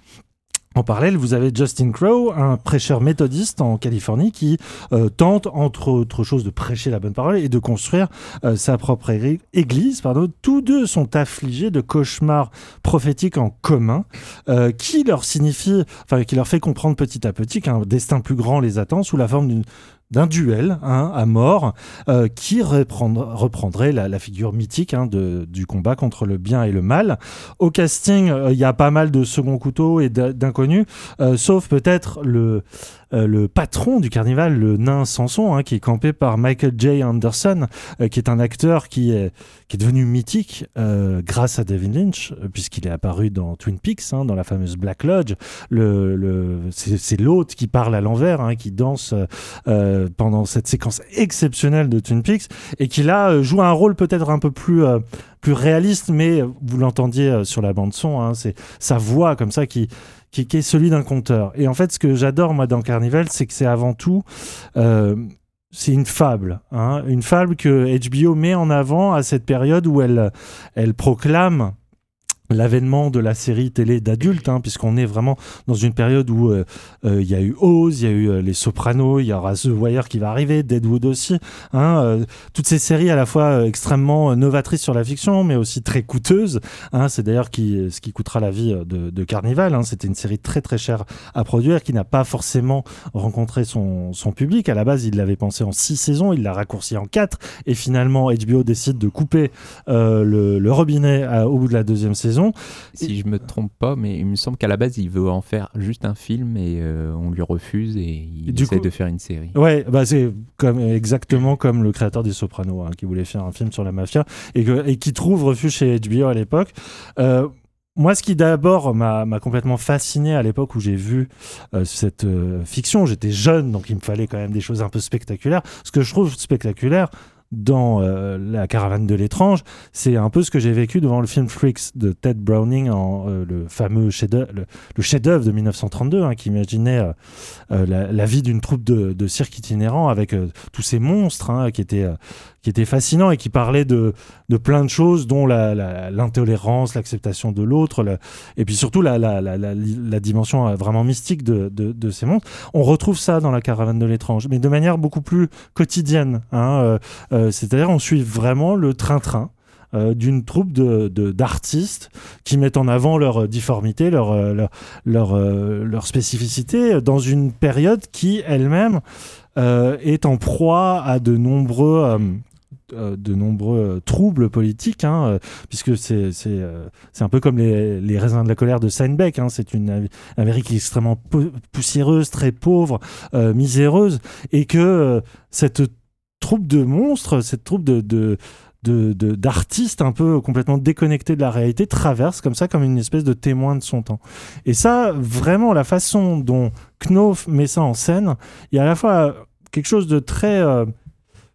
En parallèle, vous avez Justin Crow, un prêcheur méthodiste en Californie qui euh, tente, entre autres choses, de prêcher la bonne parole et de construire euh, sa propre église. Pardon. Tous deux sont affligés de cauchemars prophétiques en commun euh, qui leur signifie, enfin, qui leur fait comprendre petit à petit qu'un destin plus grand les attend sous la forme d'une d'un duel hein, à mort euh, qui reprendrait la, figure mythique hein, de, du combat contre le bien et le mal. Au casting, euh, il y a pas mal de second couteaux et d'in- d'inconnus, euh, sauf peut-être le, euh, le patron du carnival, le nain Samson, hein, qui est campé par Michael J. Anderson, euh, qui est un acteur qui est, devenu mythique euh, grâce à David Lynch, puisqu'il est apparu dans Twin Peaks, hein, dans la fameuse Black Lodge. C'est l'hôte qui parle à l'envers, hein, qui danse pendant cette séquence exceptionnelle de Twin Peaks, et qui là joue un rôle peut-être un peu plus... plus réaliste, mais vous l'entendiez sur la bande son, c'est sa voix comme ça qui, qui, est celui d'un conteur. Et en fait, ce que j'adore moi dans Carnival, c'est que c'est avant tout euh, c'est une fable, hein, une fable que HBO met en avant à cette période où elle, elle proclame l'avènement de la série télé d'adultes, hein, puisqu'on est vraiment dans une période où euh, euh, il y a eu Oz, il y a eu euh, Les Sopranos, il y aura The Wire qui va arriver, Deadwood aussi, hein, toutes ces séries à la fois extrêmement novatrices sur la fiction, mais aussi très coûteuses. hein. c'est d'ailleurs ce qui coûtera la vie de, de Carnival. hein. C'était une série très très chère à produire, qui n'a pas forcément rencontré son, public. À la base, il l'avait pensé en six saisons, il l'a raccourci en quatre, et finalement HBO décide de couper le, robinet au bout de la deuxième saison.
Si je me trompe pas, mais il me semble qu'à la base, il veut en faire juste un film et euh, on lui refuse et il
du
essaie
coup-
de faire une série.
Ouais, bah c'est comme exactement comme le créateur des Sopranos, hein, qui voulait faire un film sur la mafia et, que- et qui trouve refuge chez HBO à l'époque. Euh, moi, ce qui d'abord m'a m'a complètement fasciné à l'époque où j'ai vu euh, cette euh, fiction, j'étais jeune, donc il me fallait quand même des choses un peu spectaculaires. Ce que je trouve spectaculaire dans euh, La caravane de l'étrange, c'est un peu ce que j'ai vécu devant le film Freaks de Ted Browning, en, euh, le fameux chef-d'œuvre le, de 1932, hein, qui imaginait euh, la, vie d'une troupe de, cirque itinérant avec tous ces monstres hein, qui étaient qui étaient fascinants et qui parlaient de, de plein de choses, dont la- la- l'intolérance, l'acceptation de l'autre, et puis surtout la, la, la, la, la dimension euh, vraiment mystique de, de, de ces monstres. On retrouve ça dans la caravane de l'étrange, mais de manière beaucoup plus quotidienne. Hein, euh, euh, C'est-à-dire on suit vraiment le train-train d'une troupe de de- d'artistes qui mettent en avant leur difformité, leur, leur, leur, spécificité dans une période qui elle-même est en proie à de nombreux de nombreux euh, troubles politiques, hein, euh, puisque c'est euh, un peu comme les, les raisins de la colère de Steinbeck. Hein, c'est une Am- Amérique extrêmement pou- poussiéreuse, très pauvre, euh, miséreuse, et que euh, cette troupe de monstres, cette troupe de, de d'artistes un peu complètement déconnectés de la réalité traverse comme ça comme une espèce de témoin de son temps et ça vraiment la façon dont Knopf met ça en scène il y a à la fois quelque chose de très euh,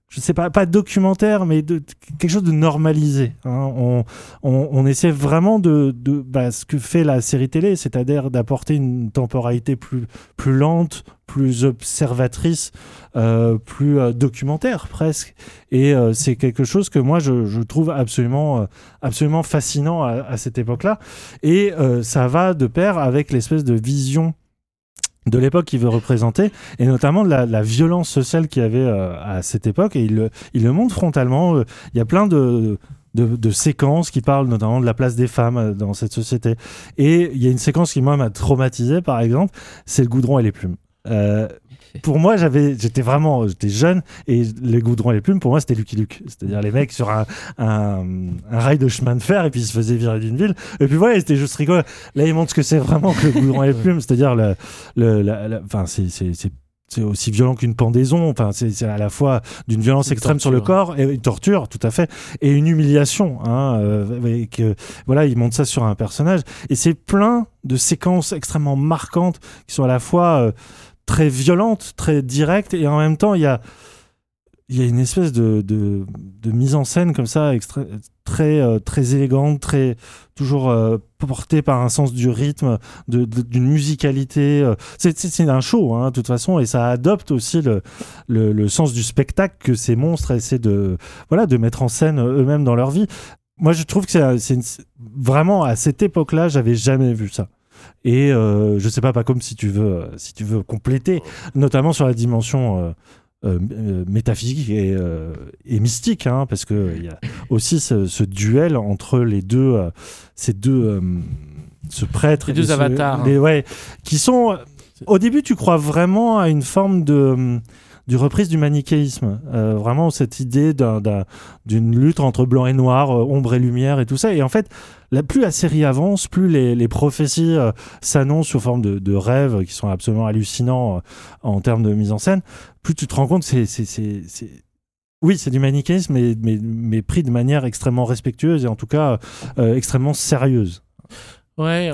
je sais pas, pas documentaire, mais quelque chose de normalisé. hein. On, essaie vraiment de, bah, ce que fait la série télé, c'est-à-dire d'apporter une temporalité plus, lente, plus observatrice, euh, plus euh, documentaire presque. Et euh, c'est quelque chose que moi je, trouve absolument, absolument fascinant à, cette époque-là. Et ça va de pair avec l'espèce de vision de l'époque qu'il veut représenter, et notamment de la, violence sociale qu'il y avait euh, à cette époque, et il le, montre frontalement. Euh, Il y a plein de, séquences qui parlent notamment de la place des femmes euh, dans cette société. Et il y a une séquence qui, moi, m'a traumatisé, par exemple, c'est le goudron et les plumes. Pour moi, j'avais, j'étais vraiment, j'étais jeune et les goudrons et les plumes, pour moi, c'était Lucky Luke. C'est-à-dire les mecs sur un, un, un rail de chemin de fer et puis ils se faisaient virer d'une ville. Et puis voilà, c'était juste rigolo. Là, ils montrent ce que c'est vraiment que le goudron et les plumes. C'est-à-dire le, le, la- la- enfin, c'est, c'est, c'est c'est aussi violent qu'une pendaison. Enfin, c'est c'est à la fois d'une violence
Une
extrême sur le corps et une torture, tout à fait, et une humiliation. Hein, euh, et que, voilà, il montre ça sur un personnage. Et c'est plein de séquences extrêmement marquantes qui sont à la fois euh, très violentes, très directes, et en même temps, il y a il y a une espèce de, mise en scène comme ça, très, euh, très élégante, très, toujours euh, portée par un sens du rythme, d'une musicalité. euh. C'est- un show, hein, de toute façon, et ça adopte aussi le, le, le sens du spectacle que ces monstres essaient de, voilà, de mettre en scène eux-mêmes dans leur vie. Moi, je trouve que c'est vraiment, à cette époque-là, j'avais jamais vu ça. Et euh, je sais pas, pas comme si tu veux, euh, si tu veux compléter, notamment sur la dimension euh, euh, euh, métaphysique et, euh, et mystique, hein, parce que il y a aussi ce, ce duel entre les deux, euh, ces deux, ce prêtre,
Les deux
et ce-
avatars, hein.
les- ouais, qui sont. Au début, tu crois vraiment à une forme de du reprise du manichéisme, Euh, vraiment cette idée d'un- d'un- d'une lutte entre blanc et noir, euh, ombre et lumière et tout ça. Et en fait, la, plus la série avance, plus les, prophéties euh, s'annoncent sous forme de, rêves qui sont absolument hallucinants en termes de mise en scène, plus tu te rends compte c'est- Oui, c'est du manichéisme, mais, pris de manière extrêmement respectueuse et en tout cas extrêmement sérieuse.
Ouais,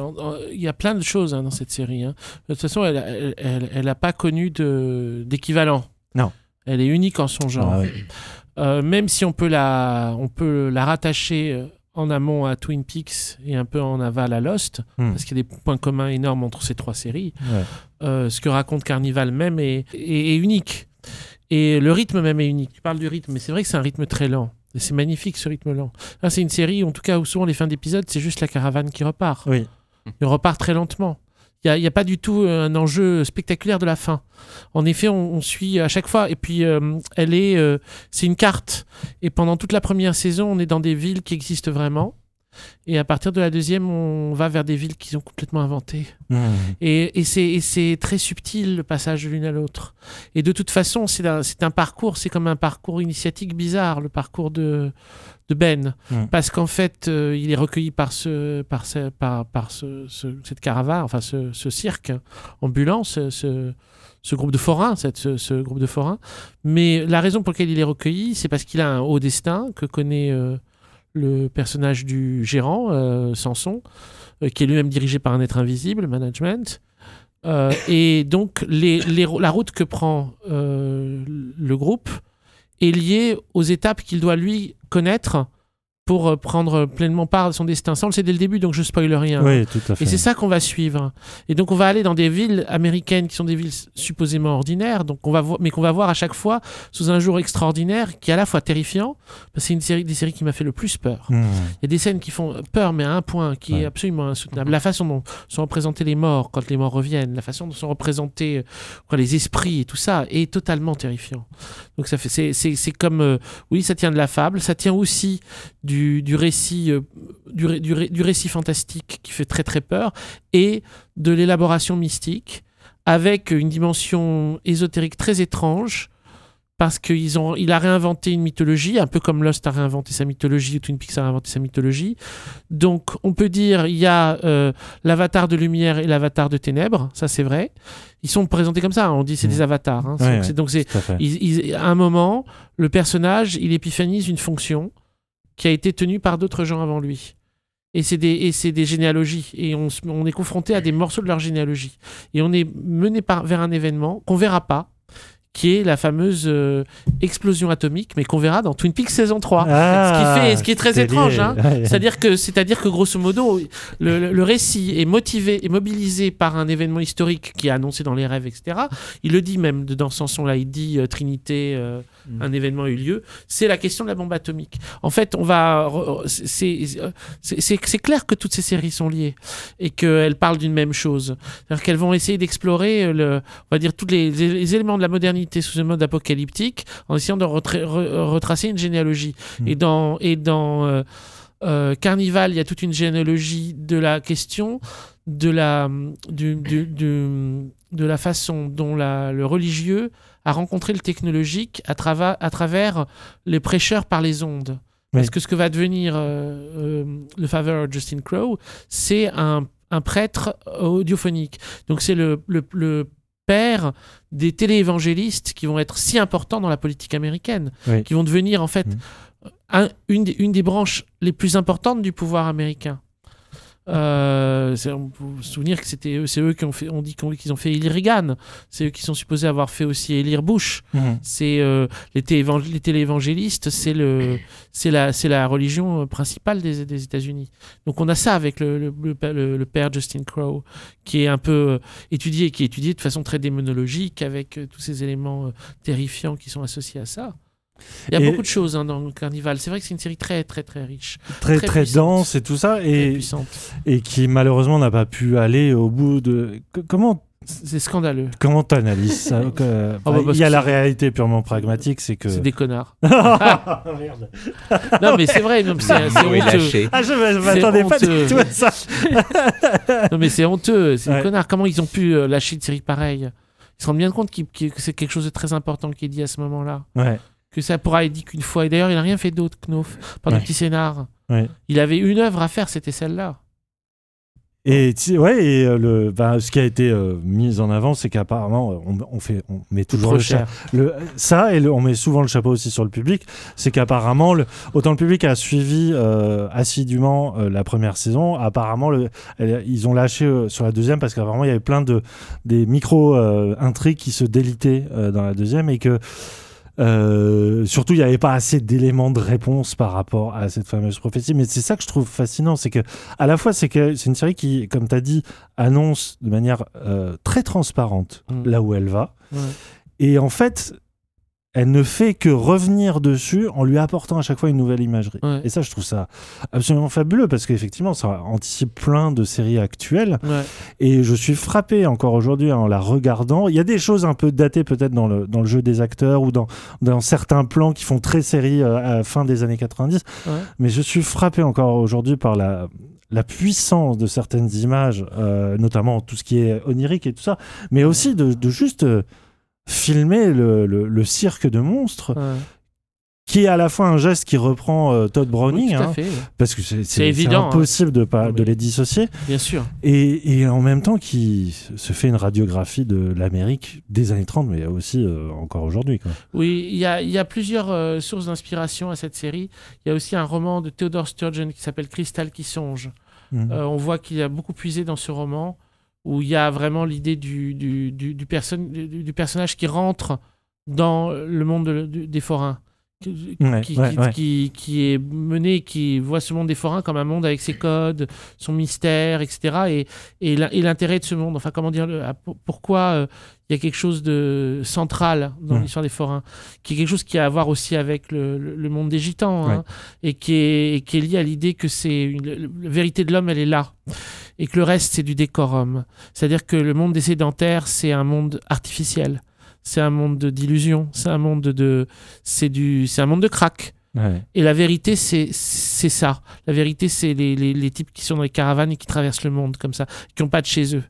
il y a plein de choses hein, dans cette série. hein. De toute façon, elle n'a pas connu d'équivalent.
Non.
Elle est unique en son genre.
Ah.
Euh, même si on peut la, on peut la rattacher euh, en amont à Twin Peaks et un peu en aval à Lost,
Hmm.
parce qu'il y a des points communs énormes entre ces trois séries.
Ouais.
Euh, ce que raconte Carnival même est, est- est unique. Et le rythme même est unique. Tu parles du rythme, mais c'est vrai que c'est un rythme très lent. Et c'est magnifique ce rythme lent. Là, c'est une série, en tout cas, où souvent les fins d'épisode, c'est juste la caravane qui repart.
Oui.
Il repart très lentement. Il n'y a, pas du tout euh, un enjeu spectaculaire de la fin. En effet, on, on suit à chaque fois. Et puis, euh, elle est, euh, c'est une carte. Et pendant toute la première saison, on est dans des villes qui existent vraiment. Et à partir de la deuxième, on va vers des villes qui sont complètement inventées.
Mmh.
Et, et c'est- très subtil le passage de l'une à l'autre. Et de toute façon, c'est un, c'est un parcours, c'est comme un parcours initiatique bizarre, le parcours de, de Ben.
Mm.
Parce qu'en fait, euh, il est recueilli par, ce, par, ce- par, par ce- ce- cette caravane, enfin ce, ce cirque ambulant, ce, groupe de forains, cette- ce, groupe de forains. Mais la raison pour laquelle il est recueilli, c'est parce qu'il a un haut destin que connaît euh, le personnage du gérant, euh, Samson, euh, qui est lui-même dirigé par un être invisible, management. Et donc, les, les- la route que prend le groupe est liée aux étapes qu'il doit lui connaître pour euh, prendre pleinement part de son destin. Ça, on le sait dès le début, donc je spoil rien.
Oui, tout à fait.
Et c'est ça qu'on va suivre. Et donc, on va aller dans des villes américaines qui sont des villes supposément ordinaires, donc on va mais qu'on va voir à chaque fois sous un jour extraordinaire qui est à la fois terrifiant, parce que c'est une série des séries qui m'a fait le plus peur.
Mmh.
Il y a des scènes qui font peur, mais à un point qui est absolument insoutenable. La façon dont sont représentés les morts quand les morts reviennent, la façon dont sont représentés quoi, les esprits et tout ça est totalement terrifiant. Donc ça fait, c'est comme, euh, oui, ça tient de la fable, ça tient aussi du, du récit, euh, du, ré- du, ré- du récit fantastique qui fait très très peur et de l'élaboration mystique avec une dimension ésotérique très étrange parce qu'il ont, il a réinventé une mythologie, un peu comme Lost a réinventé sa mythologie ou Twin Peaks a réinventé sa mythologie. Donc, on peut dire il y a euh, l'avatar de lumière et l'avatar de ténèbres, ça c'est vrai. Ils sont présentés comme ça, hein, on dit c'est des avatars. hein.
Ouais, ouais,
donc, ils- ils- à un moment, le personnage, il épiphanise une fonction qui a été tenue par d'autres gens avant lui. Et c'est des, et des généalogies. Et on, est confronté à des morceaux de leur généalogie. Et on est mené par, vers un événement qu'on verra pas, qui est la fameuse euh, explosion atomique, mais qu'on verra dans Twin Peaks saison 3.
Ah,
ce, qui fait, ce qui est très étrange. hein. C'est-à-dire que, c'est-à-dire que, grosso modo, le, le- récit est motivé et mobilisé par un événement historique qui est annoncé dans les rêves, etc. Il le dit même dans ce son-là, il dit euh, Trinité, euh,
Mm.
un événement a eu lieu. C'est la question de la bombe atomique. En fait, on va. C'est clair que toutes ces séries sont liées et qu'elles parlent d'une même chose. C'est-à-dire qu'elles vont essayer d'explorer, le, on va dire, tous les, les éléments de la modernité sous un mode apocalyptique en essayant de retra- re- retracer une généalogie.
Mm.
Et dans. Et dans euh, euh, Carnival, il y a toute une généalogie de la question de la, du, du- du- de la façon dont la- le religieux a rencontré le technologique à, trava- à travers les prêcheurs par les ondes. Parce que ce que va devenir euh, euh, le faveur Justin Crow, c'est un, un prêtre audiophonique. Donc c'est le, le- le père des téléévangélistes qui vont être si importants dans la politique américaine,
Oui.
qui vont devenir en fait un- une, des, une des branches les plus importantes du pouvoir américain. Euh, c'est- on peut se souvenir que c'était eux, c'est eux qui ont fait, on dit qu'ils ont fait c'est eux qui sont supposés avoir fait aussi élire Bush.
Mhm.
C'est euh, les, télévang- les téléévangélistes, c'est le, c'est la, c'est la religion principale des, des États-Unis. Donc on a ça avec le, le, le- le père Justin Crow, qui est un peu euh, étudié, qui est étudié de façon très démonologique avec euh, tous ces éléments euh, terrifiants qui sont associés à ça. Il y a
Et-
beaucoup de choses hein, dans le Carnival. C'est vrai que c'est une série très, très, très riche.
très très, dense et tout ça
Très
et
puissante.
et qui malheureusement n'a pas pu aller au bout de comment
C'est scandaleux.
comment t'analyses ça
Ah bah,
il y a la réalité purement pragmatique c'est que
C'est des connards.
Merde.
non, mais c'est vrai, c'est honteux.
ah je m'attendais pas du tout à ça
Non, mais c'est honteux, c'est des connards. Comment ils ont pu euh, lâcher une série pareille? Ils se rendent bien compte que c'est quelque chose de très important qui est dit à ce moment-là.
ouais
Que ça pourra être dit qu'une fois. Et d'ailleurs, il n'a rien fait d'autre, Knof, par
Ouais.
le petit scénar.
ouais
Il avait une œuvre à faire, c'était celle-là.
Et ouais, et euh, le, ben, ce qui a été euh, mis en avant, c'est qu'apparemment, euh, on, on fait, on met toujours
Trop
le,
cher.
le- ça et le- on met souvent le chapeau aussi sur le public. C'est qu'apparemment, le- autant le public a suivi euh, assidûment euh, la première saison, apparemment, le, ils ont lâché sur la deuxième parce qu'apparemment, il y avait plein de des micro intrigues qui se délitaient dans la deuxième et que euh, surtout, il n'y avait pas assez d'éléments de réponse par rapport à cette fameuse prophétie. Mais c'est ça que je trouve fascinant, c'est que à la fois, c'est que c'est une série qui, comme tu as dit, annonce de manière euh, très transparente
Mm.
là où elle va.
Ouais.
Et en fait, elle ne fait que revenir dessus en lui apportant à chaque fois une nouvelle imagerie.
Ouais.
Et ça, je trouve ça absolument fabuleux parce qu'effectivement, ça anticipe plein de séries actuelles.
Ouais.
Et je suis frappé encore aujourd'hui en la regardant. Il y a des choses un peu datées peut-être dans le, dans le jeu des acteurs ou dans, dans certains plans qui font très série euh, à la fin des années 90.
Ouais.
Mais je suis frappé encore aujourd'hui par la, la puissance de certaines images, euh, notamment tout ce qui est onirique et tout ça, mais aussi de, de juste euh, filmer le, le- le cirque de monstres,
Ouais.
qui est à la fois un geste qui reprend euh, Todd Browning,
Oui,
hein,
fait, ouais.
parce que c'est c'est impossible de, pas, de les dissocier,
Bien sûr.
et, et en même temps qui se fait une radiographie de l'Amérique des années 30, mais aussi euh, encore aujourd'hui.
Oui, il y a, il y a plusieurs euh, sources d'inspiration à cette série. Il y a aussi un roman de Theodore Sturgeon qui s'appelle Cristal qui songe. Euh, on voit qu'il a beaucoup puisé dans ce roman où il y a vraiment l'idée du, du, du, du du- personnage qui rentre dans le monde des forains. Qui,
Ouais,
qui,
ouais,
qui-
ouais.
qui- qui est mené, qui voit ce monde des forains comme un monde avec ses codes, son mystère, etc. Et, et l'in- et l'intérêt de ce monde. Enfin, comment dire, pour- pourquoi euh, il y a quelque chose de central dans
Mm.
l'histoire des forains, qui est quelque chose qui a à voir aussi avec le, monde des gitans, hein, et, qui est, et qui est lié à l'idée que c'est la vérité de l'homme, elle est là, et que le reste, c'est du décorum. C'est-à-dire que le monde des sédentaires, c'est un monde artificiel, c'est un monde de- d'illusion, c'est un monde de, c'est du, c'est un monde de crack.
Ouais.
Et la vérité, c'est c'est ça. La vérité, c'est les, les, les types qui sont dans les caravanes et qui traversent le monde comme ça, qui n'ont pas de chez eux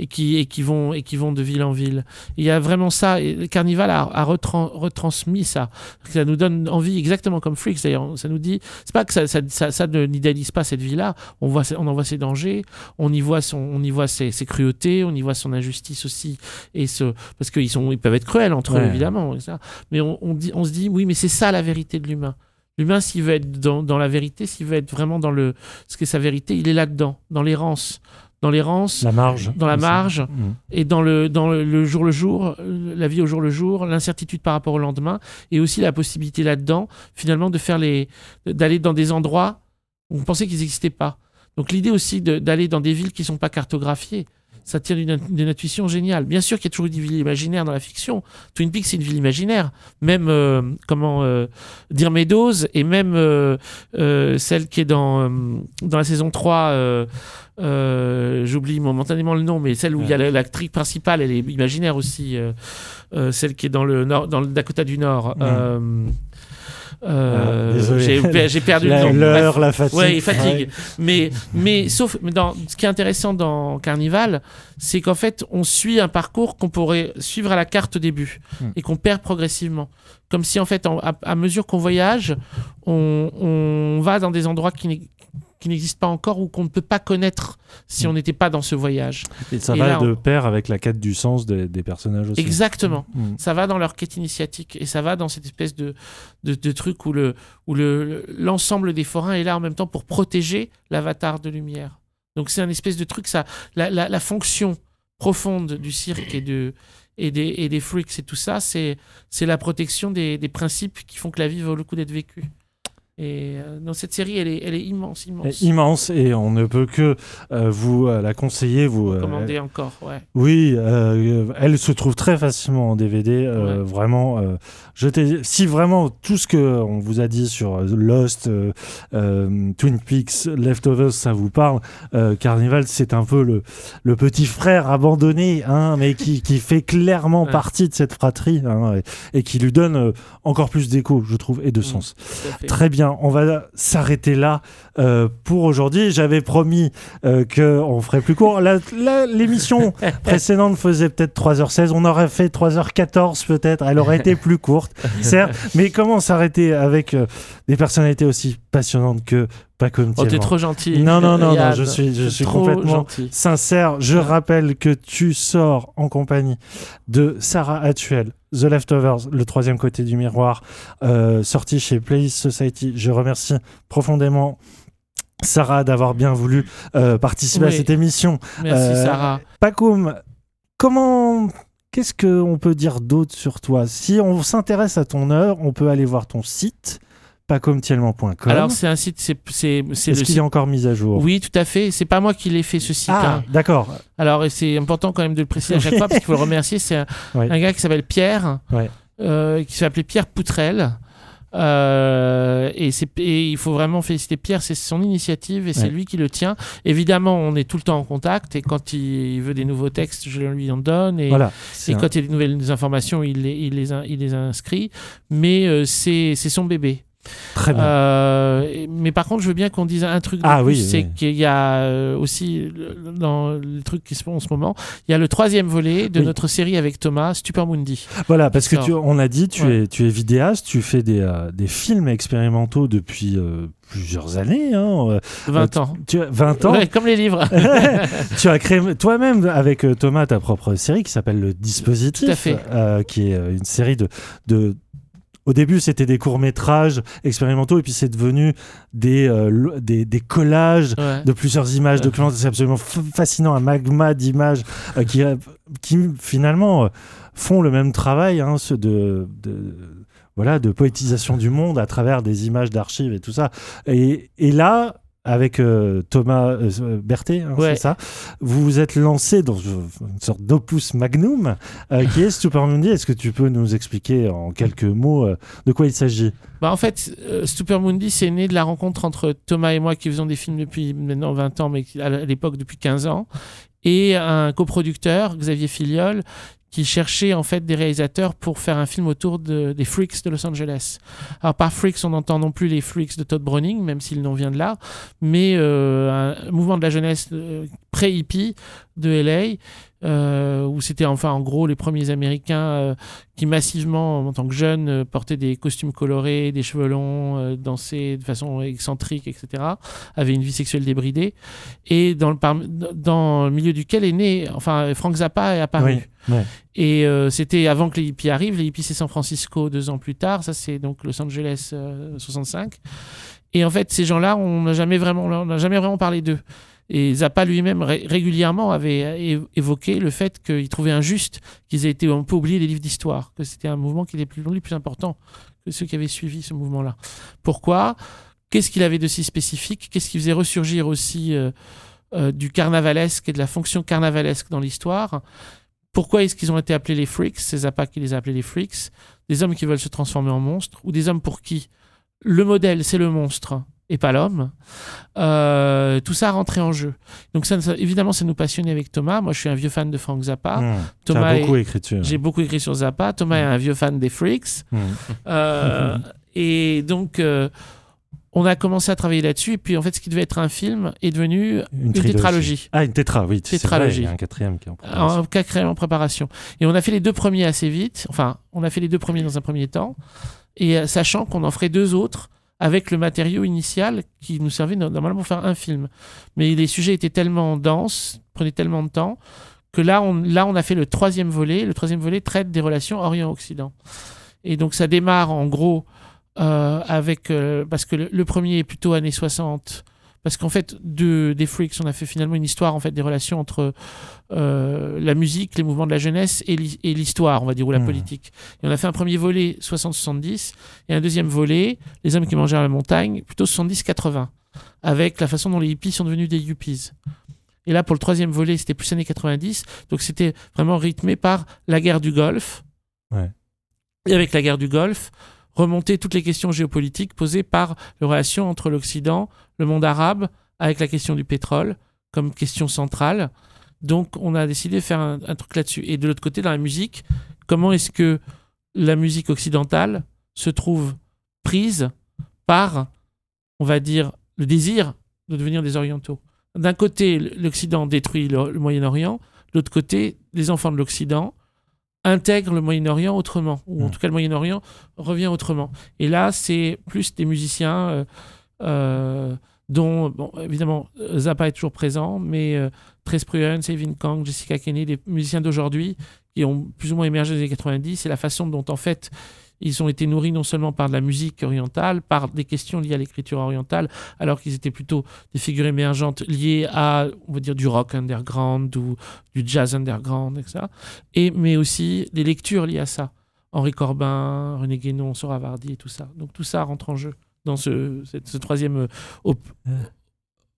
et qui, et, qui vont, et qui vont de ville en ville. Il y a vraiment ça. Et le Carnival a, a retran- retransmis ça. Ça nous donne envie, exactement comme Freaks d'ailleurs. Ça nous dit, c'est pas que ça, ça, ça, ça ne n'idéalise pas cette vie-là. On, voit, on en voit ses dangers, on y voit, son, on y voit ses, ses cruautés, on y voit son injustice aussi. Et ce, parce qu'ils ils peuvent être cruels entre eux, évidemment. et ça. Mais on, on, dit, on se dit, oui, mais c'est ça la vérité de l'humain. L'humain, s'il veut être dans, dans la vérité, s'il veut être vraiment dans le, ce qu'est sa vérité, il est là-dedans, dans l'errance. Dans l'errance,
La marge.
dans la
aussi.
marge,
Mm.
et dans le, dans le, le jour le jour, la vie au jour le jour, l'incertitude par rapport au lendemain, et aussi la possibilité là-dedans, finalement, de faire les, d'aller dans des endroits où on pensait qu'ils n'existaient pas. Donc l'idée aussi de- d'aller dans des villes qui ne sont pas cartographiées, ça tient d'une intuition géniale. Bien sûr qu'il y a toujours eu des villes imaginaires dans la fiction. Twin Peaks, c'est une ville imaginaire. Même, euh, comment euh, dire, Meadows, et même euh, celle qui est dans, dans la saison 3, euh, j'oublie momentanément le nom, mais celle où il y a la- l'actrice principale, elle est imaginaire aussi. euh, euh, celle qui est dans le, nord, dans le Dakota du Nord.
Mm.
Euh,
Ah,
j'ai perdu
La-
le nom.
l'heure,
Bref.
la fatigue.
Ouais, fatigue.
Ouais.
Mais, mais sauf, mais dans, ce qui est intéressant dans Carnival, c'est qu'en fait, on suit un parcours qu'on pourrait suivre à la carte au début
Hmm.
et qu'on perd progressivement. Comme si, en fait, en- à, à mesure qu'on voyage, on, on va dans des endroits qui qui n'existent pas encore ou qu'on ne peut pas connaître si on n'était pas dans ce voyage.
Et ça
Et
va
là,
de
on-
pair avec la quête du sens des, des personnages aussi.
Exactement.
Mm.
Ça va dans leur quête initiatique et ça va dans cette espèce de, de, de truc où le où le l'ensemble des forains est là en même temps pour protéger l'avatar de lumière. Donc c'est un espèce de truc ça la, la, la fonction profonde du cirque et de et des, et des freaks et tout ça c'est c'est la protection des, des principes qui font que la vie vaut le coup d'être vécue. Et euh, dans cette série, elle est, elle est immense, immense.
immense et on ne peut que euh, vous euh, la conseiller. Vous euh,
Commander encore, ouais.
Oui, euh, elle se trouve très facilement en DVD. euh, Vraiment, euh, jetez- si vraiment tout ce que on vous a dit sur euh, Lost, euh, euh, Twin Peaks, Leftovers, ça vous parle, euh, Carnival, c'est un peu le, le petit frère abandonné, hein, mais qui, qui fait clairement
Ouais.
partie de cette fratrie hein, et, et qui lui donne euh, encore plus d'écho, je trouve, et de sens.
à fait.
Très bien, on va s'arrêter là euh, pour aujourd'hui. J'avais promis euh, qu'on ferait plus court. L'émission précédente faisait peut-être 3h16. On aurait fait 3h14 peut-être. Elle aurait été plus courte, certes. Mais comment s'arrêter avec euh, des personnalités aussi passionnantes que Paco
Oh, t'es trop gentil.
Non, non, non, non, je suis, je suis complètement
gentil.
sincère. Je rappelle que tu sors en compagnie de Sarah Actuel, The Leftovers, le troisième côté du miroir, euh, sorti chez Playlist Society. Je remercie profondément Sarah d'avoir bien voulu euh, participer à cette émission.
Merci,
Euh,
Sarah.
Pacoum, comment. Qu'est-ce qu'on peut dire d'autre sur toi? Si on s'intéresse à ton œuvre, on peut aller voir ton site, pacomtiellement.com.
Alors, c'est un site, c'est c'est- c'est
Est-ce
le
qu'il
site.
est encore mis à jour?
Oui, tout à fait. C'est pas moi qui l'ai fait ce site.
Ah,
hein.
d'accord.
Alors, c'est important quand même de le préciser à chaque fois parce qu'il faut le remercier. C'est un, gars qui s'appelle Pierre,
Ouais.
euh, qui s'appelait Pierre Poutrel. Euh, et, c'est- et il faut vraiment féliciter Pierre, c'est son initiative et c'est
Ouais.
lui qui le tient. Évidemment, on est tout le temps en contact et quand il veut des nouveaux textes, je lui en donne. Et,
Voilà, c'est
et
un-
quand il y a des nouvelles informations, il les, il les, il les inscrit. Mais euh, c'est c'est son bébé.
Très bien.
Euh, mais par contre, je veux bien qu'on dise un truc
Ah oui,
c'est
oui.
qu'il y a euh, aussi dans les trucs qui se font en ce moment, il y a le troisième volet de
Oui.
notre série avec Thomas, Supermundi.
Voilà, parce que
Ça.
tu, on a dit, tu,
Ouais.
es, tu es vidéaste, tu fais des, euh, des films expérimentaux depuis euh, plusieurs années. Hein, euh,
20
euh,
ans.
Tu, tu as 20 ans.
Ouais, comme les livres.
tu as créé toi-même avec Thomas ta propre série qui s'appelle Le Dispositif,
Tout à fait.
qui est une série de, de au début, c'était des courts-métrages expérimentaux et puis c'est devenu des, euh, des, des collages
Ouais.
de plusieurs images documentaires. C'est absolument fascinant, un magma d'images euh, qui, qui finalement euh, font le même travail hein, ceux de, de, voilà, de poétisation du monde à travers des images d'archives et tout ça. Et, et là, avec euh, Thomas euh, Berthet, hein,
Ouais.
c'est ça, vous vous êtes lancé dans une sorte d'opus magnum euh, qui est Supermundi. Est-ce que tu peux nous expliquer en quelques mots euh, de quoi il s'agit?
Bah, en fait, euh, Supermundi, c'est né de la rencontre entre Thomas et moi qui faisons des films depuis maintenant 20 ans, mais à l'époque depuis 15 ans, et un coproducteur, Xavier Filiol, qui cherchait en fait des réalisateurs pour faire un film autour de- des freaks de Los Angeles. Alors par freaks, on entend non plus les freaks de Todd Browning, même s'il n'en vient de là, mais euh, un mouvement de la jeunesse euh, pré-hippie de LA, euh, où c'était enfin en gros les premiers Américains euh, qui massivement, en tant que jeunes, euh, portaient des costumes colorés, des cheveux longs, euh, dansaient de façon excentrique, etc., avaient une vie sexuelle débridée, et dans le, par- dans le milieu duquel est né, enfin Frank Zappa est apparu.
Oui,
Et euh, c'était avant que les hippies arrivent. Les hippies, c'est San Francisco deux ans plus tard. Ça, c'est donc Los Angeles euh, 65. Et en fait, ces gens-là, on n'a jamais vraiment, jamais vraiment parlé d'eux. Et Zappa lui-même ré- régulièrement avait évoqué le fait qu'il trouvait injuste qu'ils aient été un peu oubliés des livres d'histoire, que c'était un mouvement qui était plus, plus important que ceux qui avaient suivi ce mouvement-là. Pourquoi? Qu'est-ce qu'il avait de si spécifique? Qu'est-ce qui faisait ressurgir aussi euh, euh, du carnavalesque et de la fonction carnavalesque dans l'histoire? Pourquoi est-ce qu'ils ont été appelés les freaks C'est Zappa qui les a appelés les freaks? Des hommes qui veulent se transformer en monstres ou des hommes pour qui le modèle c'est le monstre et pas l'homme? Euh, tout ça a rentré en jeu. Donc ça, ça- évidemment, ça nous passionnait avec Thomas. Moi, je suis un vieux fan de Frank Zappa.
Mmh.
Thomas
beaucoup
est-
écrit hein.
J'ai beaucoup écrit sur Zappa. Thomas est un vieux fan des freaks.
Mmh.
Euh, et donc, euh, on a commencé à travailler là-dessus. Et puis, en fait, ce qui devait être un film est devenu une, tétralogie.
Ah, une tétra, oui. vrai,
Tétralogie.
il y a un quatrième qui est en préparation.
En quatrième en préparation. Et on a fait les deux premiers assez vite. Enfin, on a fait les deux premiers dans un premier temps. Et euh, sachant qu'on en ferait deux autres avec le matériau initial qui nous servait no- normalement pour faire un film. Mais les sujets étaient tellement denses, prenaient tellement de temps, que là on, là, on a fait le troisième volet. Le troisième volet traite des relations Orient-Occident. Et donc, ça démarre en gros euh, avec. euh, parce que le, le premier est plutôt années 60 parce qu'en fait, de, des Freaks, on a fait finalement une histoire en fait des relations entre euh, la musique, les mouvements de la jeunesse et l'hi- et l'histoire, on va dire, ou la
Mhm.
politique. Et on a fait un premier volet 60-70 et un deuxième volet, Les hommes qui mangèrent la montagne, plutôt 70-80, avec la façon dont les hippies sont devenus des yuppies. Et là, pour le troisième volet, c'était plus années 90, donc c'était vraiment rythmé par la guerre du Golfe.
Ouais.
Et avec la guerre du Golfe, remonter toutes les questions géopolitiques posées par les relations entre l'Occident, le monde arabe, avec la question du pétrole comme question centrale. Donc, on a décidé de faire un, truc là-dessus. Et de l'autre côté, dans la musique, comment est-ce que la musique occidentale se trouve prise par, on va dire, le désir de devenir des orientaux? D'un côté, l'Occident détruit le Moyen-Orient, de l'autre côté, les enfants de l'Occident intègrent le Moyen-Orient autrement, ou en
Mm.
tout cas le Moyen-Orient revient autrement. Et là, c'est plus des musiciens euh, euh, dont, bon, évidemment, Zappa est toujours présent, mais euh, Trace Bruyan, Savin Kang, Jessica Kenney, des musiciens d'aujourd'hui qui ont plus ou moins émergé dans les années 90, et la façon dont, en fait, ils ont été nourris non seulement par de la musique orientale, par des questions liées à l'écriture orientale, alors qu'ils étaient plutôt des figures émergentes liées à, on va dire, du rock underground ou du jazz underground, etc. Et, mais aussi des lectures liées à ça. Henri Corbin, René Guénon, Soravardi et tout ça. Donc tout ça rentre en jeu dans ce, troisième euh, op-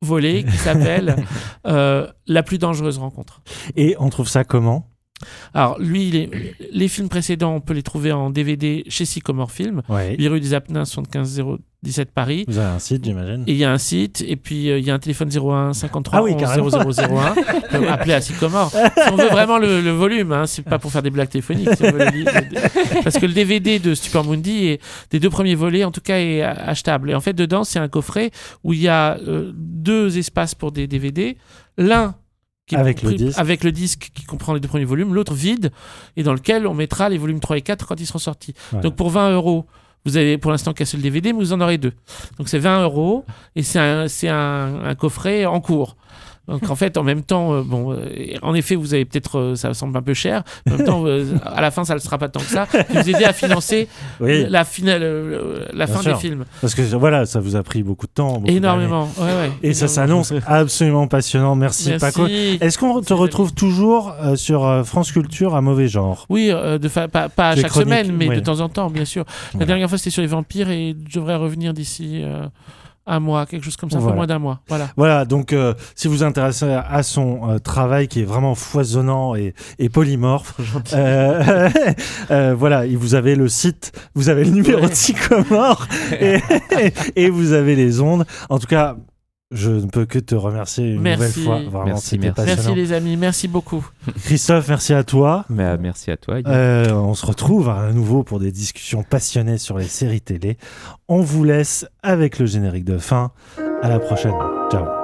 volet qui s'appelle euh, La plus dangereuse rencontre.
Et on trouve ça comment?
Alors, lui, les, les films précédents, on peut les trouver en DVD chez Sycomore Film,
Ouais.
8 rue des Apennins, 75 017 Paris.
Vous avez un site, j'imagine
Et il y a un site, et puis euh, il y a un téléphone 01 53
Ah oui,
11
carrément.
0001. Donc, appelez à Sycomore. Si on veut vraiment le, le volume, hein, c'est pas pour faire des blagues téléphoniques. si on veut le li- le- parce que le DVD de Stupor Mundi, est, des deux premiers volets, en tout cas, est achetable. Et en fait, dedans, c'est un coffret où il y a euh, deux espaces pour des DVD. L'un qui
Avec le disque.
avec le disque qui comprend les deux premiers volumes, l'autre vide, et dans lequel on mettra les volumes 3 et 4 quand ils seront sortis. Donc pour 20 euros, vous avez pour l'instant qu'un seul DVD, mais vous en aurez deux. Donc c'est 20 euros, et c'est un, c'est un, un coffret en cours. Donc en fait, en même temps, euh, bon, euh, en effet, vous avez peut-être, euh, ça semble un peu cher. En même temps, à la fin, ça ne sera pas tant que ça. Vous aider à financer
Oui.
la finale, la
Bien
fin
sûr.
des films.
Parce que voilà, ça vous a pris beaucoup de temps. beaucoup
Énormément.
d'années.
Ouais, ouais.
Et ça s'annonce absolument passionnant. Merci,
Merci.
Paco. Est-ce qu'on te retrouve toujours sur France Culture à mauvais genre?
Oui, euh, de fa- pas, pas chaque
chroniques,
semaine, mais de temps en temps, bien sûr. La dernière fois, c'était sur les vampires et je devrais revenir d'ici euh, un mois, quelque chose comme ça, un peu
Voilà.
moins d'un mois. Voilà.
Voilà, donc euh, si vous vous intéressez à son euh, travail qui est vraiment foisonnant et, et polymorphe, euh, euh, voilà, et vous avez le site, vous avez le numéro de Sycomore et, et vous avez les ondes. En tout cas, je ne peux que te remercier une
Merci.
nouvelle fois. Vraiment,
Merci,
c'était
merci.
passionnant.
Merci les amis, merci beaucoup.
Christophe, merci à toi.
Mais, euh, merci à toi.
Euh, on se retrouve à nouveau pour des discussions passionnées sur les séries télé. On vous laisse avec le générique de fin. À la prochaine. Ciao.